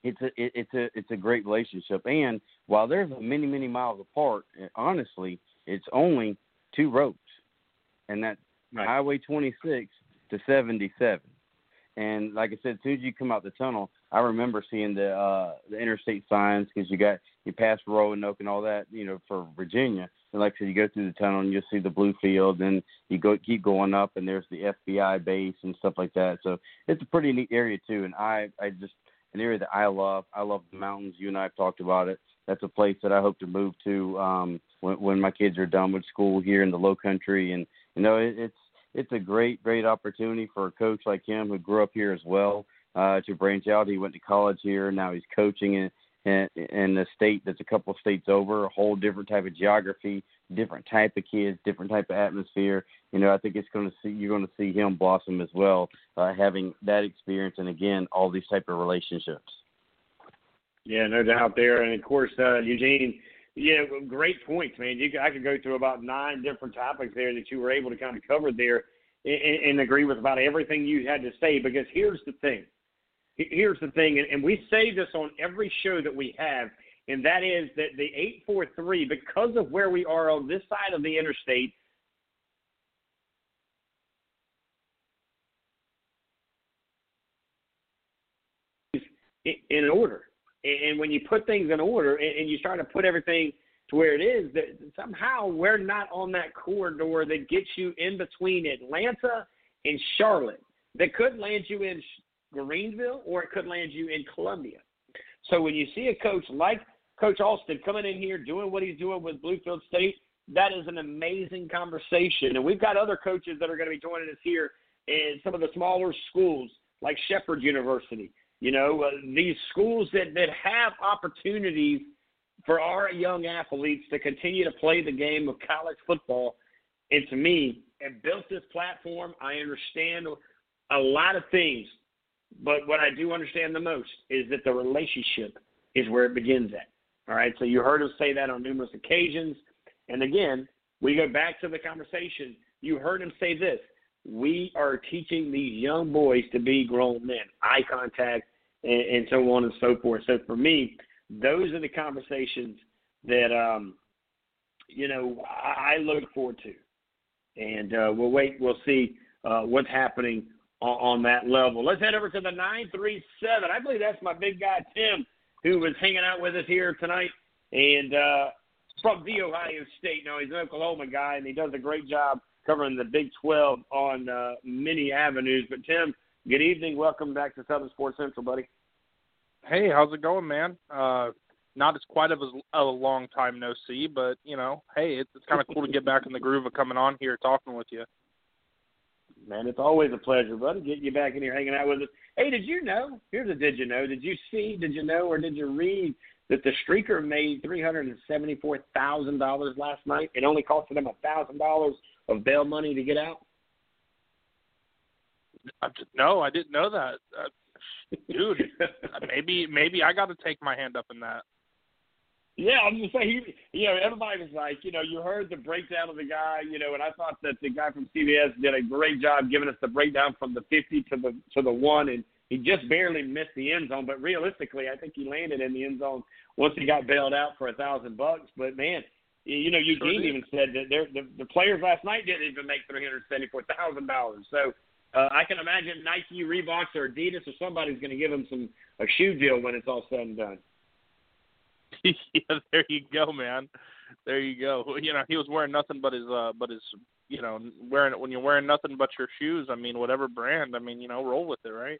S3: it's a it, it's a it's a great relationship. And while they're many many miles apart, eh, honestly, it's only two roads, and that's right. Highway 26 to 77. And like I said, as soon as you come out the tunnel, I remember seeing the uh the interstate signs because you got you pass Roanoke and all that, you know, for Virginia. And like I said, you go through the tunnel and you'll see the Bluefield, and you go keep going up, and there's the FBI base and stuff like that. So it's a pretty neat area too. And I I just an area that I love. I love the mountains. You and I have talked about it. That's a place that I hope to move to um when when my kids are done with school here in the Low Country. And you know, it, it's it's a great great opportunity for a coach like him who grew up here as well uh, to branch out. He went to college here. And now he's coaching in, in a state that's a couple of states over, a whole different type of geography, different type of kids, different type of atmosphere. You know, I think it's going to see you're going to see him blossom as well, uh, having that experience and again all these type of relationships.
S2: Yeah, no doubt there, and of course, uh, Eugene. Yeah, great points, man. You, I could go through about nine different topics there that you were able to kind of cover there, and, and agree with about everything you had to say. Because here's the thing: here's the thing, and we say this on every show that we have, and that is that the 843, because of where we are on this side of the interstate, in order. And when you put things in order and you start to put everything to where it is, that somehow we're not on that corridor that gets you in between Atlanta and Charlotte. That could land you in Greenville or it could land you in Columbia. So when you see a coach like Coach Austin coming in here doing what he's doing with Bluefield State, that is an amazing conversation. And we've got other coaches that are going to be joining us here in some of the smaller schools like Shepherd University. You know, uh, these schools that, that have opportunities for our young athletes to continue to play the game of college football. And to me, and built this platform, I understand a lot of things But what I do understand the most is that the relationship is where it begins at. All right. So you heard us say that on numerous occasions. And again, we go back to the conversation. You heard him say this. We are teaching these young boys to be grown men, eye contact, and, and so on and so forth. So for me, those are the conversations that um, you know I, I look forward to, and uh, we'll wait. We'll see uh, what's happening on, on that level. Let's head over to the nine three seven. I believe that's my big guy Tim, who was hanging out with us here tonight, and uh, from the Ohio State. Now he's an Oklahoma guy, and he does a great job covering the Big Twelve on uh, many avenues. But Tim, good evening. Welcome back to Southern Sports Central, buddy.
S15: Hey, how's it going, man? Uh, not as quite of a, a long time no see, but you know, hey, it's, it's kind of cool to get back in the groove of coming on here talking with you.
S2: Man, it's always a pleasure, buddy, getting you back in here hanging out with us. Hey, did you know? Here's a did you know? Did you see? Did you know, or did you read that the streaker made three hundred and seventy-four thousand dollars last night? It only costed them a thousand dollars of bail money to get out.
S15: No, I didn't know that. Uh, dude, maybe maybe I got to take my hand up in that.
S2: Yeah, I'm just saying. He, you know, everybody was like, you know, you heard the breakdown of the guy, you know, and I thought that the guy from CBS did a great job giving us the breakdown from the 50 to the to the one, and he just barely missed the end zone. But realistically, I think he landed in the end zone once he got bailed out for a thousand bucks. But man, you know, Eugene
S15: did.
S2: even said that the, the players last night didn't even make three hundred seventy-four thousand dollars. So uh, I can imagine Nike, Reeboks, or Adidas, or somebody's going to give him some a shoe deal when it's all said and done.
S15: yeah, there you go, man. There you go. You know, he was wearing nothing but his uh but his you know, wearing when you're wearing nothing but your shoes, I mean, whatever brand, I mean, you know, roll with it, right?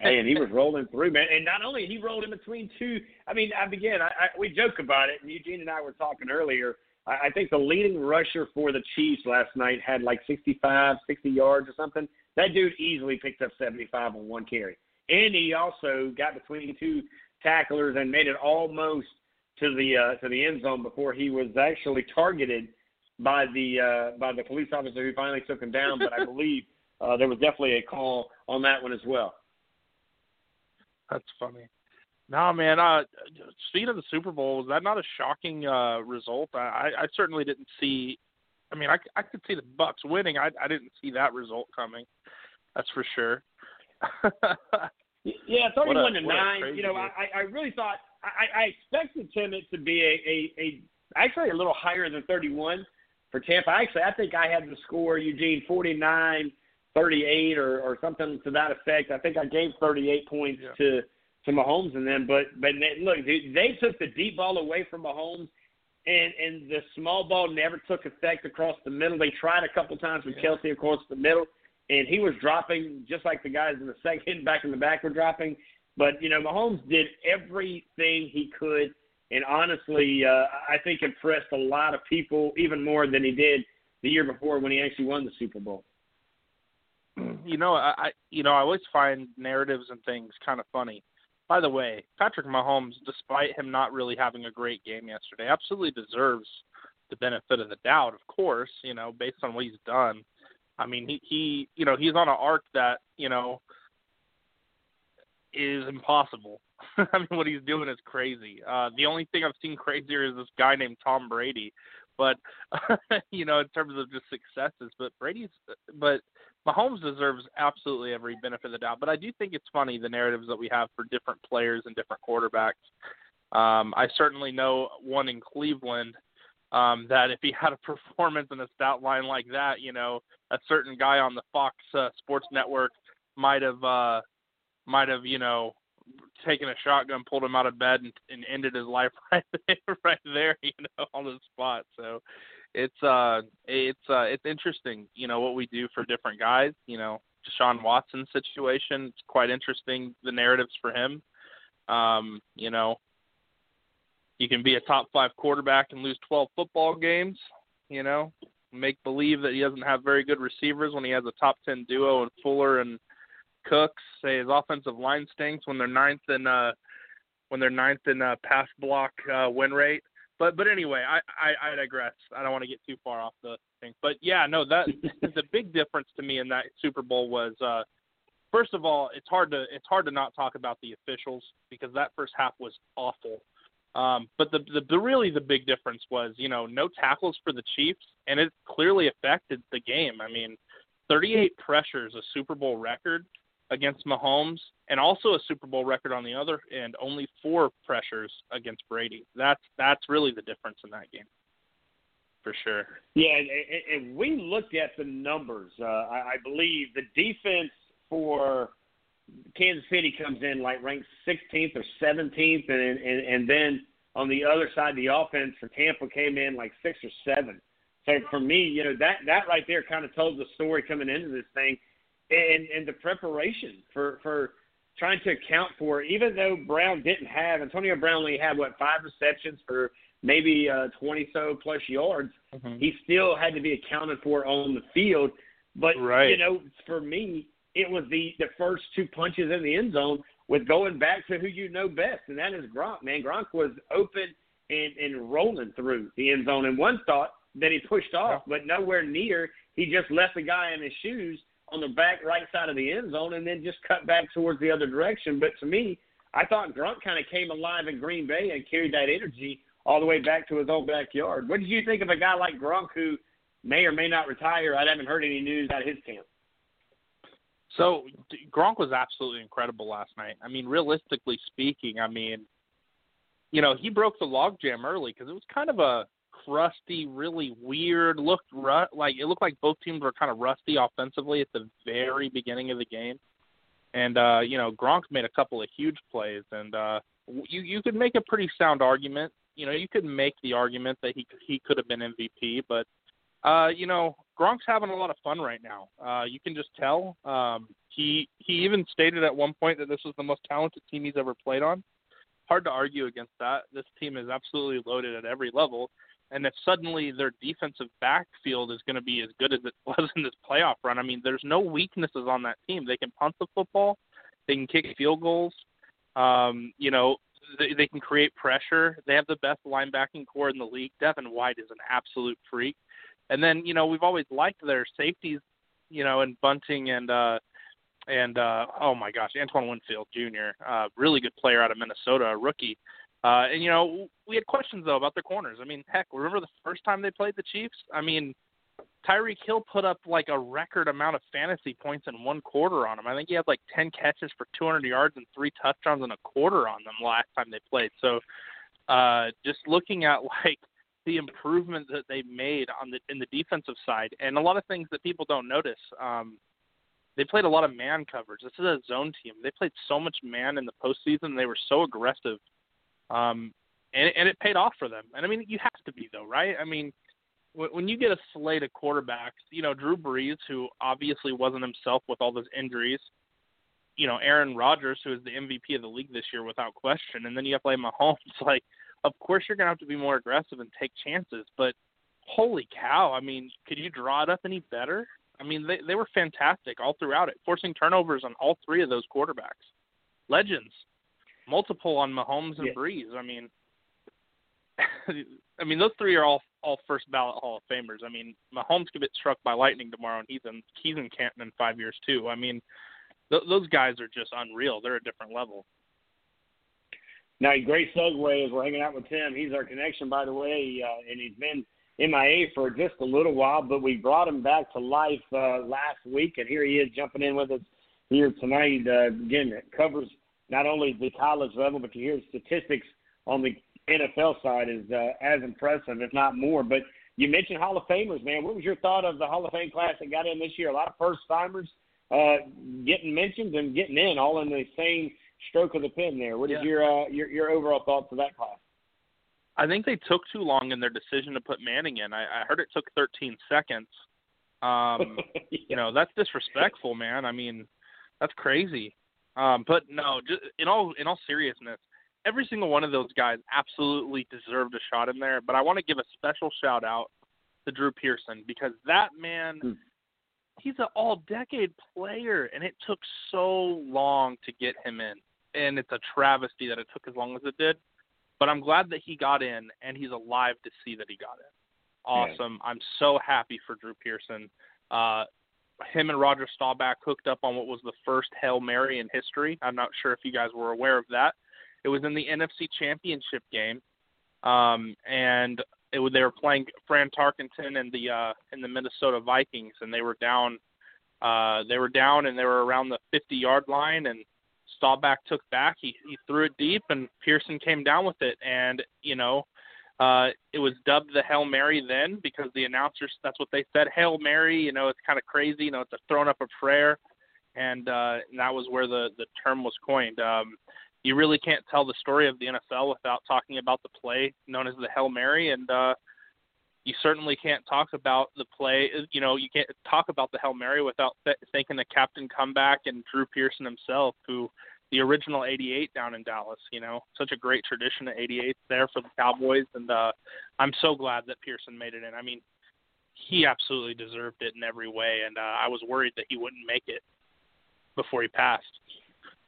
S2: hey, and he was rolling through, man. And not only he rolled in between two. I mean, I begin. I, I we joke about it. And Eugene and I were talking earlier. I, I think the leading rusher for the Chiefs last night had like 65, 60 yards or something. That dude easily picked up 75 on one carry, and he also got between two tacklers and made it almost to the uh, to the end zone before he was actually targeted by the uh, by the police officer who finally took him down. But I believe uh, there was definitely a call on that one as well.
S15: That's funny. No, man. Uh, speaking of the Super Bowl, was that not a shocking uh, result? I, I certainly didn't see. I mean, I, I could see the Bucs winning. I, I didn't see that result coming. That's for sure.
S2: Yeah, thirty-one
S15: a-
S2: to nine. You know. I, I really thought I, I expected Tim it to be a, a, a actually a little higher than thirty-one for Tampa. Actually, I think I had the score Eugene 49, 38 or or something to that effect. I think I gave thirty-eight points to to Mahomes and them. But but they, look, they, they took the deep ball away from Mahomes. And and the small ball never took effect across the middle. They tried a couple times with Kelce across the middle, and he was dropping just like the guys in the second back in the back were dropping. But you know, Mahomes did everything he could, and honestly, uh, I think impressed a lot of people even more than he did the year before when he actually won the Super Bowl.
S15: you know, I, I you know, I always find narratives and things kind of funny. By the way, Patrick Mahomes, despite him not really having a great game yesterday, absolutely deserves the benefit of the doubt, of course, you know, based on what he's done. I mean, he, he you know, he's on an arc that, you know, is impossible. I mean, what he's doing is crazy. Uh the only thing I've seen crazier is this guy named Tom Brady. But you know, in terms of just successes, but Brady's but Mahomes deserves absolutely every benefit of the doubt. But I do think it's funny the narratives that we have for different players and different quarterbacks. Um, I certainly know one in Cleveland um, that if he had a performance and a stat line like that, you know, a certain guy on the Fox uh, Sports Network might have uh, might have you know taken a shotgun, pulled him out of bed, and, and ended his life right there, right there, you know, on the spot. So it's uh it's uh it's interesting, you know, what we do for different guys. You know, Deshaun Watson situation, it's quite interesting the narratives for him. Um, you know, you can be a top five quarterback and lose twelve football games, you know, make believe that he doesn't have very good receivers when he has a top ten duo in Fuller and Cooks. Say his offensive line stinks when they're ninth in uh when they're ninth in uh, pass block uh, win rate. But but anyway, I, I I digress. I don't want to get too far off the thing. But yeah, no, that the big difference to me in that Super Bowl was uh first of all, it's hard to it's hard to not talk about the officials because that first half was awful. Um, but the, the the really the big difference was you know no tackles for the Chiefs, and it clearly affected the game. I mean, 38 pressures, a Super Bowl record against Mahomes, and also a Super Bowl record on the other end. Only four pressures against Brady. That's that's really the difference in that game, for sure.
S2: Yeah, and, and- we looked at the numbers. Uh, I, I believe the defense for Kansas City comes in like ranked 16th or 17th, and and, and then on the other side, the offense for Tampa came in like six or seven. So for me, you know that that right there kind of told the story coming into this thing, and and the preparation for for trying to account for even though Brown didn't have Antonio Brown only had what five receptions for maybe uh, 20 so plus yards, he still had to be accounted for on the field. But
S15: Right.
S2: you know, for me, it was the the first two punches in the end zone with going back to who you know best, and that is Gronk. Man, Gronk was open and and rolling through the end zone, and one thought that he pushed off, but nowhere near. He just left the guy in his shoes on the back right side of the end zone, and then just cut back towards the other direction. But to me, I thought Gronk kind of came alive in Green Bay and carried that energy all the way back to his own backyard. What did you think of a guy like Gronk who may or may not retire? I haven't heard any news out of his camp.
S15: So Gronk was absolutely incredible last night. I mean, realistically speaking, I mean, you know, he broke the logjam early because it was kind of a crusty, really weird. Looked ru- like it looked like both teams were kind of rusty offensively at the very beginning of the game. And uh, you know, Gronk made a couple of huge plays, and uh, you you could make a pretty sound argument. You know, you could make the argument that he he could have been MVP, but uh, you know, Gronk's having a lot of fun right now. Uh, you can just tell. Um, he he even stated at one point that this was the most talented team he's ever played on. Hard to argue against that. This team is absolutely loaded at every level. And if suddenly their defensive backfield is going to be as good as it was in this playoff run, I mean, there's no weaknesses on that team. They can punt the football, they can kick field goals. Um, you know, they, they can create pressure. They have the best linebacking core in the league. Devin White is an absolute freak. And then, you know, we've always liked their safeties, you know, and Bunting and uh and uh oh my gosh, Antoine Winfield Jr., uh really good player out of Minnesota, a rookie. Uh and you know, we had questions though about their corners. I mean, heck, remember the first time they played the Chiefs? I mean, Tyreek Hill put up like a record amount of fantasy points in one quarter on him. I think he had like 10 catches for 200 yards and three touchdowns in a quarter on them last time they played. So, uh, just looking at like the improvement that they made on the in the defensive side, and a lot of things that people don't notice. Um, they played a lot of man coverage. This is a zone team. They played so much man in the postseason. They were so aggressive, um, and and it paid off for them. And I mean, you have to be though, right? I mean, when when you get a slate of quarterbacks, you know Drew Brees, who obviously wasn't himself with all those injuries, you know Aaron Rodgers, who is the MVP of the league this year without question, and then you have play Mahomes. Like, of course you're gonna have to be more aggressive and take chances, but holy cow! I mean, could you draw it up any better? I mean, they they were fantastic all throughout it, forcing turnovers on all three of those quarterbacks, legends, multiple on Mahomes and
S2: Yeah.
S15: Brees. I mean, I mean, those three are all all first ballot Hall of Famers. I mean, Mahomes could get struck by lightning tomorrow, and he's in he's in Canton in five years too. I mean, th- those guys are just unreal. They're a different level.
S2: Now, great segue as we're hanging out with Tim. He's our connection, by the way, uh, and he's been MIA for just a little while, but we brought him back to life uh, last week, and here he is jumping in with us here tonight. Uh, again, it covers not only the college level, but to hear statistics on the NFL side is uh, as impressive, if not more. But you mentioned Hall of Famers, man. What was your thought of the Hall of Fame class that got in this year? A lot of first timers uh, getting mentioned and getting in, all in the same stroke of the pen. There. What is
S15: Yeah.
S2: your uh, your your overall thoughts of that class?
S15: I think they took too long in their decision to put Manning in. I, I heard it took 13 seconds. Um, You know, that's disrespectful, man. I mean, that's crazy. Um, but no, just in all in all seriousness, every single one of those guys absolutely deserved a shot in there. But I want to give a special shout out to Drew Pearson because that man, he's an all-decade player, and it took so long to get him in, and it's a travesty that it took as long as it did. But I'm glad that he got in, and he's alive to see that he got in. Awesome. I'm so happy for Drew Pearson. Uh, him and Roger Staubach hooked up on what was the first Hail Mary in history. I'm not sure if you guys were aware of that. It was in the NFC Championship game, um, and it they were playing Fran Tarkenton and the uh, and the Minnesota Vikings, and they were down. Uh, they were down, and they were around the 50 yard line, and Staubach took back. He he threw it deep, and Pearson came down with it, and you know. Uh, it was dubbed the Hail Mary then because the announcers that's what they said. Hail Mary, you know, it's kind of crazy, you know, it's a throwing up a prayer, and uh, and that was where the the term was coined. Um, you really can't tell the story of the NFL without talking about the play known as the Hail Mary, and uh, you certainly can't talk about the play. You know, you can't talk about the Hail Mary without th- thinking the captain comeback and Drew Pearson himself, who the original 88 down in Dallas, you know, such a great tradition of 88 there for the Cowboys. And uh, I'm so glad that Pearson made it in. I mean, he absolutely deserved it in every way. And uh, I was worried that he wouldn't make it before he passed.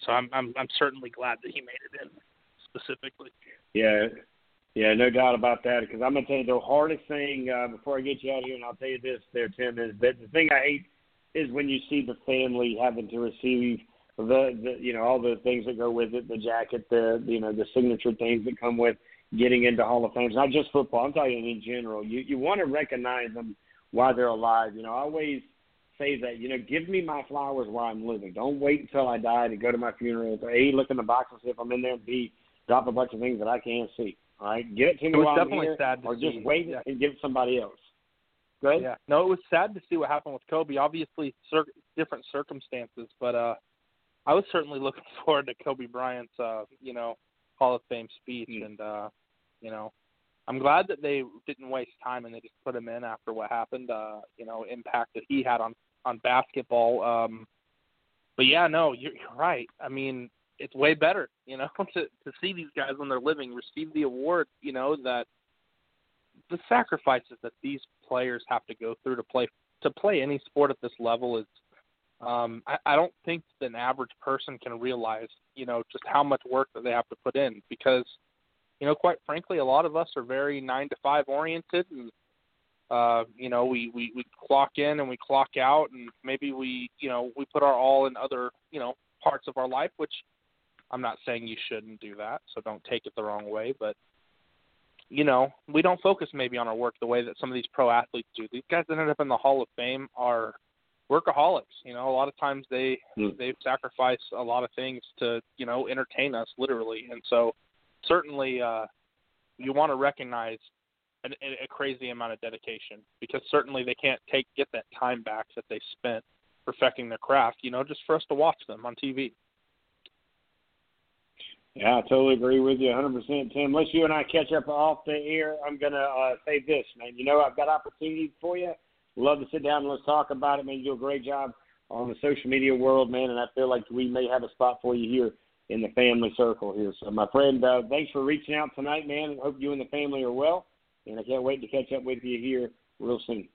S15: So I'm, I'm, I'm certainly glad that he made it in specifically.
S2: Yeah. Yeah, no doubt about that. Because I'm gonna tell you the hardest thing uh, before I get you out of here, and I'll tell you this, there, Tim, is that the thing I hate is when you see the family having to receive the, the you know all the things that go with it, the jacket, the you know the signature things that come with getting into Hall of Fame. It's not just football. I'm talking in general. You you want to recognize them while they're alive. You know, I always say that. You know, give me my flowers while I'm living. Don't wait until I die to go to my funeral. A, look in the box and see if I'm in there. B, drop a bunch of things that I can't see. All right, get it to me
S15: It was
S2: while
S15: definitely
S2: I'm here,
S15: sad to
S2: or just wait
S15: Yeah.
S2: and give it somebody else. Go ahead.
S15: Yeah. No, it was sad to see what happened with Kobe. Obviously, cir- different circumstances, but uh, I was certainly looking forward to Kobe Bryant's, uh, you know, Hall of Fame speech, and uh, you know, I'm glad that they didn't waste time and they just put him in after what happened. Uh, you know, impact that he had on on basketball. Um, but yeah, no, you're, you're right. I mean, it's way better, you know, to to see these guys when they're living receive the award. You know that the sacrifices that these players have to go through to play to play any sport at this level is um I, I don't think that an average person can realize, you know, just how much work that they have to put in because you know, quite frankly, a lot of us are very nine to five oriented and uh, you know, we, we, we clock in and we clock out and maybe we you know, we put our all in other, you know, parts of our life, which I'm not saying you shouldn't do that, so don't take it the wrong way, but you know, we don't focus maybe on our work the way that some of these pro athletes do. These guys that end up in the Hall of Fame are workaholics. You know, a lot of times they
S2: Mm.
S15: they sacrifice a lot of things to you know entertain us literally, and so certainly uh, you want to recognize a, a crazy amount of dedication because certainly they can't take get that time back that they spent perfecting their craft. You know, just for us to watch them on TV.
S2: Yeah, I totally agree with you 100%, Tim. Unless you and I catch up off the air, I'm going to uh, say this, man. You know, I've got opportunities for you. Love to sit down and let's talk about it, man. You do a great job on the social media world, man, and I feel like we may have a spot for you here in the family circle here. So, my friend, uh, thanks for reaching out tonight, man. Hope you and the family are well, and I can't wait to catch up with you here real soon.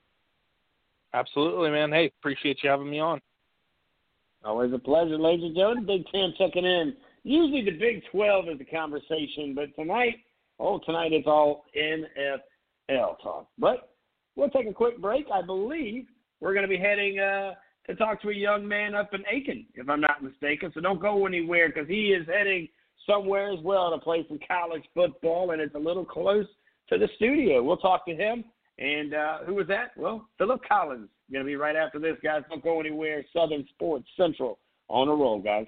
S15: Absolutely, man. Hey, appreciate you having me on.
S2: Always a pleasure, ladies and gentlemen. Big Ten checking in. Usually the Big 12 is the conversation, but tonight, oh, tonight it's all NFL talk. But we'll take a quick break. I believe we're going to be heading uh, to talk to a young man up in Aiken, if I'm not mistaken. So don't go anywhere because he is heading somewhere as well to play some college football, and it's a little close to the studio. We'll talk to him. And uh, who was that? Well, Philip Collins. Going to be right after this, guys. Don't go anywhere. Southern Sports Central on a roll, guys.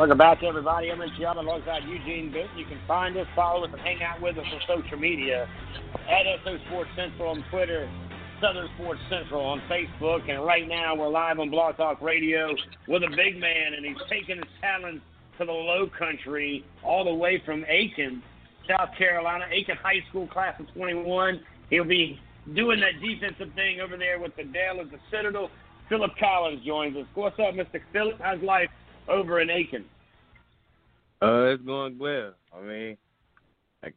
S2: Welcome back, everybody. I'm Rich Young alongside Eugene Benton. You can find us, follow us, and hang out with us on social media at SO Sports Central on Twitter, Southern Sports Central on Facebook, and right now we're live on Blog Talk Radio with a big man, and he's taking his talents to the low country all the way from Aiken, South Carolina, Aiken High School class of 21. He'll be doing that defensive thing over there with the Dale of the Citadel. Philip Collins joins us. What's up, Mr. Philip? How's life over in Aiken?
S16: Uh, it's going well. I mean, like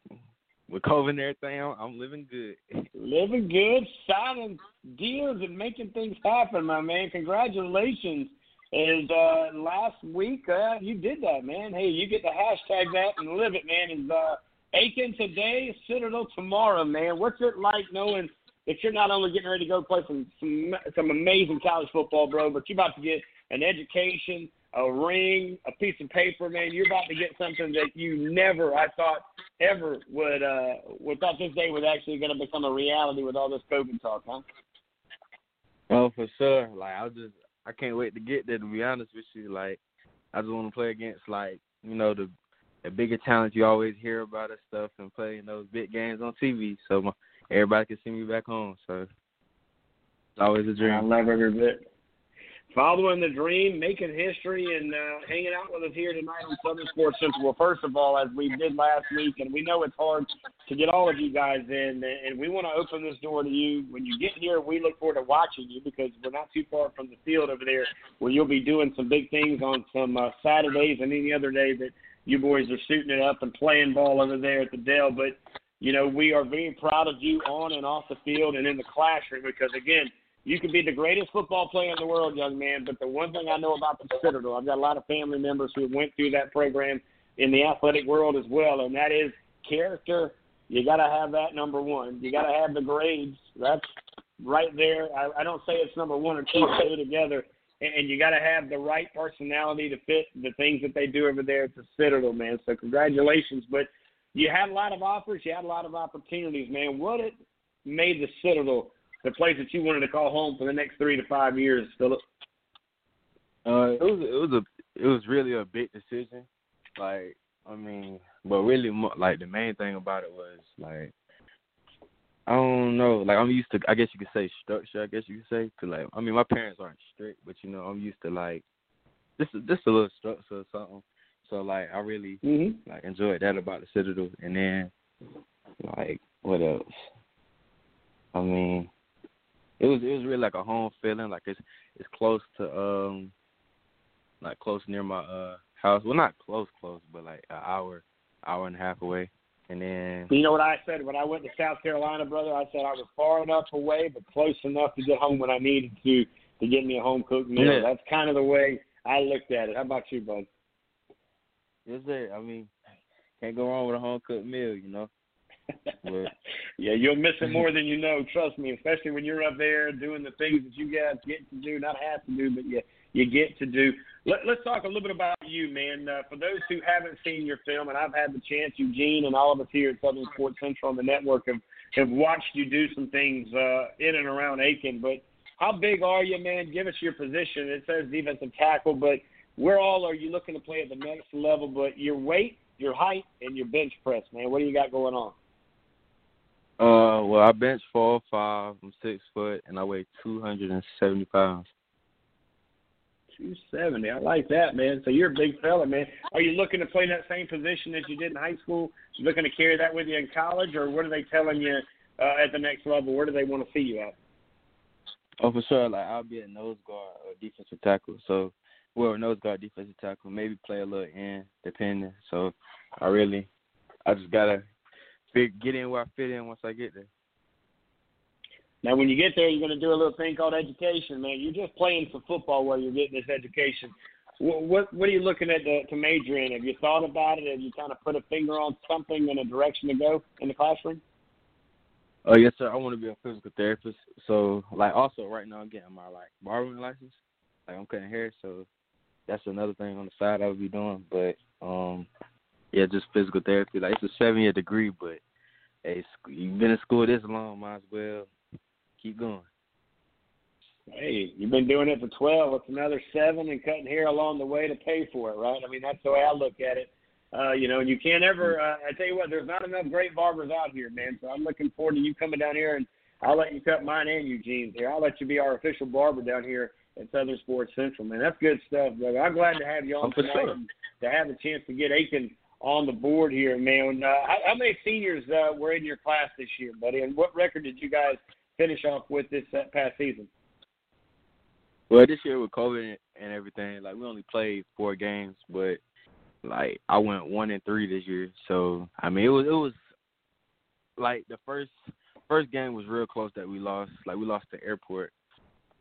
S16: with COVID and everything, I'm, I'm living good.
S2: Living good, signing deals and making things happen, my man. Congratulations. And uh, last week, uh, you did that, man. Hey, you get to hashtag that and live it, man. Is uh, Aiken today, Citadel tomorrow, man. What's it like knowing that you're not only getting ready to go play some some, some amazing college football, bro, but you're about to get an education, a ring, a piece of paper, man. You're about to get something that you never, I thought, ever would uh would thought this day was actually going to become a reality with all this COVID talk, huh?
S16: Oh, for sure. Like I just, I can't wait to get there. To be honest with you, like I just want to play against like you know the the bigger talents you always hear about and stuff, and playing those big games on TV, so my, everybody can see me back home. So it's always a dream.
S2: I love every bit. Following the dream, making history, and uh, hanging out with us here tonight on Southern Sports Central. Well, first of all, as we did last week, and we know it's hard to get all of you guys in, and we want to open this door to you. When you get here, we look forward to watching you because we're not too far from the field over there where you'll be doing some big things on some uh, Saturdays and any other day that you boys are shooting it up and playing ball over there at the Dell. But, you know, we are very proud of you on and off the field and in the classroom because, again, you can be the greatest football player in the world, young man, but the one thing I know about the Citadel, I've got a lot of family members who went through that program in the athletic world as well, and that is character. You got to have that number one. You got to have the grades. That's right there. I, I don't say it's number one or two, two together. And, and you got to have the right personality to fit the things that they do over there at the Citadel, man. So congratulations. But you had a lot of offers. You had a lot of opportunities, man. What it made the Citadel the place that you wanted to call home for the next three to five years, Philip?
S16: Uh, it was it was a it was really a big decision. Like I mean, but really, like the main thing about it was like I don't know. Like I'm used to, I guess you could say structure. I guess you could say to like. I mean, my parents aren't strict, but you know, I'm used to like just just a little structure or something. So like, I really
S2: mm-hmm.
S16: like enjoyed that about the Citadel. And then like what else? I mean, it was it was really like a home feeling. Like it's it's close to um like close near my uh house. Well, not close close, but like an hour hour and a half away. And then
S2: You know what I said when I went to South Carolina, brother? I said I was far enough away, but close enough to get home when I needed to to get me a home cooked meal.
S16: Yeah.
S2: That's kind of the way I looked at it. How about you, bud?
S16: yes, sir. I mean, can't go wrong with a home cooked meal, you know.
S2: Yeah, you'll miss it more than you know. Trust me, especially when you're up there doing the things that you guys get to do, not have to do, but you you get to do. Let, let's talk a little bit about you, man. Uh, for those who haven't seen your film, and I've had the chance, Eugene and all of us here at Southern Sports Central on the network have have watched you do some things uh, in and around Aiken. But how big are you, man? Give us your position. It says defensive tackle, but where all are you looking to play at the next level? But your weight, your height, and your bench press, man. What do you got going on?
S16: Uh, well, I bench four five. I'm six foot, and I weigh two hundred and seventy pounds.
S2: Two seventy. I like that, man. So you're a big fella, man. Are you looking to play that same position that you did in high school? You looking to carry that with you in college, or what are they telling you uh, at the next level? Where do they want to see you at?
S16: Oh, for sure. Like I'll be a nose guard or defensive tackle. So, well, nose guard, defensive tackle. Maybe play a little in, depending. So, I really, I just gotta fit, get in where I fit in once I get there.
S2: Now, when you get there, you're going to do a little thing called education, man. You're just playing for football while you're getting this education. What what, what are you looking at to, to major in? Have you thought about it? Have you kind of put a finger on something in a direction to go in the classroom?
S16: Oh yes, sir. I want to be a physical therapist. So, like, also right now I'm getting my like barbering license. Like I'm cutting hair, so that's another thing on the side I would be doing. But um, yeah, just physical therapy. Like it's a seven year degree, but hey, you've been in school this long, might as well keep going.
S2: Hey, you've been doing it for 12. It's another seven and cutting hair along the way to pay for it, right? I mean, that's the way I look at it. Uh, you know, and you can't ever, uh, I tell you what, there's not enough great barbers out here, man. So I'm looking forward to you coming down here and I'll let you cut mine and Eugene's here. I'll let you be our official barber down here at Southern Sports Central, man. That's good stuff, brother. I'm glad to have you on
S16: Oh, for
S2: tonight
S16: sure.
S2: and to have the chance to get Aiken on the board here, man. Uh, how, how many seniors uh, were in your class this year, buddy? And what record did you guys finish off with this uh, past season?
S16: Well, this year with COVID and everything, like we only played four games, but like I went one and three this year. So I mean, it was it was like the first first game was real close that we lost. Like we lost to Airport,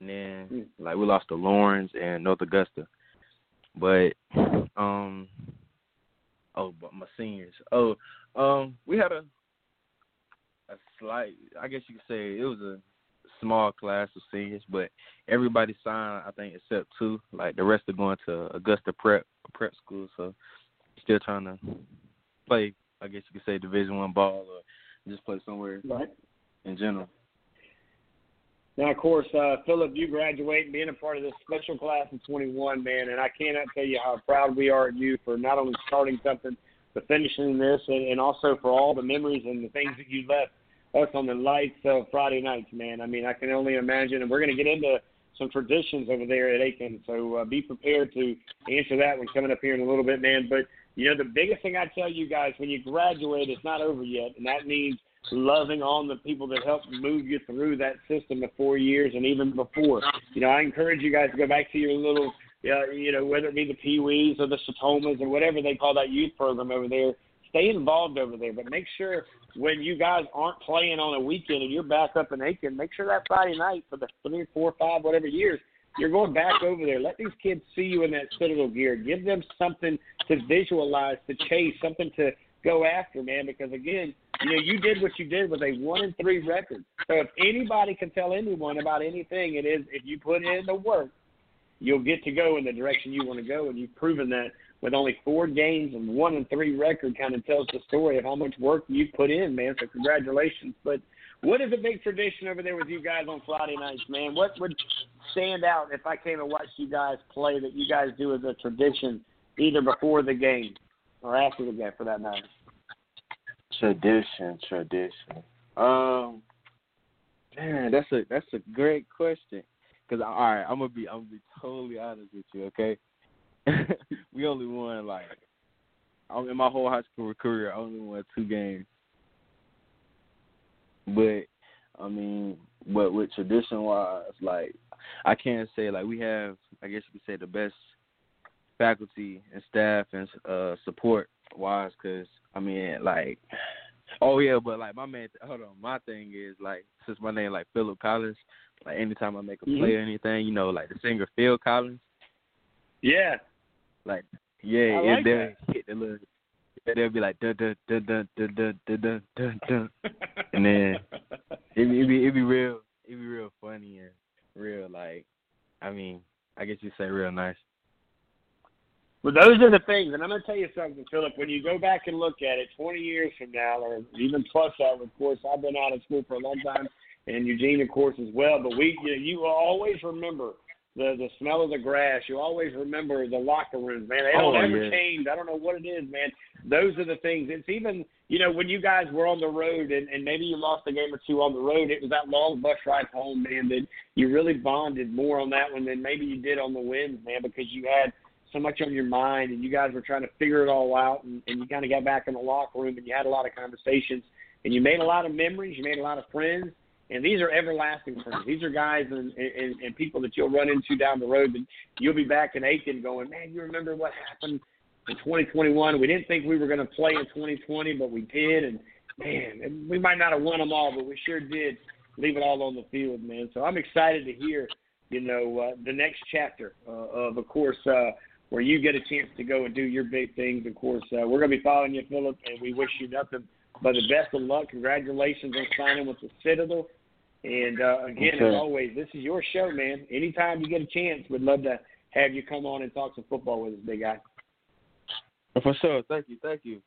S16: and then like we lost to Lawrence and North Augusta. But um, oh, but my seniors. Oh, um, we had a a slight. I guess you could say it was a small class of seniors, but everybody signed. I think except two. Like the rest are going to Augusta Prep Prep School, so still trying to play. I guess you could say Division One ball or just play somewhere
S2: right.
S16: in general.
S2: Now, of course, uh, Philip, you graduate being a part of this special class of 21, man, and I cannot tell you how proud we are of you for not only starting something, but finishing this, and, and also for all the memories and the things that you left us on the lights of Friday nights, man. I mean, I can only imagine, and we're going to get into some traditions over there at Aiken, so uh, be prepared to answer that one coming up here in a little bit, man. But, you know, the biggest thing I tell you guys, when you graduate, it's not over yet, and that means loving on the people that helped move you through that system the four years and even before. You know, I encourage you guys to go back to your little, uh, you know, whether it be the Pee Wees or the Satomas or whatever they call that youth program over there. Stay involved over there, but make sure when you guys aren't playing on a weekend and you're back up in Aiken, make sure that Friday night for the three, four, five, whatever years, you're going back over there. Let these kids see you in that Citadel gear. Give them something to visualize, to chase, something to go after, man. Because again, you know, you did what you did with a one and three record. So if anybody can tell anyone about anything, it is if you put in the work, you'll get to go in the direction you want to go, and you've proven that with only four games and one and three record. Kind of tells the story of how much work you've put in, man. So congratulations. But what is a big tradition over there with you guys on Friday nights, man? What would stand out if I came and watched you guys play that you guys do as a tradition, either before the game or after the game, for that matter?
S16: Tradition, tradition. Um, man, that's a that's a great question. Cause all right, I'm gonna be I'm gonna be totally honest with you, okay? we only won like I'm in my whole high school career, I only won two games. But I mean, but with tradition wise, like I can't say like we have, I guess you could say the best faculty and staff and uh support wise, because I mean, like, oh yeah, but like my man, hold on, my thing is like since my name like Philip Collins, like anytime I make a play
S2: Mhm.
S16: or anything, you know, like the singer Phil Collins,
S2: Yeah.
S16: like yeah,
S2: I
S16: it
S2: like
S16: they'll hit the little, they'll be like dun dun dun dun dun dun dun dun dun, dun. and then it be it be it be real, it be real funny and real like, I mean, I guess you say real nice.
S2: Well, those are the things, and I'm going to tell you something, Philip. When you go back and look at it, 20 years from now, or even plus that, of course, I've been out of school for a long time, and Eugene, of course, as well. But we, you, know, you will always remember the the smell of the grass. You always remember the locker rooms, man. They don't
S16: Oh,
S2: ever
S16: yeah.
S2: change. I don't know what it is, man. Those are the things. It's even, you know, when you guys were on the road, and, and maybe you lost a game or two on the road. It was that long bus ride home, man. That you really bonded more on that one than maybe you did on the wins, man, because you had so much on your mind and you guys were trying to figure it all out and, and you kind of got back in the locker room and you had a lot of conversations and you made a lot of memories, you made a lot of friends, and these are everlasting friends. These are guys and, and, and people that you'll run into down the road that you'll be back in Aiken going, man, you remember what happened in 2021? We didn't think we were going to play in 2020, but we did, and man, and we might not have won them all, but we sure did leave it all on the field, man. So I'm excited to hear, you know, uh, the next chapter uh, of, of course, uh, where you get a chance to go and do your big things. Of course, uh, we're going to be following you, Philip, and we wish you nothing but the best of luck. Congratulations on signing with the Citadel. And uh, again,
S16: Okay.
S2: as always, this is your show, man. Anytime you get a chance, we'd love to have you come on and talk some football with us, big guy.
S16: For sure. Thank you. Thank you.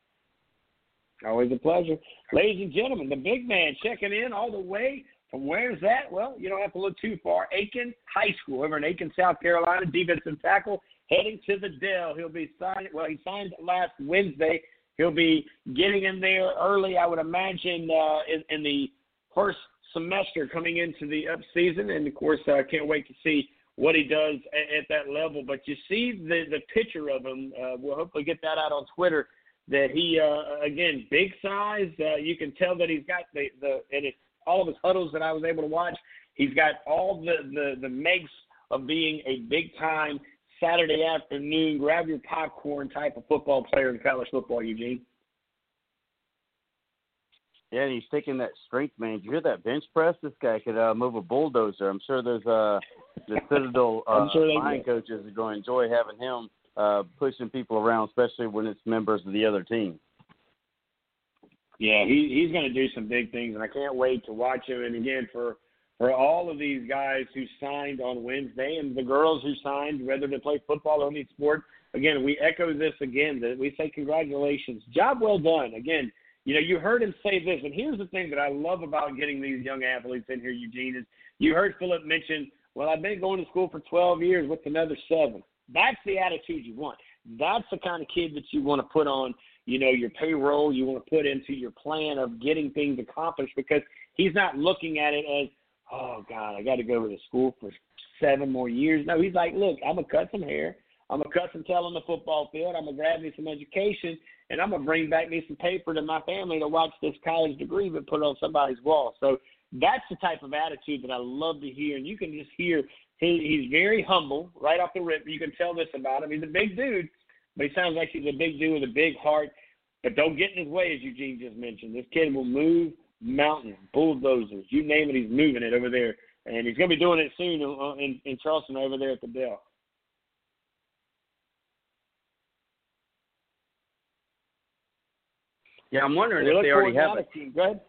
S2: Always a pleasure. Ladies and gentlemen, the big man checking in all the way From where's that? Well, you don't have to look too far. Aiken High School over in Aiken, South Carolina. Defensive tackle heading to the Dell. He'll be signed. Well, he signed last Wednesday. He'll be getting in there early, I would imagine, uh, in, in the first semester coming into the up season. And of course, I uh, can't wait to see what he does at, at that level. But you see the the picture of him. Uh, we'll hopefully get that out on Twitter. That he uh, again big size. Uh, you can tell that he's got the the and all of his huddles that I was able to watch. He's got all the the the makes of being a big time Saturday afternoon grab your popcorn type of football player in college football. Eugene.
S3: Yeah, and he's taking that strength, man. Did you hear that bench press? This guy could uh, move a bulldozer. I'm sure there's uh, the Citadel uh,
S2: I'm sure
S3: line coaches are going to enjoy having him uh, pushing people around, especially when it's members of the other team.
S2: Yeah, he he's going to do some big things, and I can't wait to watch him. And again, for for all of these guys who signed on Wednesday, and the girls who signed, whether they play football or any sport, again, we echo this again that we say congratulations, job well done. Again, you know, you heard him say this, and here's the thing that I love about getting these young athletes in here, Eugene, is you heard Philip mention, well, I've been going to school for 12 years. with another seven? That's the attitude you want. That's the kind of kid that you want to put on, you know, your payroll. You want to put into your plan of getting things accomplished because he's not looking at it as, oh God, I got to go to school for seven more years. No, he's like, look, I'm gonna cut some hair. I'm gonna cut some tail on the football field. I'm gonna grab me some education, and I'm gonna bring back me some paper to my family to watch this college degree but put on somebody's wall. So that's the type of attitude that I love to hear, and you can just hear he, he's very humble right off the rip. You can tell this about him. He's a big dude, but he sounds like he's a big dude with a big heart. But don't get in his way, as Eugene just mentioned. This kid will move mountains, bulldozers, you name it, he's moving it over there, and he's going to be doing it soon in, in, in Charleston over there at the Dell.
S3: Yeah, I'm wondering
S2: We
S3: if they already have a
S2: team. Go ahead.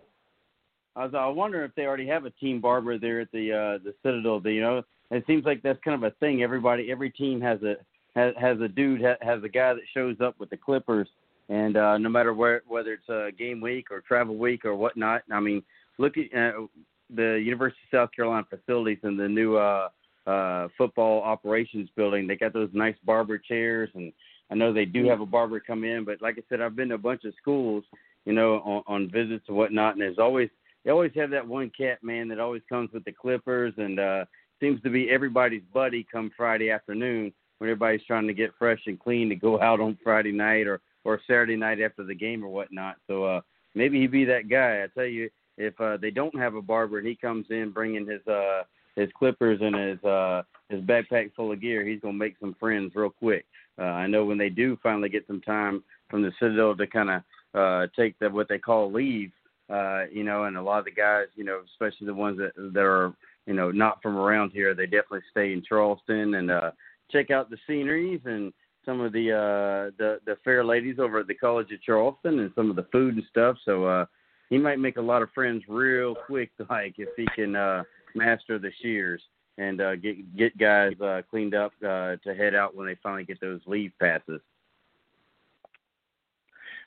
S3: I was, I wonder if they already have a team barber there at the uh, the Citadel. You know, it seems like that's kind of a thing. Everybody, every team has a has, has a dude ha, has a guy that shows up with the clippers, and uh, no matter where whether it's uh, game week or travel week or whatnot. I mean, look at uh, the University of South Carolina facilities and the new uh, uh, football operations building. They got those nice barber chairs, and I know they do have a barber come in. But like I said, I've been to a bunch of schools, you know, on, on visits and whatnot, and there's always they always have that one cat man that always comes with the clippers and uh seems to be everybody's buddy come Friday afternoon when everybody's trying to get fresh and clean to go out on Friday night or or Saturday night after the game or whatnot. So uh maybe he'd be that guy. I tell you, if uh they don't have a barber and he comes in bringing his uh his clippers and his uh his backpack full of gear, he's gonna make some friends real quick. Uh I know when they do finally get some time from the Citadel to kind of uh take the what they call leave uh, you know, and a lot of the guys, you know, especially the ones that that are, you know, not from around here, they definitely stay in Charleston and uh check out the sceneries and some of the uh the the fair ladies over at the College of Charleston and some of the food and stuff. So uh he might make a lot of friends real quick like if he can uh master the shears and uh get get guys uh cleaned up uh to head out when they finally get those leave passes.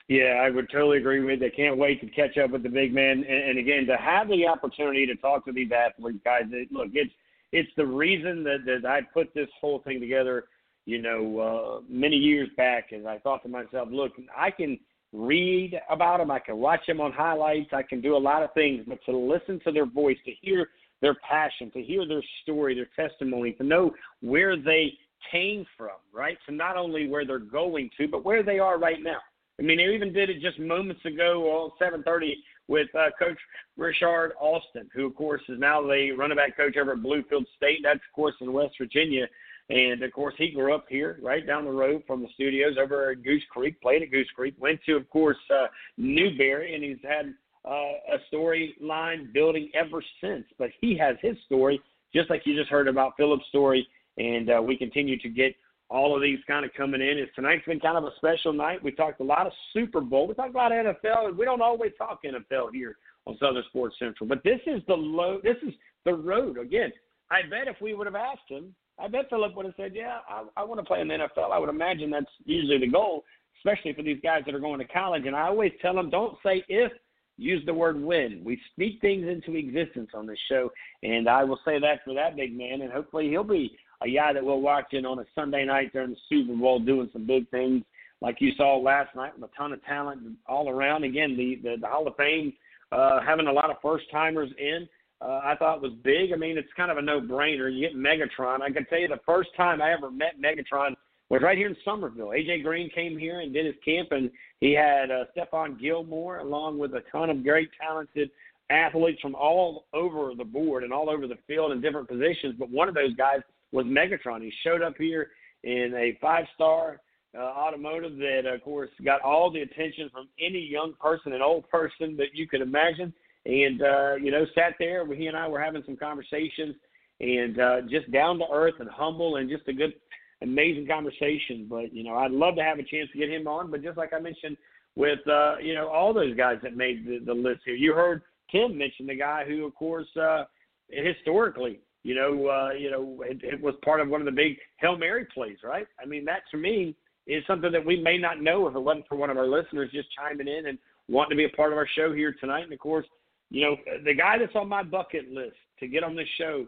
S2: Yeah, I would totally agree with. you. They can't wait to catch up with the big man, and, and again to have the opportunity to talk to these athletes, guys. It, look, it's it's the reason that that I put this whole thing together. You know, uh, many years back, and I thought to myself, look, I can read about them, I can watch them on highlights, I can do a lot of things, but to listen to their voice, to hear their passion, to hear their story, their testimony, to know where they came from, right? To not only where they're going to, but where they are right now. I mean, they even did it just moments ago on 7:30 with uh, Coach Richard Austin, who of course is now the running back coach over at Bluefield State. That's of course in West Virginia, and of course he grew up here, right down the road from the studios over at Goose Creek. Played at Goose Creek, went to of course uh, Newberry, and he's had uh, a storyline building ever since. But he has his story, just like you just heard about Philip's story, and uh, we continue to get all of these kind of coming in. Is tonight's been kind of a special night. We talked a lot of Super Bowl. We talked about NFL, we don't always talk NFL here on Southern Sports Central. But this is the low. This is the road again. I bet if we would have asked him, I bet Philip would have said, "Yeah, I, I want to play in the NFL." I would imagine that's usually the goal, especially for these guys that are going to college. And I always tell them, don't say if use the word win. We speak things into existence on this show, and I will say that for that big man, and hopefully he'll be a guy that we'll watch in on a Sunday night during the Super Bowl doing some big things like you saw last night with a ton of talent all around. Again, the, the, the Hall of Fame uh, having a lot of first timers in. Uh, I thought was big. I mean, it's kind of a no-brainer. You get Megatron. I can tell you the first time I ever met Megatron was right here in Summerville. AJ Green came here and did his camp, and he had uh, Stephon Gilmore along with a ton of great, talented athletes from all over the board and all over the field in different positions. But one of those guys was Megatron. He showed up here in a five-star uh, automotive that, of course, got all the attention from any young person and old person that you could imagine. And uh, you know, sat there. He and I were having some conversations, and uh, just down to earth and humble, and just a good amazing conversation. But you know, I'd love to have a chance to get him on. But just like I mentioned with uh, you know all those guys that made the, the list here, you heard Tim mention the guy who, of course, uh, historically, you know, uh, you know, it, it was part of one of the big hail mary plays, right? I mean, that to me is something that we may not know if it wasn't for one of our listeners just chiming in and wanting to be a part of our show here tonight. And of course, you know, the guy that's on my bucket list to get on this show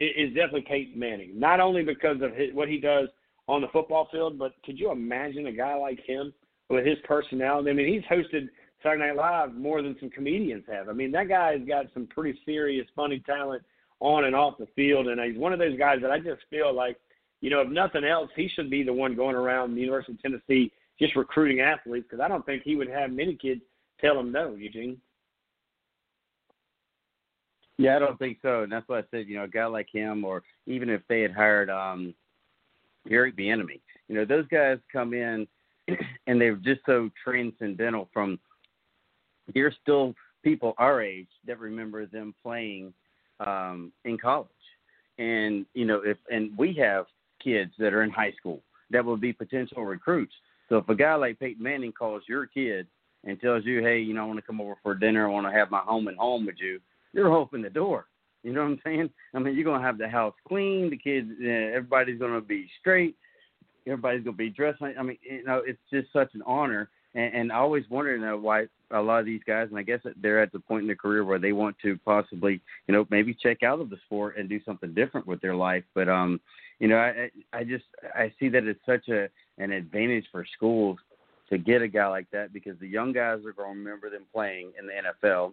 S2: is definitely Peyton Manning. Not only because of his, what he does on the football field, but could you imagine a guy like him with his personality? I mean, he's hosted Saturday Night Live more than some comedians have. I mean, that guy's got some pretty serious, funny talent on and off the field, and he's one of those guys that I just feel like, you know, if nothing else, he should be the one going around the University of Tennessee just recruiting athletes because I don't think he would have many kids tell him no, Eugene.
S3: Yeah, I don't think so. And that's why I said, you know, a guy like him, or even if they had hired um Eric Bieniemy, you know, those guys come in and they're just so transcendental. From there's still people our age that remember them playing um in college, and you know, if and we have kids that are in high school that will be potential recruits. So if a guy like Peyton Manning calls your kid and tells you, hey, you know, I want to come over for dinner, I want to have my home and home with you you're open the door. You know what I'm saying? I mean, you're gonna have the house clean. The kids, uh, everybody's gonna be straight. Everybody's gonna be dressed. I mean, you know, it's just such an honor. And, and I always wonder you why a lot of these guys, and I guess they're at the point in their career where they want to possibly, you know, maybe check out of the sport and do something different with their life. But um, you know, I I just I see that it's such a an advantage for schools to get a guy like that because the young guys are going to remember them playing in the NFL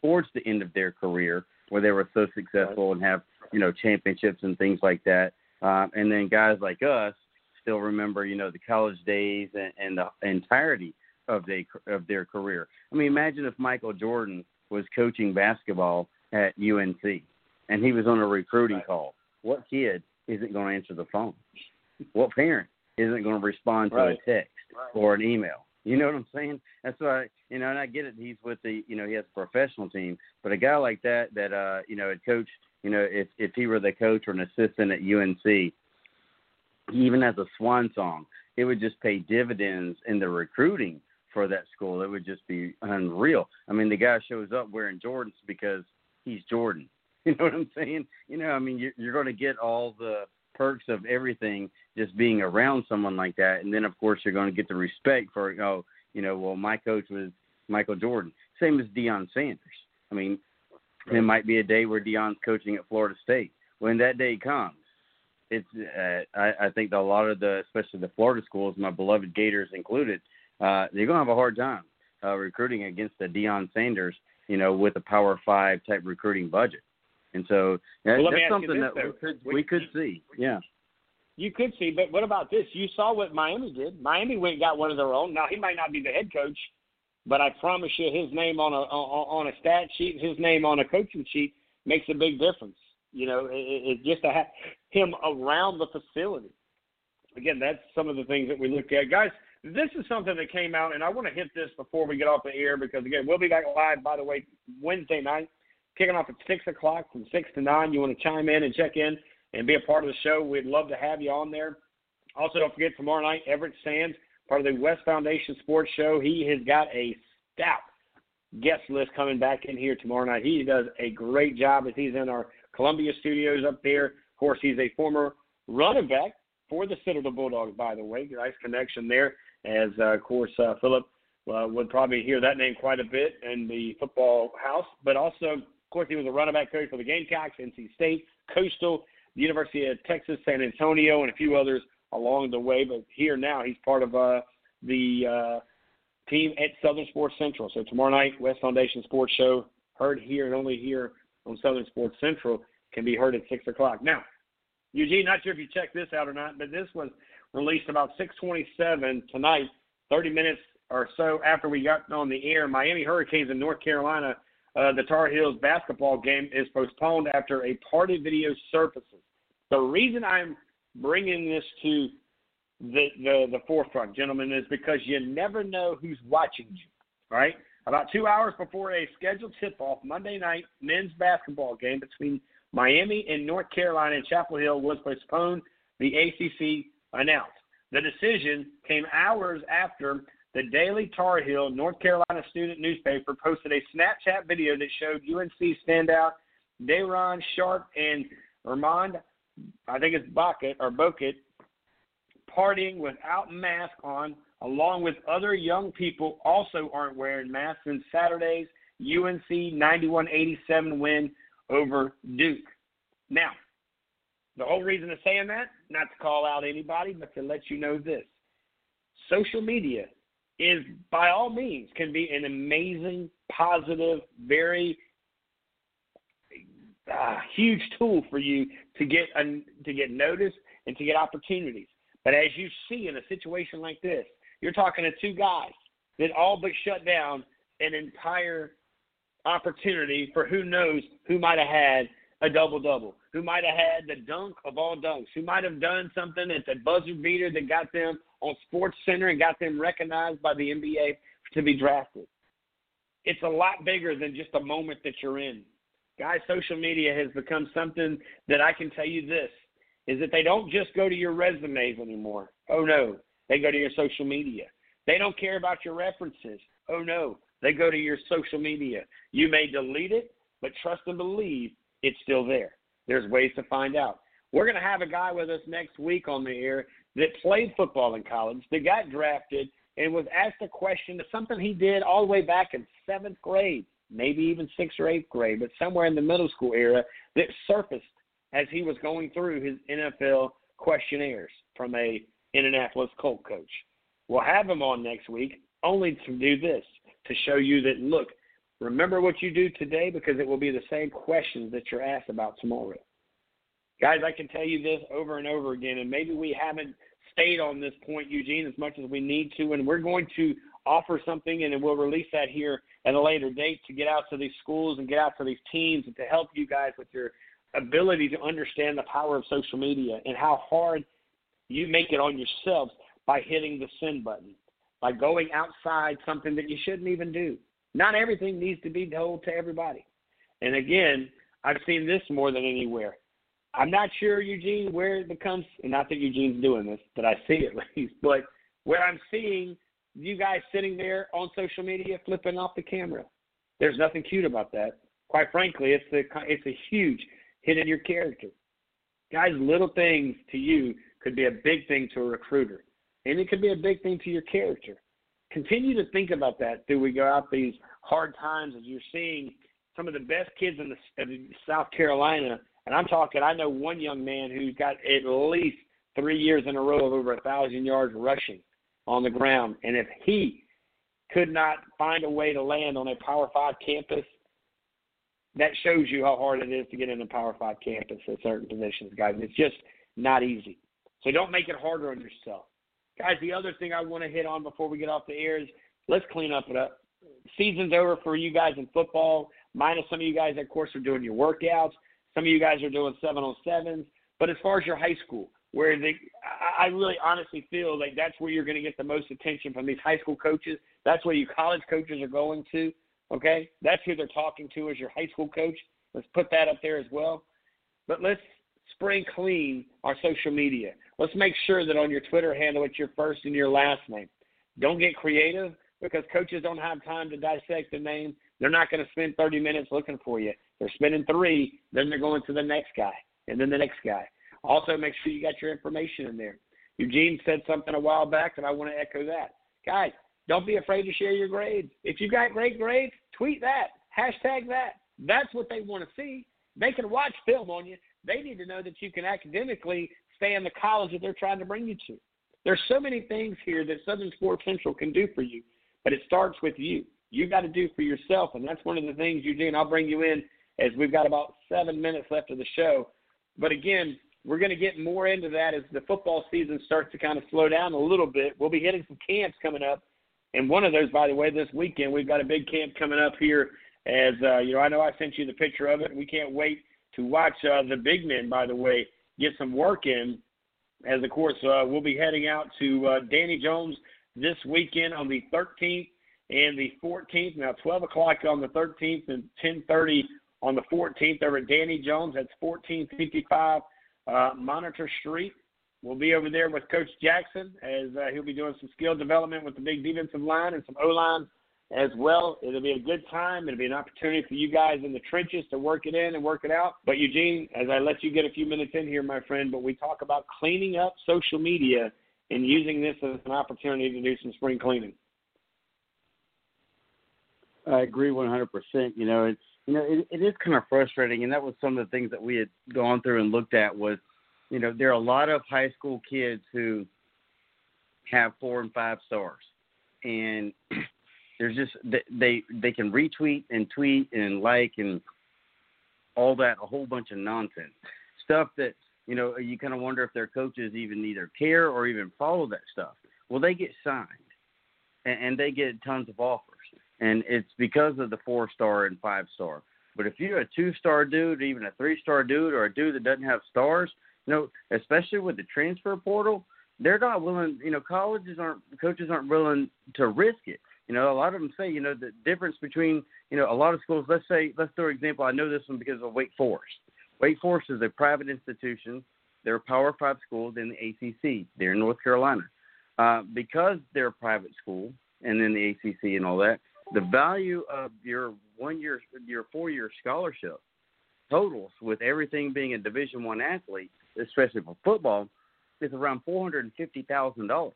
S3: towards the end of their career where they were so successful and have you know championships and things like that. Um, and then guys like us still remember you know the college days and, and the entirety of they of their career. I mean, imagine if Michael Jordan was coaching basketball at UNC and he was on a recruiting call. What kid isn't going to answer the phone? What parent isn't going to respond to
S2: right.
S3: a text right. or an email? You know what I'm saying? That's why you know, and I get it. He's with the you know he has a professional team, but a guy like that that uh you know a coach you know if if he were the coach or an assistant at UNC, even has a swan song. It would just pay dividends in the recruiting for that school. It would just be unreal. I mean, the guy shows up wearing Jordans because he's Jordan. You know what I'm saying? You know, I mean, you're, you're going to get all the perks of everything just being around someone like that. And then, of course, you're going to get the respect for, oh, you know, well, my coach was Michael Jordan. Same as Deion Sanders. I mean, it might be a day where Deion's coaching at Florida State. When that day comes, it's uh, I, I think a lot of the, especially the Florida schools, my beloved Gators included, uh, they're going to have a hard time uh, recruiting against the Deion Sanders, you know, with a Power Five type recruiting budget. And so that,
S2: well,
S3: that's something
S2: this,
S3: that we could we could see. Yeah.
S2: You could see, but what about this? You saw what Miami did. Miami went and got one of their own. Now he might not be the head coach, but I promise you, his name on a on a stat sheet, his name on a coaching sheet makes a big difference. You know, it, it just to have him around the facility. Again, that's some of the things that we look at, guys. This is something that came out, and I want to hit this before we get off the air because again, we'll be back live. By the way, Wednesday night kicking off at 6 o'clock from 6 to 9. You want to chime in and check in and be a part of the show, we'd love to have you on there. Also, don't forget tomorrow night, Everett Sands, part of the West Foundation Sports Show. He has got a stout guest list coming back in here tomorrow night. He does a great job as he's in our Columbia studios up there. Of course, he's a former running back for the Citadel Bulldogs, by the way. Nice connection there, as uh, of course uh, Philip uh, would probably hear that name quite a bit in the football house. But also, of course, he was a running back coach for the Gamecocks, NC State, Coastal, the University of Texas, San Antonio, and a few others along the way. But here now, he's part of uh, the uh, team at Southern Sports Central. So tomorrow night, West Foundation Sports Show, heard here and only here on Southern Sports Central, can be heard at 6 o'clock. Now, Eugene, not sure if you checked this out or not, but this was released about 627 tonight, 30 minutes or so after we got on the air. Miami Hurricanes in North Carolina, uh, the Tar Heels basketball game is postponed after a party video surfaces. The reason I'm bringing this to the, the, the forefront, gentlemen, is because you never know who's watching you, right? About two hours before a scheduled tip-off Monday night men's basketball game between Miami and North Carolina and Chapel Hill was postponed. The ACC announced. The decision came hours after the Daily Tar Heel North Carolina student newspaper posted a Snapchat video that showed UNC standout Day'Ron Sharpe and Armand, I think it's Bucket or Boket, partying without mask on, along with other young people also aren't wearing masks in Saturday's UNC 91-87 win over Duke. Now, the whole reason of saying that, not to call out anybody, but to let you know this. Social media is by all means can be an amazing, positive, very uh, huge tool for you to get a, to get noticed and to get opportunities. But as you see in a situation like this, you're talking to two guys that all but shut down an entire opportunity for who knows who might have had a double double, who might have had the dunk of all dunks, who might have done something at the buzzer beater that got them on Sports Center and got them recognized by the NBA to be drafted. It's a lot bigger than just a moment that you're in. Guys, social media has become something that I can tell you this is that they don't just go to your resumes anymore. Oh no, they go to your social media. They don't care about your references. Oh no, they go to your social media. You may delete it, but trust and believe it's still there. There's ways to find out. We're going to have a guy with us next week on the air that played football in college, that got drafted, and was asked a question, that something he did all the way back in seventh grade, maybe even sixth or eighth grade, but somewhere in the middle school era that surfaced as he was going through his NFL questionnaires from a Indianapolis Colt coach. We'll have him on next week only to do this, to show you that, look, remember what you do today because it will be the same questions that you're asked about tomorrow. Guys, I can tell you this over and over again, and maybe we haven't stayed on this point, Eugene, as much as we need to, and we're going to offer something, and we'll release that here at a later date to get out to these schools and get out to these teams and to help you guys with your ability to understand the power of social media and how hard you make it on yourselves by hitting the send button, by going outside something that you shouldn't even do. Not everything needs to be told to everybody. And again, I've seen this more than anywhere. I'm not sure, Eugene, where it becomes, and not that Eugene's doing this, but I see at least, but where I'm seeing you guys sitting there on social media flipping off the camera. There's nothing cute about that. Quite frankly, it's a, it's a huge hit in your character. Guys, little things to you could be a big thing to a recruiter, and it could be a big thing to your character. Continue to think about that through we go out these hard times as you're seeing some of the best kids in, the, in South Carolina. And I'm talking, I know one young man who's got at least three years in a row of over a thousand yards rushing on the ground. And if he could not find a way to land on a Power Five campus that shows you how hard it is to get in a Power Five campus at certain positions, guys. It's just not easy. So don't make it harder on yourself. Guys, the other thing I want to hit on before we get off the air is let's clean up it up. Season's over for you guys in football, minus some of you guys, of course, are doing your workouts. Some of you guys are doing seven on sevens. But as far as your high school, where they, I really honestly feel like that's where you're going to get the most attention from these high school coaches. That's where you college coaches are going to. Okay, that's who they're talking to as your high school coach. Let's put that up there as well. But let's spring clean our social media. Let's make sure that on your Twitter handle it's your first and your last name. Don't get creative because coaches don't have time to dissect the name. They're not going to spend 30 minutes looking for you. They're spending three, then they're going to the next guy, and then the next guy. Also, make sure you got your information in there. Eugene said something a while back, and I want to echo that. Guys, Don't be afraid to share your grades. If you got great grades, tweet that, hashtag that. That's what they want to see. They can watch film on you. They need to know that you can academically stay in the college that they're trying to bring you to. There's so many things here that Southern Sports Central can do for you, but it starts with you. You got to do for yourself, and that's one of the things, Eugene. I'll bring you in as we've got about seven minutes left of the show. But again, we're going to get more into that as the football season starts to kind of slow down a little bit. We'll be hitting some camps coming up, and one of those, by the way, this weekend we've got a big camp coming up here. As uh, you know, I know I sent you the picture of it. We can't wait to watch uh, the big men, by the way, get some work in. As of course, uh, we'll be heading out to uh, Danny Jones this weekend on the 13th and the 14th. Now, 12 o'clock on the 13th and 10:30 on the 14th over at Danny Jones. That's 1455 uh, Monitor Street. We'll be over there with Coach Jackson as uh, he'll be doing some skill development with the big defensive line and some O line as well. It'll be a good time. It'll be an opportunity for you guys in the trenches to work it in and work it out. But Eugene, as I let you get a few minutes in here, my friend, but we talk about cleaning up social media and using this as an opportunity to do some spring cleaning.
S3: I agree 100%. You know, it's you know it, it is kind of frustrating, and that was some of the things that we had gone through and looked at was, you know, there are a lot of high school kids who have four and five stars, and there's just they they can retweet and tweet and like and all that a whole bunch of nonsense stuff that you know you kind of wonder if their coaches even either care or even follow that stuff. Well, they get signed, and, and they get tons of offers and it's because of the four star and five star. But if you're a two star dude, even a three star dude, or a dude that doesn't have stars, you know, especially with the transfer portal, they're not willing. You know, colleges aren't, coaches aren't willing to risk it. You know, a lot of them say, you know, the difference between, you know, a lot of schools. Let's say, let's throw an example. I know this one because of Wake Forest. Wake Forest is a private institution. They're a Power Five school in the ACC. They're in North Carolina. Uh, because they're a private school and then the ACC and all that, the value of your one year your four year scholarship totals with everything being a division one athlete especially for football is around four hundred and fifty thousand dollars.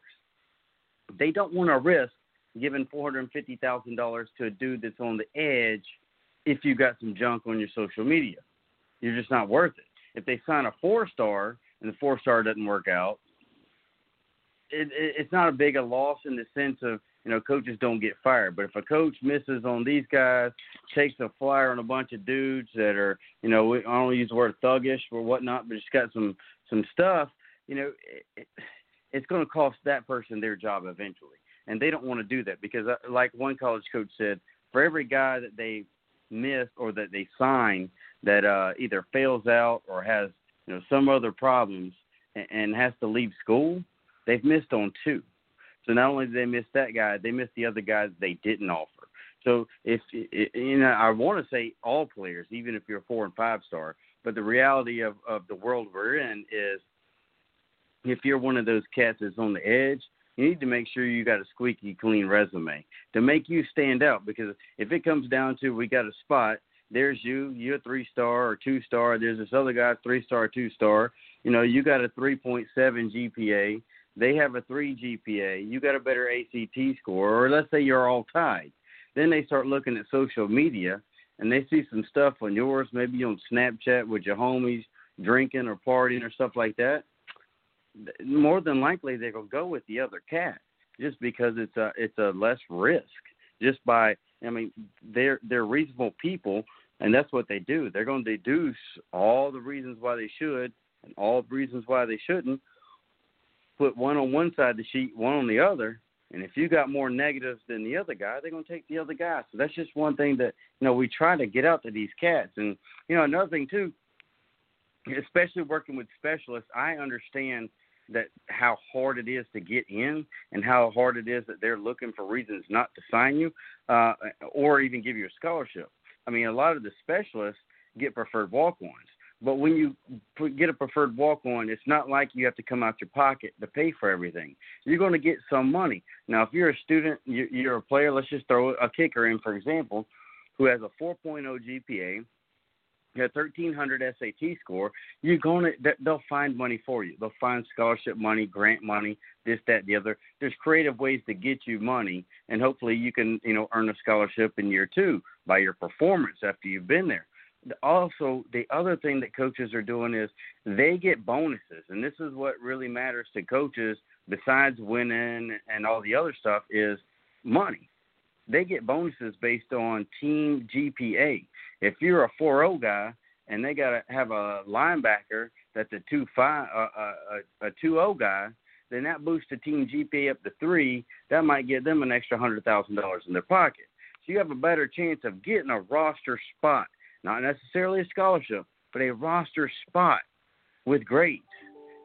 S3: They don't want to risk giving four hundred and fifty thousand dollars to a dude that's on the edge if you've got some junk on your social media. You're just not worth it. If they sign a four star and the four star doesn't work out it, it, it's not a big a loss in the sense of you know, coaches don't get fired. But if a coach misses on these guys, takes a flyer on a bunch of dudes that are, you know, I don't use the word thuggish or whatnot, but it's got some some stuff, you know, it, it's going to cost that person their job eventually, and they don't want to do that because, uh, like one college coach said, for every guy that they miss or that they sign that uh, either fails out or has, you know, some other problems and, and has to leave school, they've missed on two so not only did they miss that guy, they missed the other guys they didn't offer. So if you know, I want to say all players, even if you're a four and five star, but the reality of of the world we're in is, if you're one of those cats that's on the edge, you need to make sure you got a squeaky clean resume to make you stand out. Because if it comes down to we got a spot, there's you, you're a three star or two star. There's this other guy, three star, two star. You know, you got a 3.7 GPA they have a three GPA, you got a better ACT score, or let's say you're all tied. Then they start looking at social media and they see some stuff on yours, maybe on Snapchat with your homies drinking or partying or stuff like that. More than likely, they're gonna go with the other cat just because it's a it's a less risk. Just by I mean, they're they're reasonable people, and that's what they do. They're going to deduce all the reasons why they should and all the reasons why they shouldn't put one on one side of the sheet, one on the other. And if you got more negatives than the other guy, they're gonna take the other guy. So that's just one thing that you know we try to get out to these cats. And you know another thing too, especially working with specialists, I understand that how hard it is to get in and how hard it is that they're looking for reasons not to sign you uh, or even give you a scholarship. I mean, a lot of the specialists get preferred walk-ons. But when you get a preferred walk on, it's not like you have to come out your pocket to pay for everything. You're going to get some money. Now, if you're a student, you're a player, let's just throw a kicker in, for example, who has a 4.0 GPA, a 1300 SAT score, you're going to they'll find money for you. They'll find scholarship money, grant money, this, that, the other. There's creative ways to get you money, and hopefully you can you know earn a scholarship in year two by your performance after you've been there. Also, the other thing that coaches are doing is they get bonuses, and this is what really matters to coaches besides winning and all the other stuff is money. They get bonuses based on team GPA. If you're a 4-0 guy and they got to have a linebacker that's a 2 5 uh, uh, a, a 2-0 guy, then that boosts the team GPA up to three. That might get them an extra hundred thousand dollars in their pocket. So you have a better chance of getting a roster spot, not necessarily a scholarship, but a roster spot with grades.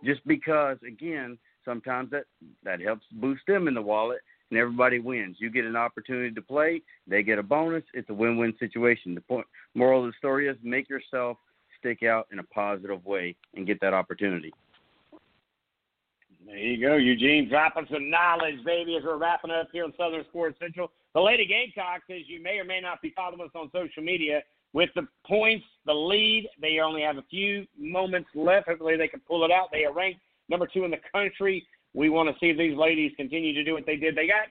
S3: Just because, again, sometimes that that helps boost them in the wallet, and everybody wins. You get an opportunity to play, they get a bonus. It's a win-win situation. The point, moral of the story is make yourself stick out in a positive way and get that opportunity.
S2: There you go, Eugene, dropping some knowledge, baby, as we're wrapping up here on Southern Sports Central. The Lady Gamecocks, as you may or may not be following us on social media, with the points, the lead, they only have a few moments left. Hopefully, they can pull it out. They are ranked number two in the country. We want to see these ladies continue to do what they did. They got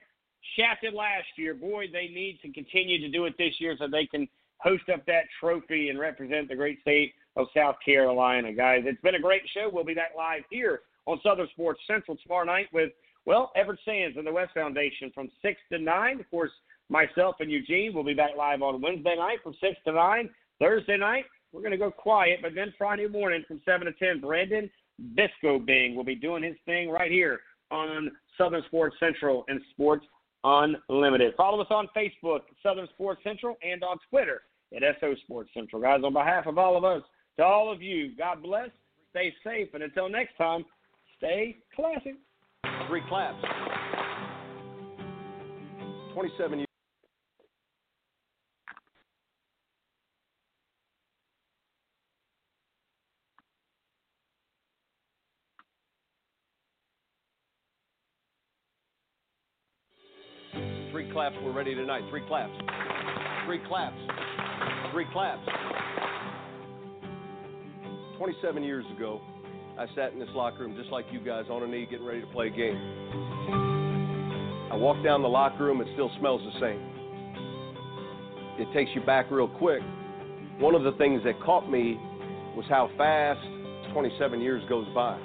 S2: shafted last year. Boy, they need to continue to do it this year so they can host up that trophy and represent the great state of South Carolina, guys. It's been a great show. We'll be back live here on Southern Sports Central tomorrow night with, well, Everett Sands and the West Foundation from 6 to 9. Of course, myself and Eugene will be back live on Wednesday night from 6 to 9. Thursday night, we're going to go quiet, but then Friday morning from 7 to 10, Brandon Bisco Bing will be doing his thing right here on Southern Sports Central and Sports Unlimited. Follow us on Facebook, Southern Sports Central, and on Twitter at SO Sports Central. Guys, on behalf of all of us, to all of you, God bless, stay safe, and until next time, stay classy.
S17: Three claps. 27 years. Three claps. We're ready tonight. Three claps. Three claps. Three claps. 27 years ago, I sat in this locker room just like you guys on a knee getting ready to play a game. I walked down the locker room, it still smells the same. It takes you back real quick. One of the things that caught me was how fast 27 years goes by.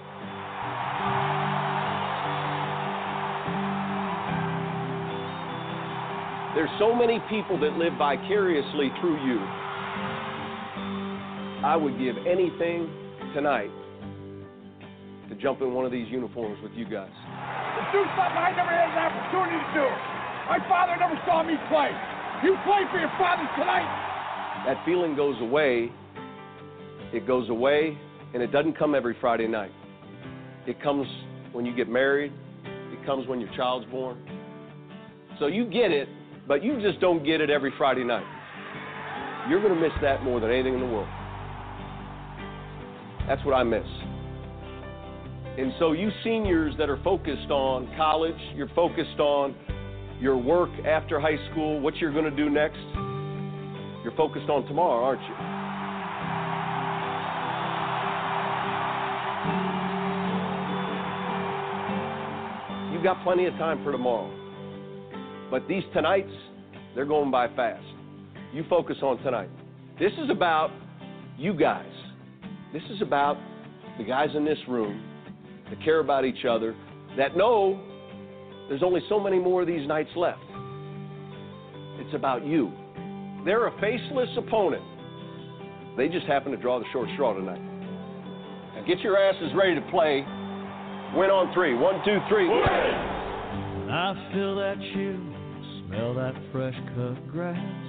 S17: There's so many people that live vicariously through you. I would give anything tonight to jump in one of these uniforms with you guys.
S11: To do something I never had an opportunity to do. My father never saw me play. You play for your father tonight.
S17: That feeling goes away. It goes away, and it doesn't come every Friday night. It comes when you get married, it comes when your child's born. So you get it, but you just don't get it every Friday night. You're going to miss that more than anything in the world. That's what I miss. And so, you seniors that are focused on college, you're focused on your work after high school, what you're going to do next, you're focused on tomorrow, aren't you? You've got plenty of time for tomorrow. But these tonights, they're going by fast. You focus on tonight. This is about you guys. This is about the guys in this room that care about each other, that know there's only so many more of these nights left. It's about you. They're a faceless opponent. They just happen to draw the short straw tonight. Now get your asses ready to play. Win on three. One, two, three.
S14: I feel that chill, smell that fresh cut grass.